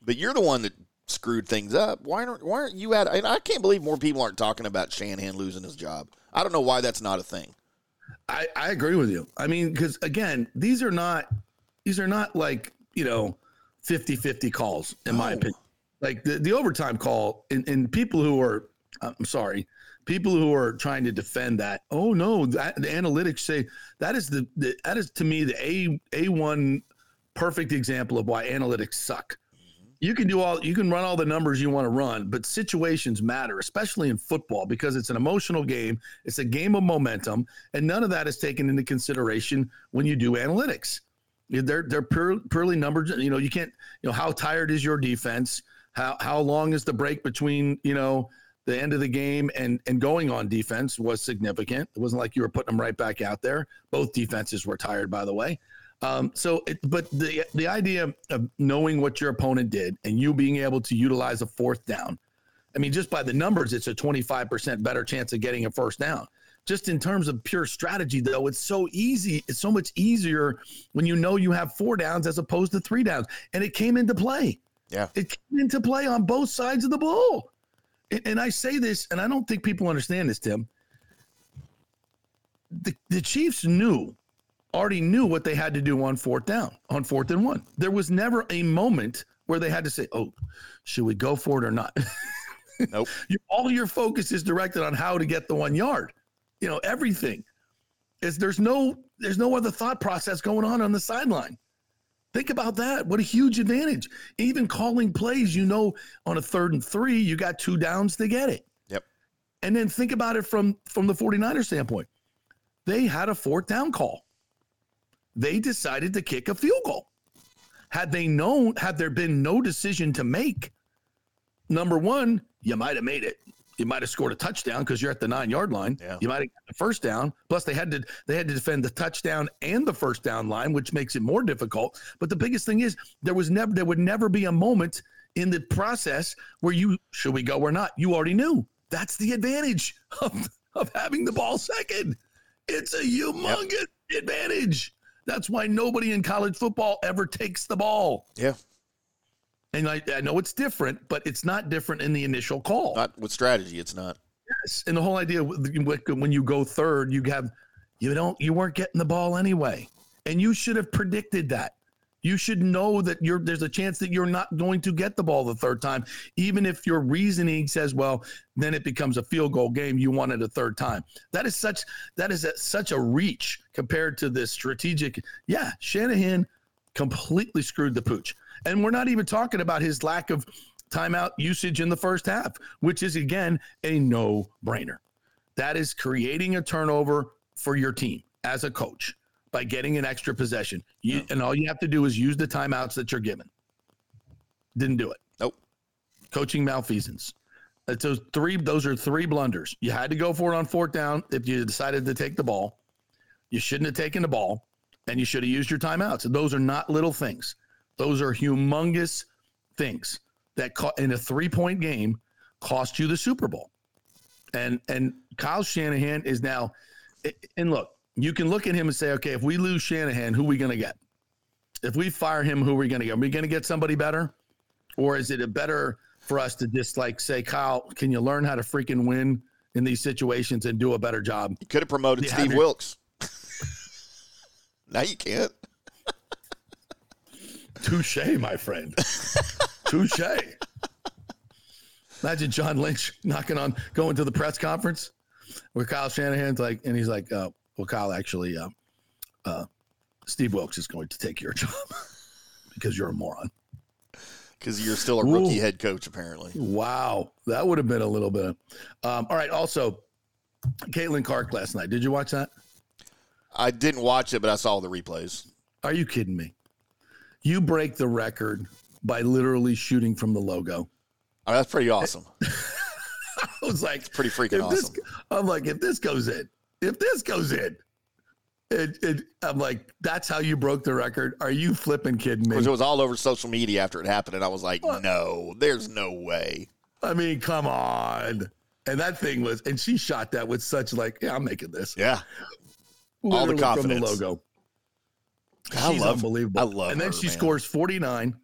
S5: But you're the one that screwed things up. Why aren't Why aren't you at? And I can't believe more people aren't talking about Shanahan losing his job. I don't know why that's not a thing.
S4: I, I agree with you. I mean, because again, these are not these are not like, you know, 50-50 calls, in my opinion. Like the, the overtime call and, and people who are I'm sorry, people who are trying to defend that, oh no, that, the analytics say that is the, the that is to me the a a one perfect example of why analytics suck. Mm-hmm. You can do all you can run all the numbers you want to run, but situations matter, especially in football, because it's an emotional game. It's a game of momentum, and none of that is taken into consideration when you do analytics. They're they're pure, purely numbers. You know, you can't. You know, how tired is your defense? How how long is the break between you know the end of the game and and going on defense was significant. It wasn't like you were putting them right back out there. Both defenses were tired, by the way. Um, so, it, but the the idea of knowing what your opponent did and you being able to utilize a fourth down, I mean, just by the numbers, it's a twenty five percent better chance of getting a first down. Just in terms of pure strategy, though, it's so easy. It's so much easier when you know you have four downs as opposed to three downs, and it came into play.
S5: Yeah,
S4: it came into play on both sides of the ball. And, and I say this, and I don't think people understand this, Tim. The, the Chiefs knew already knew what they had to do on fourth down, on fourth and one. There was never a moment where they had to say, "Oh, should we go for it or not?"
S5: Nope.
S4: all your focus is directed on how to get the one yard. You know, everything is there's no there's no other thought process going on on the sideline. Think about that. What a huge advantage. Even calling plays, you know, on a third and three, you got two downs to get it.
S5: Yep.
S4: And then think about it from from the 49ers standpoint. They had a fourth down call they decided to kick a field goal. Had they known, had there been no decision to make, number one, you might have made it. You might have scored a touchdown because you're at the nine yard line.
S5: Yeah.
S4: You might have got the first down. Plus, they had to they had to defend the touchdown and the first down line, which makes it more difficult. But the biggest thing is there was never there would never be a moment in the process where you should we go or not. You already knew. That's the advantage of, of having the ball second. It's a humongous yep. advantage. That's why nobody in college football ever takes the ball.
S5: Yeah.
S4: And I, I know it's different, but it's not different in the initial call.
S5: Not with strategy, it's not.
S4: Yes. And the whole idea when you go third, you have, you don't, you weren't getting the ball anyway. And you should have predicted that you should know that you're there's a chance that you're not going to get the ball the third time even if your reasoning says well then it becomes a field goal game you want it a third time that is such that is a, such a reach compared to this strategic yeah shanahan completely screwed the pooch and we're not even talking about his lack of timeout usage in the first half which is again a no brainer that is creating a turnover for your team as a coach by getting an extra possession. You, yeah. And all you have to do is use the timeouts that you're given. Didn't do it.
S5: Nope.
S4: Coaching malfeasance. Those three. Those are three blunders. You had to go for it on fourth down if you decided to take the ball. You shouldn't have taken the ball, and you should have used your timeouts. Those are not little things. Those are humongous things that in a three point game cost you the Super Bowl. And and Kyle Shanahan is now. And look, you can look at him and say, okay, if we lose Shanahan, who are we going to get? If we fire him, who are we going to get? Are we going to get somebody better? Or is it a better for us to just like say, Kyle, can you learn how to freaking win in these situations and do a better job?
S5: You could have promoted Steve Wilks. now you can't.
S4: Touche, my friend. Touche. Imagine John Lynch knocking on, going to the press conference where Kyle Shanahan's like, and he's like, uh, well, Kyle, actually, uh, uh, Steve Wilks is going to take your job because you're a moron.
S5: Because you're still a rookie Ooh. head coach, apparently.
S4: Wow, that would have been a little bit of. Um, all right. Also, Caitlin Clark last night. Did you watch that?
S5: I didn't watch it, but I saw the replays.
S4: Are you kidding me? You break the record by literally shooting from the logo.
S5: Oh, that's pretty awesome.
S4: I was like,
S5: it's pretty freaking awesome.
S4: This, I'm like, if this goes in, if this goes in, it, it, I'm like, that's how you broke the record. Are you flipping kidding me?
S5: Because it was all over social media after it happened, and I was like, what? no, there's no way.
S4: I mean, come on. And that thing was, and she shot that with such like, yeah, I'm making this.
S5: Yeah, Literally all the confidence
S4: from the logo.
S5: I
S4: She's
S5: love,
S4: unbelievable.
S5: I love.
S4: And then
S5: her,
S4: she
S5: man.
S4: scores 49,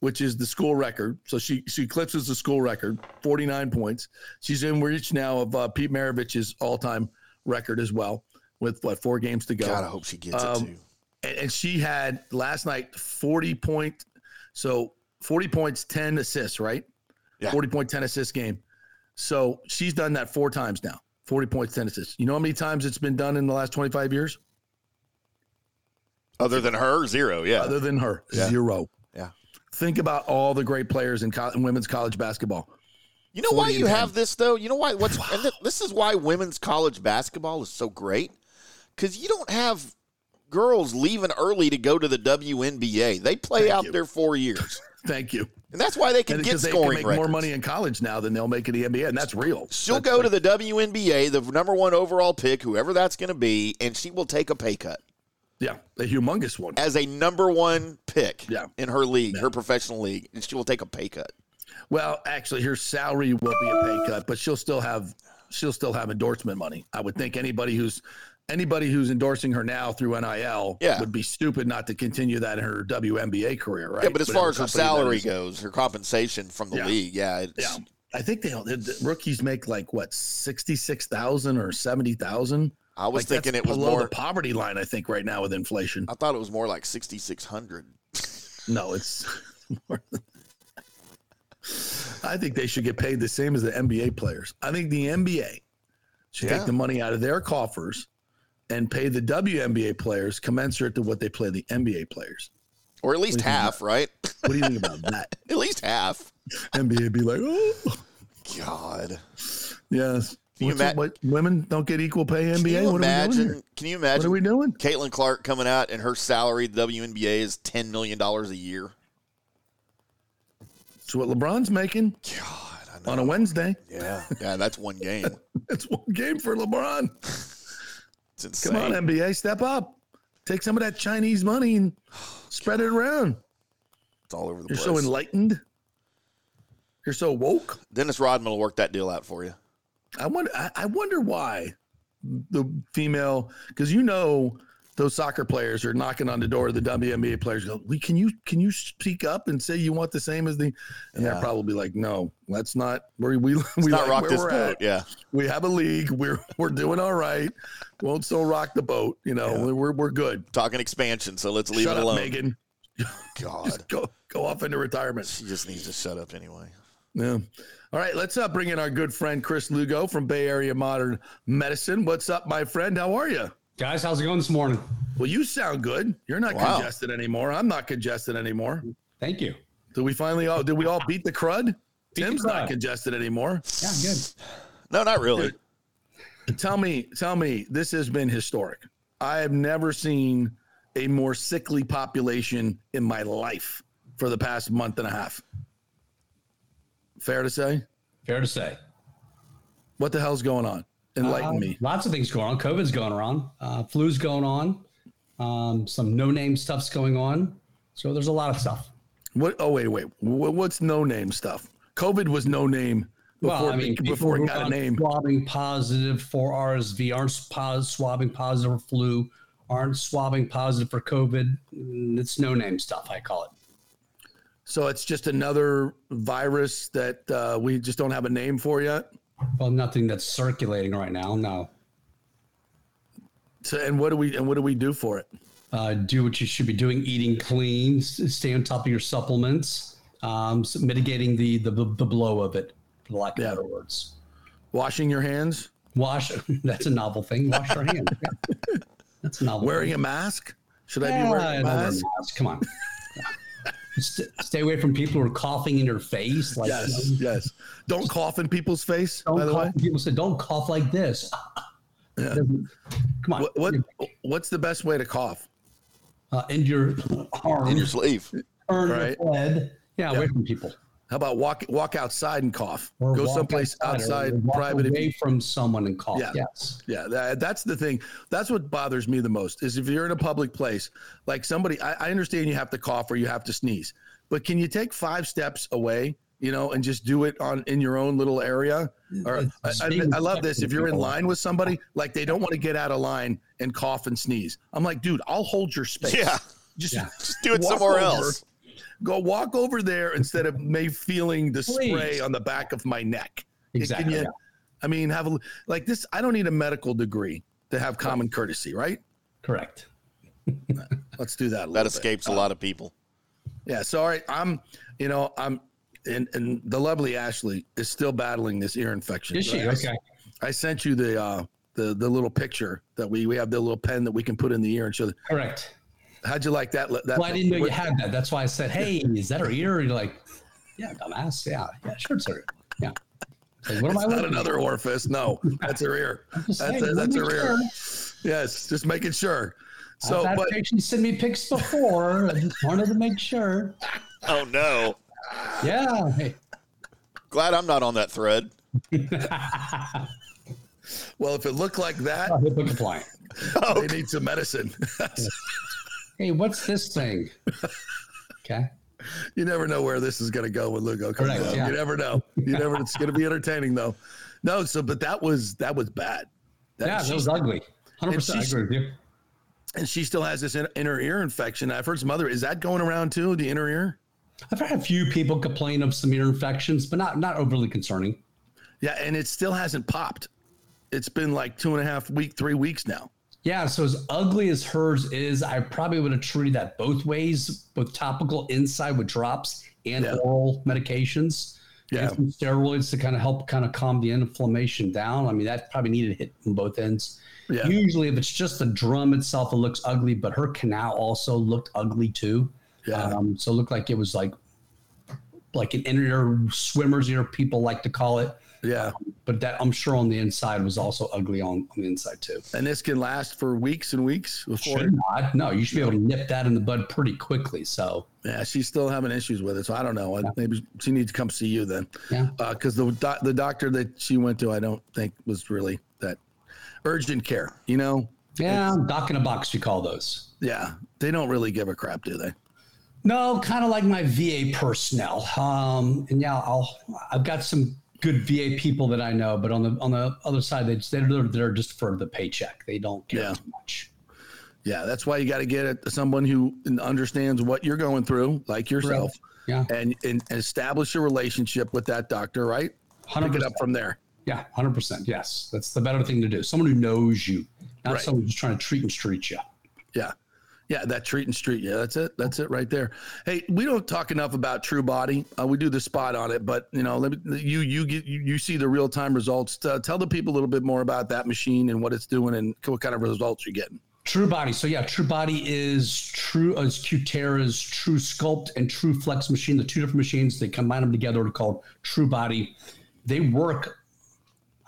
S4: which is the school record. So she she eclipses the school record, 49 points. She's in reach now of uh, Pete Maravich's all time record as well with what four games to go.
S5: God, I hope she gets um, it too.
S4: And, and, she had last night 40 point, so 40 points, 10 assists, right?
S5: Yeah.
S4: 40 point, 10 assist game. So she's done that four times now. 40 points, 10 assists. You know how many times it's been done in the last 25 years?
S5: Other than her, zero. Yeah.
S4: Other than her,
S5: Yeah.
S4: zero.
S5: Yeah.
S4: Think about all the great players in, co- in women's college basketball.
S5: You know why you have
S4: 10.
S5: this though? You know why? What's and th- this is why women's college basketball is so great because you don't have girls leaving early to go to the WNBA. They play
S4: Thank
S5: out
S4: you.
S5: their four years,
S4: Thank you.
S5: and that's why they can
S4: And
S5: get
S4: they can make
S5: records.
S4: more money in college now than they'll make in the NBA, and that's real.
S5: She'll
S4: That's
S5: go to the WNBA, the number one overall pick, whoever that's going to be, and she will take a pay cut
S4: yeah, a humongous one.
S5: as a number one pick
S4: Yeah.
S5: in her league, her professional league, and she will take a pay cut.
S4: Well, actually, her salary will be a pay cut, but she'll still have she'll still have endorsement money. I would think anybody who's anybody who's endorsing her now through NIL
S5: Yeah.
S4: would be stupid not to continue that in her WNBA career, right?
S5: Yeah, but as
S4: Whatever
S5: far as her salary
S4: is.
S5: goes, her compensation from the
S4: Yeah.
S5: league, yeah, it's,
S4: yeah, I think they the, the rookies make like what sixty six thousand or seventy thousand.
S5: I was
S4: like
S5: thinking it was
S4: below
S5: more.
S4: the poverty line. I think right now with inflation.
S5: I thought it was more like sixty six hundred.
S4: No, it's more than I think they should get paid the same as the NBA players. I think the NBA should
S5: Yeah.
S4: take the money out of their coffers and pay the WNBA players commensurate to what they play the NBA players.
S5: or at least
S4: What do you think
S5: half, right?
S4: What do you think about that?
S5: At least half.
S4: NBA be like, oh,
S5: God,
S4: yes.
S5: You ima-
S4: what, women don't get equal pay NBA?
S5: can you
S4: what are we doing
S5: imagine? Can you imagine?
S4: What are we doing?
S5: Caitlin Clark coming out and her salary WNBA is ten million dollars a year?
S4: It's what LeBron's making
S5: God, I know.
S4: on a Wednesday.
S5: yeah, yeah, that's one game.
S4: that's one game for LeBron.
S5: It's insane.
S4: Come on, NBA, step up. Take some of that Chinese money and spread it around.
S5: It's all over the place.
S4: You're so enlightened. You're so woke.
S5: Dennis Rodman will work that deal out for you.
S4: I wonder. I, I wonder why the female, because you know those soccer players are knocking on the door of the WNBA players. Go, we can you can you speak up and say you want the same as the? And
S5: Yeah.
S4: they're probably like, no, let's not. We we
S5: Let's
S4: we
S5: not
S4: like
S5: rock this boat.
S4: at.
S5: Yeah,
S4: We have a league. We're we're doing all right. Won't still rock the boat. You know,
S5: Yeah.
S4: we're we're good.
S5: talking expansion. So let's leave
S4: Shut
S5: it
S4: up,
S5: alone.
S4: Megan.
S5: God,
S4: go go off into retirement.
S5: she just needs to shut up anyway.
S4: Yeah. All right, let's uh, bring in our good friend Chris Lugo from Bay Area Modern Medicine. What's up, my friend? How are you?
S11: Guys, how's it going this morning?
S4: Well, you sound good. You're not
S5: Wow.
S4: congested anymore. I'm not congested anymore.
S11: Thank you.
S4: Did we finally all? Did we all beat the crud?
S11: Beat the
S4: Tim's
S11: crud.
S4: not congested anymore.
S11: Yeah, good.
S5: No, not really.
S4: Tell me, tell me, this has been historic. I have never seen a more sickly population in my life for the past month and a half. Fair to say?
S11: Fair to say.
S4: What the hell's going on? Enlighten
S11: Uh,
S4: me.
S11: Lots of things going on. COVID's going around. Uh, flu's going on. Um, some no-name stuff's going on. So there's a lot of stuff.
S4: What? Oh wait, wait. Wh- What's no name stuff? COVID was no name before,
S11: well, I mean,
S4: it, before it got a name.
S11: Swabbing positive for RSV aren't pos- swabbing positive for flu, aren't swabbing positive for COVID. It's no-name stuff. I call it.
S4: So it's just another virus that uh, we just don't have a name for yet.
S11: Well, nothing that's circulating right now. No.
S4: So, and what do we and what do we do for it?
S11: uh, do what you should be doing, eating clean, stay on top of your supplements, um, s- mitigating the, the the blow of it, for lack of
S4: Yeah.
S11: better words.
S4: Washing your hands,
S11: Wash. That's a novel thing. Wash your hands. Yeah. That's a novel.
S4: wearing
S11: thing.
S4: a mask. Should I
S11: Yeah,
S4: be wearing a
S11: don't wear
S4: mask?
S11: Come on. St- stay away from people who are coughing in your face. Like,
S4: Yes,
S11: you know,
S4: yes. Don't cough in people's face.
S11: don't
S4: by the way,
S11: cough. People say, "Don't cough like this."
S4: Yeah.
S11: Come on.
S4: what, what what's the best way to cough?
S11: Uh, in your arm,
S5: In your sleeve.
S11: turn
S4: Right.
S11: your head. Yeah, away from people.
S4: How about walk walk outside and cough?
S11: Or
S4: Go someplace
S11: or
S4: outside,
S11: walk
S4: private. if
S11: away
S4: you-
S11: from someone and cough.
S4: Yeah.
S11: Yes.
S4: Yeah, that, that's the thing. That's what bothers me the most is if you're in a public place, like somebody, I, I understand you have to cough or you have to sneeze, but can you take five steps away, you know, and just do it on in your own little area? Or I, I, I love this. If you're in line with somebody, like they don't want to get out of line and cough and sneeze. I'm like, dude, I'll hold your space.
S5: Yeah.
S4: Just,
S11: Yeah.
S5: Just do it somewhere
S4: over,
S5: else.
S4: Go walk over there instead of me feeling the spray on the back of my neck. Can
S11: Exactly.
S4: you-
S11: yeah.
S4: I mean, have a like this. I don't need a medical degree to have common courtesy, right?
S11: Correct.
S4: Let's do that. a
S5: That
S4: little bit.
S5: escapes a lot of people.
S4: Yeah. Sorry, I'm. You know, I'm. and and the lovely Ashley is still battling this ear infection.
S11: Is she?
S4: I-
S11: Okay.
S4: I sent you the uh the the little picture that we we have the little pen that we can put in the ear and show. The,
S11: Correct.
S4: How'd you like that? that
S11: Well, I didn't know you had that. That's why I said, "Hey, is that her ear?" And you're like, "Yeah, dumbass. Yeah, yeah, sure, it's her. ear. Yeah." Like, what am
S4: It's
S11: I
S4: not
S11: looking
S4: another orifice. No, that's her ear. That's
S11: saying,
S4: a, that's her
S11: me
S4: ear. Yes, just making sure. So,
S11: I've had
S4: but
S11: patients send me pics before. I just wanted to make sure.
S5: Oh no.
S11: Yeah. Hey.
S5: Glad I'm not on that thread.
S4: well, if it looked like that,
S11: HIPAA compliant.
S4: Oh, they need some medicine.
S11: Hey, what's this thing? Okay.
S4: you never know where this is going to go when Lugo comes
S11: Correct,
S4: out.
S11: yeah.
S4: You never know. You never. It's going to be entertaining though. No, so but that was that was bad. That,
S11: yeah, that was ugly. Hundred
S4: and
S11: percent. I agree with you.
S4: and she still has this in, inner ear infection. I've heard some other. Is that going around too? The inner ear?
S11: I've had a few people complain of some ear infections, but not not overly concerning.
S4: Yeah, and it still hasn't popped. It's been like two and a half week, three weeks now.
S11: Yeah, so as ugly as hers is, I probably would have treated that both ways, both topical inside with drops and
S4: Yeah.
S11: oral medications.
S4: Yeah.
S11: And some steroids to kind of help kind of calm the inflammation down. I mean, that probably needed hit from both ends.
S4: Yeah.
S11: Usually, if it's just the drum itself, it looks ugly, but her canal also looked ugly too.
S4: Yeah.
S11: Um, so it looked like it was like like an inner swimmer's ear, people like to call it.
S4: Yeah.
S11: But that I'm sure on the inside was also ugly on, on the inside too.
S4: And this can last for weeks and weeks before.
S11: Should not. No, you should be able to nip that in the bud pretty quickly. So
S4: Yeah, she's still having issues with it. So I don't know. I- Maybe she needs to come see you then.
S11: Yeah.
S4: Because the doc- the doctor that she went to, I don't think was really that urgent care. You know?
S11: yeah, doc in a box, you call those.
S4: Yeah. They don't really give a crap, do they?
S11: No, kind of like my VA personnel. Um, and yeah, I'll I've got some good VA people that I know, but on the on the other side, they just, they're they're just for the paycheck. They don't care
S4: Yeah.
S11: too much.
S4: Yeah. That's why you got to get it someone who understands what you're going through, like yourself,
S11: Yeah,
S4: and, and establish a relationship with that doctor, right?
S11: hundred
S4: Pick it up from there.
S11: Yeah, hundred percent. Yes, that's the better thing to do. Someone who knows you, not
S4: Right.
S11: someone who's trying to treat and treat you.
S4: Yeah. Yeah, that treat and street. Yeah, that's it. That's it right there. Hey, we don't talk enough about True Body. Uh, we do the spot on it, but you know, let me, you you get you, you see the real time results. Uh, tell the people a little bit more about that machine and what it's doing and what kind of results you're getting.
S11: True Body. So yeah, True Body is true as Cutera's True Sculpt and True Flex machine. The two different machines they combine them together to called True Body. They work.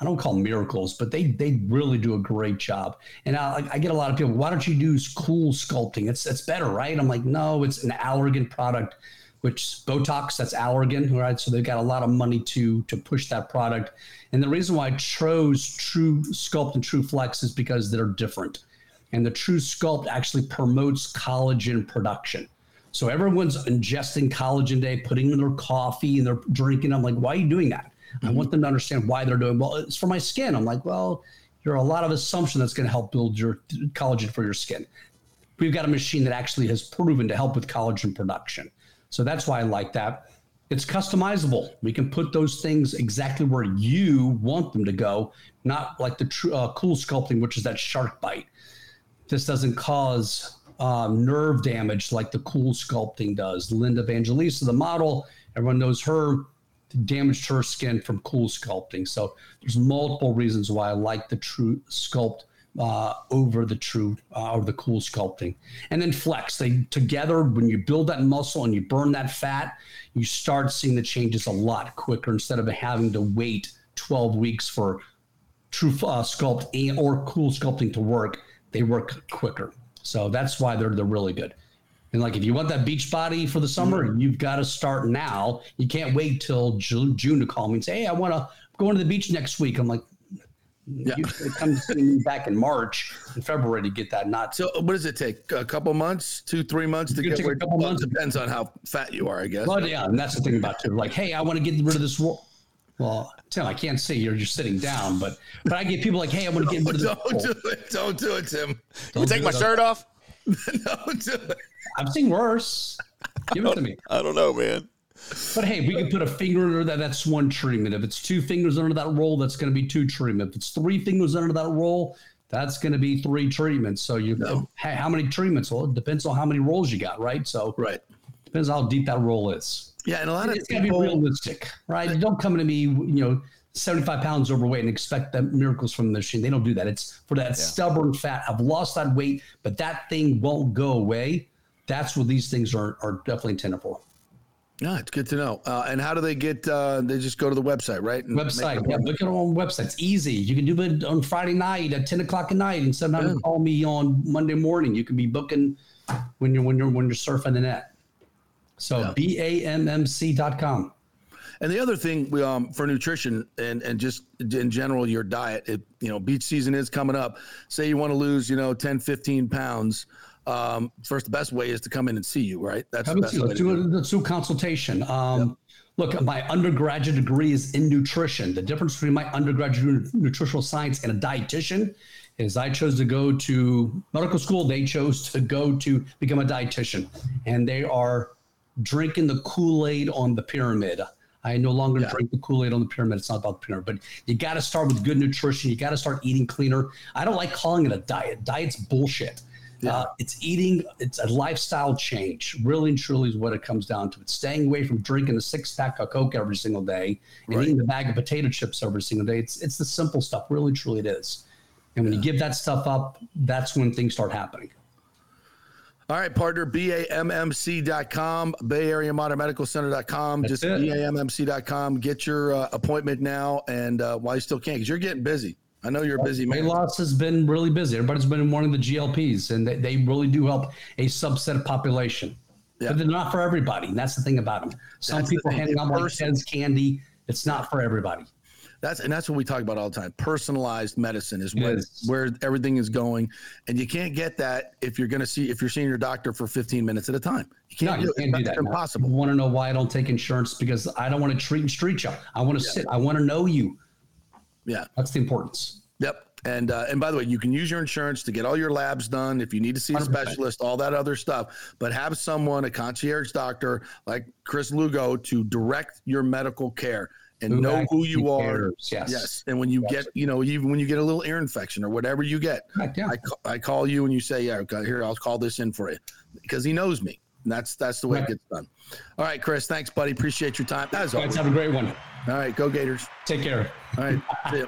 S11: I don't call them miracles, but they they really do a great job. And I, I get a lot of people. Why don't you do cool sculpting? It's it's better, right? I'm like, no, it's an Allergan product, which Botox that's Allergan, right? So they've got a lot of money to to push that product. And the reason why I chose True Sculpt and True Flex is because they're different and the True Sculpt actually promotes collagen production. So everyone's ingesting collagen day, putting in their coffee and they're drinking. I'm like, why are you doing that? I want them to understand why they're doing. Well, it's for my skin. I'm like, well, there are a lot of assumption that's going to help build your collagen for your skin. We've got a machine that actually has proven to help with collagen production. So that's why I like that. It's customizable. We can put those things exactly where you want them to go, not like the true uh, cool sculpting, which is that shark bite this doesn't cause um, nerve damage like the cool sculpting does. Linda Evangelista, the model, everyone knows her, damaged her skin from cool sculpting. So there's multiple reasons why I like the true sculpt uh, over the true uh, or the cool sculpting. And then flex. They together when you build that muscle and you burn that fat, you start seeing the changes a lot quicker instead of having to wait 12 weeks for true uh, sculpt or cool sculpting to work, they work quicker. So that's why they're they're really good. And like if you want that beach body for the summer, mm-hmm. you've got to start now. You can't wait till June, June to call me and say, "Hey, I want to go to the beach next week." I'm like,
S4: Yeah.
S11: you it comes to me back in March and February to get that. Not
S4: So uh, what does it take? A couple months, two, three months to get
S11: take a couple
S4: well,
S11: months.
S4: depends on how fat you are, I guess.
S11: But yeah, and that's the thing about too. Like, hey, I want to get rid of this. Well, Tim, I can't say you're just sitting down, but but I get people like, hey, I want to get rid of this.
S4: don't do it. Don't do it, Tim.
S5: You take my
S11: it.
S5: shirt off?
S4: It.
S11: I've seen worse. Give it to me.
S5: I don't know, man.
S11: But hey, we can put a finger under that. That's one treatment. If it's two fingers under that roll, that's going to be two treatment. If it's three fingers under that roll, that's going to be three treatments. So you,
S4: No.
S11: hey, how many treatments? Well, it depends on how many rolls you got, right? So
S4: Right.
S11: depends how deep that roll is.
S4: Yeah, and a lot of
S11: it's got to be realistic, right? Don't come to me, you know, 75 pounds overweight and expect the miracles from the machine. They don't do that. It's for that stubborn fat. I've lost that weight, but that thing won't go away. That's what these things are are definitely intended for.
S4: Yeah, it's good to know. Uh, and how do they get? Uh, they just go to the website, right? And
S11: Website, yeah, look at our own website. It's easy. You can do it on Friday night at 10 o'clock at night and having
S4: Yeah.
S11: call me on Monday morning. You can be booking when you're when you're when you're surfing the net. So B A
S4: And the other thing we, um, for nutrition and, and just in general, your diet, it, you know, beach season is coming up. Say you want to lose, you know, 10, 15 pounds. Um, first, the best way is to come in and see you, right? That's the
S11: Come and
S4: best way
S11: let's do, a, let's do consultation. Um, Look, my undergraduate degree is in nutrition. The difference between my undergraduate nutritional science and a dietitian is I chose to go to medical school. They chose to go to become a dietitian, and they are drinking the Kool Aid on the pyramid. I no longer drink the Kool Aid on the pyramid. It's not about the pyramid, but you got to start with good nutrition. You got to start eating cleaner. I don't like calling it a diet. Diet's bullshit. Uh, it's eating, it's a lifestyle change. Really and truly is what it comes down to. It's staying away from drinking a six pack of Coke every single day and
S4: Right.
S11: eating a bag of potato chips every single day. It's, it's the simple stuff. Really truly it is. And when you give that stuff up, that's when things start happening.
S4: All right, partner, BAMMC.com, Bay Area Modern Medical Center.com.
S11: That's
S4: Just
S11: it.
S4: BAMMC.com. Get your uh, appointment now and uh, while you still can, because you're getting busy. I know you're a busy
S11: Weight
S4: man.
S11: loss has been really busy. Everybody's been wanting the GLPs, and they, they really do help a subset of population.
S4: Yeah.
S11: But they're not for everybody. And that's the thing about them. Some
S4: That's
S11: people handing out like Ted's candy. It's not for everybody.
S4: That's and that's what we talk about all the time. Personalized medicine is where,
S11: Yes.
S4: where everything is going, and you can't get that if you're going to see if you're seeing your doctor for 15 minutes at a time. You
S11: No,
S4: can't,
S11: you
S4: do, it.
S11: can't do that.
S4: impossible.
S11: You want to know why I don't take insurance? Because I don't want to treat and street you. I want to sit. I want to know you.
S4: Yeah.
S11: That's the importance.
S4: Yep. And uh, and by the way, you can use your insurance to get all your labs done if you need to see a
S11: 100%.
S4: specialist, all that other stuff. But have someone, a concierge doctor like Chris Lugo, to direct your medical care and
S11: Who
S4: know who you
S11: actually
S4: are.
S11: yes.
S4: Yes. And when you get, you know, even when you get a little ear infection or whatever you get,
S11: Correct, yeah.
S4: I, I call you and you say, yeah, okay, here, I'll call this in for you because he knows me. And that's that's the way
S11: Right.
S4: it gets done. All right, Chris. Thanks, buddy. Appreciate your time. As
S11: Guys,
S4: always.
S11: have a great one.
S4: All right, go Gators.
S11: Take care.
S4: All right. See ya.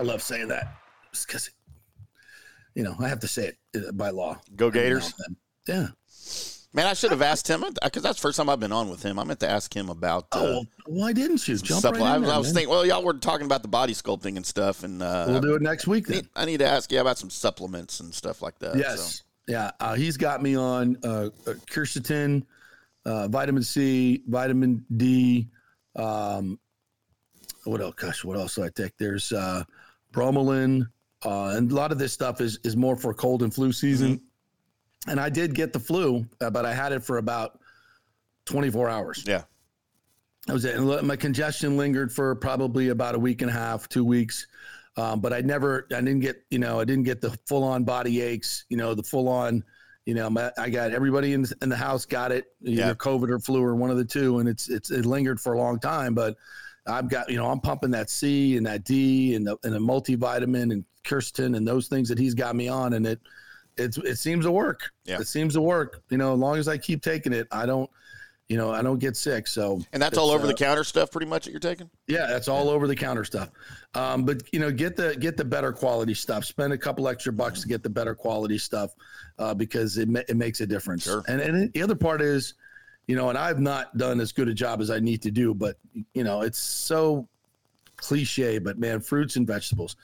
S4: I love saying that because, you know, I have to say it uh, by law.
S5: Go Gators.
S4: Yeah.
S5: Man, I should have asked him because that's the first time I've been on with him. I meant to ask him about. Uh,
S4: Oh, why didn't you jump right
S5: I,
S4: there,
S5: I was
S4: man?
S5: thinking, well, y'all were talking about the body sculpting and stuff, and uh,
S4: We'll do it next week
S5: I
S4: then.
S5: need, I need to ask you about some supplements and stuff like that.
S4: Yes. Yeah. Uh, he's got me on uh, uh, quercetin, uh, vitamin C, vitamin D. Um, what else? Gosh, what else do I take? There's uh, bromelain, uh, and a lot of this stuff is is more for cold and flu season. And I did get the flu, uh, but I had it for about 24 hours.
S5: Yeah.
S4: That was it. And my congestion lingered for probably about a week and a half, two weeks. Um, but I never, I didn't get, you know, I didn't get the full on body aches, you know, the full on, you know, my, I got everybody in, in the house got it, either
S5: Yeah.
S4: COVID or flu or one of the two. And it's, it's, it lingered for a long time, but I've got, you know, I'm pumping that C and that D and the, and the multivitamin and quercetin and those things that he's got me on. And it, it's, it seems to work.
S5: Yeah.
S4: It seems to work. You know, as long as I keep taking it, I don't, you know, I don't get sick. So,
S5: And that's all over
S4: uh,
S5: the counter stuff, pretty much that you're taking.
S4: yeah, that's all over the counter stuff. Um, but you know, get the get the better quality stuff. Spend a couple extra bucks to get the better quality stuff uh, because it ma- it makes a difference.
S5: Sure.
S4: And and the other part is, you know, and I've not done as good a job as I need to do, but you know, it's so cliche. But man, fruits and vegetables.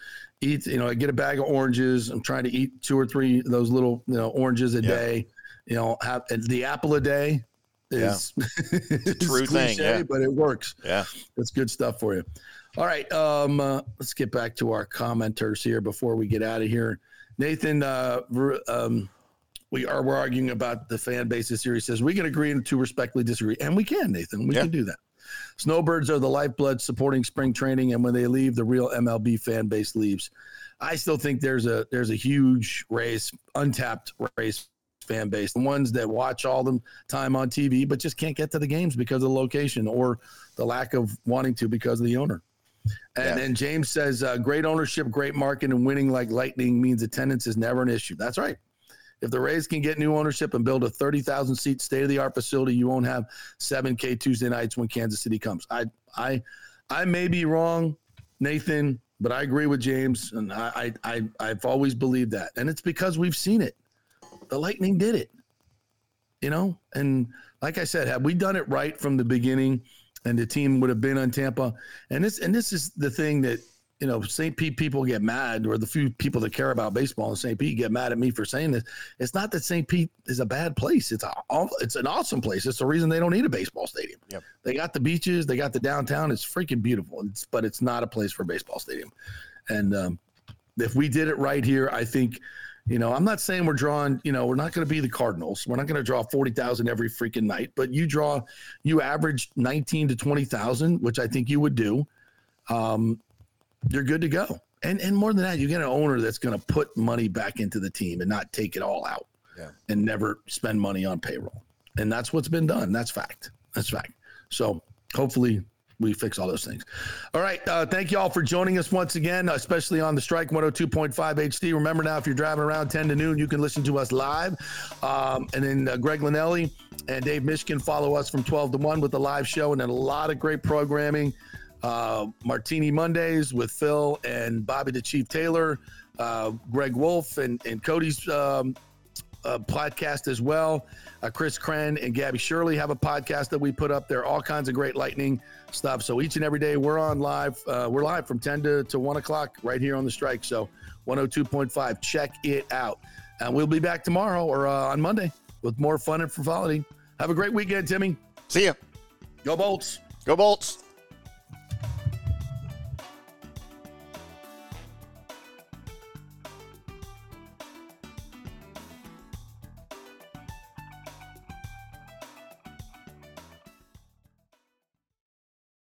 S4: Eat. You know, I get a bag of oranges. I'm trying to eat two or three of those little you know oranges a
S5: Yeah.
S4: day. You know, have the apple a day. Is, is
S5: true thing,
S4: cliche,
S5: yeah.
S4: but it works.
S5: Yeah.
S4: That's good stuff for you. All right. Um, uh, let's get back to our commenters here before we get out of here. Nathan, uh, um, we are we're arguing about the fan bases here. He says we can agree and to respectfully disagree, and we can, Nathan. We
S5: Yeah.
S4: can do that. Snowbirds are the lifeblood supporting spring training, and when they leave, the real MLB fan base leaves. I still think there's a there's a huge Rays, untapped Rays fan base, the ones that watch all the time on TV, but just can't get to the games because of the location or the lack of wanting to because of the owner. And
S5: Yeah.
S4: then James says, uh, great ownership, great market, and winning like lightning means attendance is never an issue. That's right. If the Rays can get new ownership and build a 30,000 seat state of the art facility, you won't have 7K Tuesday nights when Kansas City comes. I, I, I may be wrong, Nathan, but I agree with James, and I, I, I I've always believed that, and it's because we've seen it. The Lightning did it, you know, and like I said, had we done it right from the beginning, and the team would have been on Tampa, and this, and this is the thing that you know, St. Pete people get mad, or the few people that care about baseball in St. Pete get mad at me for saying this. It's not that St. Pete is a bad place. It's a, it's an awesome place. It's the reason they don't need a baseball stadium.
S5: Yep.
S4: They got the beaches, they got the downtown. It's freaking beautiful. It's, but it's not a place for a baseball stadium. And um, if we did it right here, I think, you know, I'm not saying we're drawing, you know, we're not going to be the Cardinals. We're not going to draw 40,000 every freaking night, but you draw, you average 19 to 20,000, which I think you would do. Um, you're good to go. And and more than that, you get an owner that's going to put money back into the team and not take it all out,
S5: Yeah.
S4: and never spend money on payroll. And that's what's been done. That's fact. That's fact. So hopefully we fix all those things. All right. Uh, thank you all for joining us once again, especially on the Strike 102.5 HD. Remember now, if you're driving around 10 to noon, you can listen to us live. Um, and then uh, Greg Linelli and Dave Mishkin follow us from 12 to 1 with the live show and then a lot of great programming. Uh, Martini Mondays with Phil and Bobby the Chief Taylor, uh, Greg Wolf and, and Cody's um, uh, podcast as well. Uh, Chris Cran and Gabby Shirley have a podcast that we put up there. All kinds of great lightning stuff. So each and every day we're on live. Uh, we're live from 10 to, to 1 o'clock right here on the strike. So 102.5. Check it out. And we'll be back tomorrow or uh, on Monday with more fun and frivolity. Have a great weekend, Timmy.
S5: See ya.
S4: Go Bolts.
S5: Go Bolts.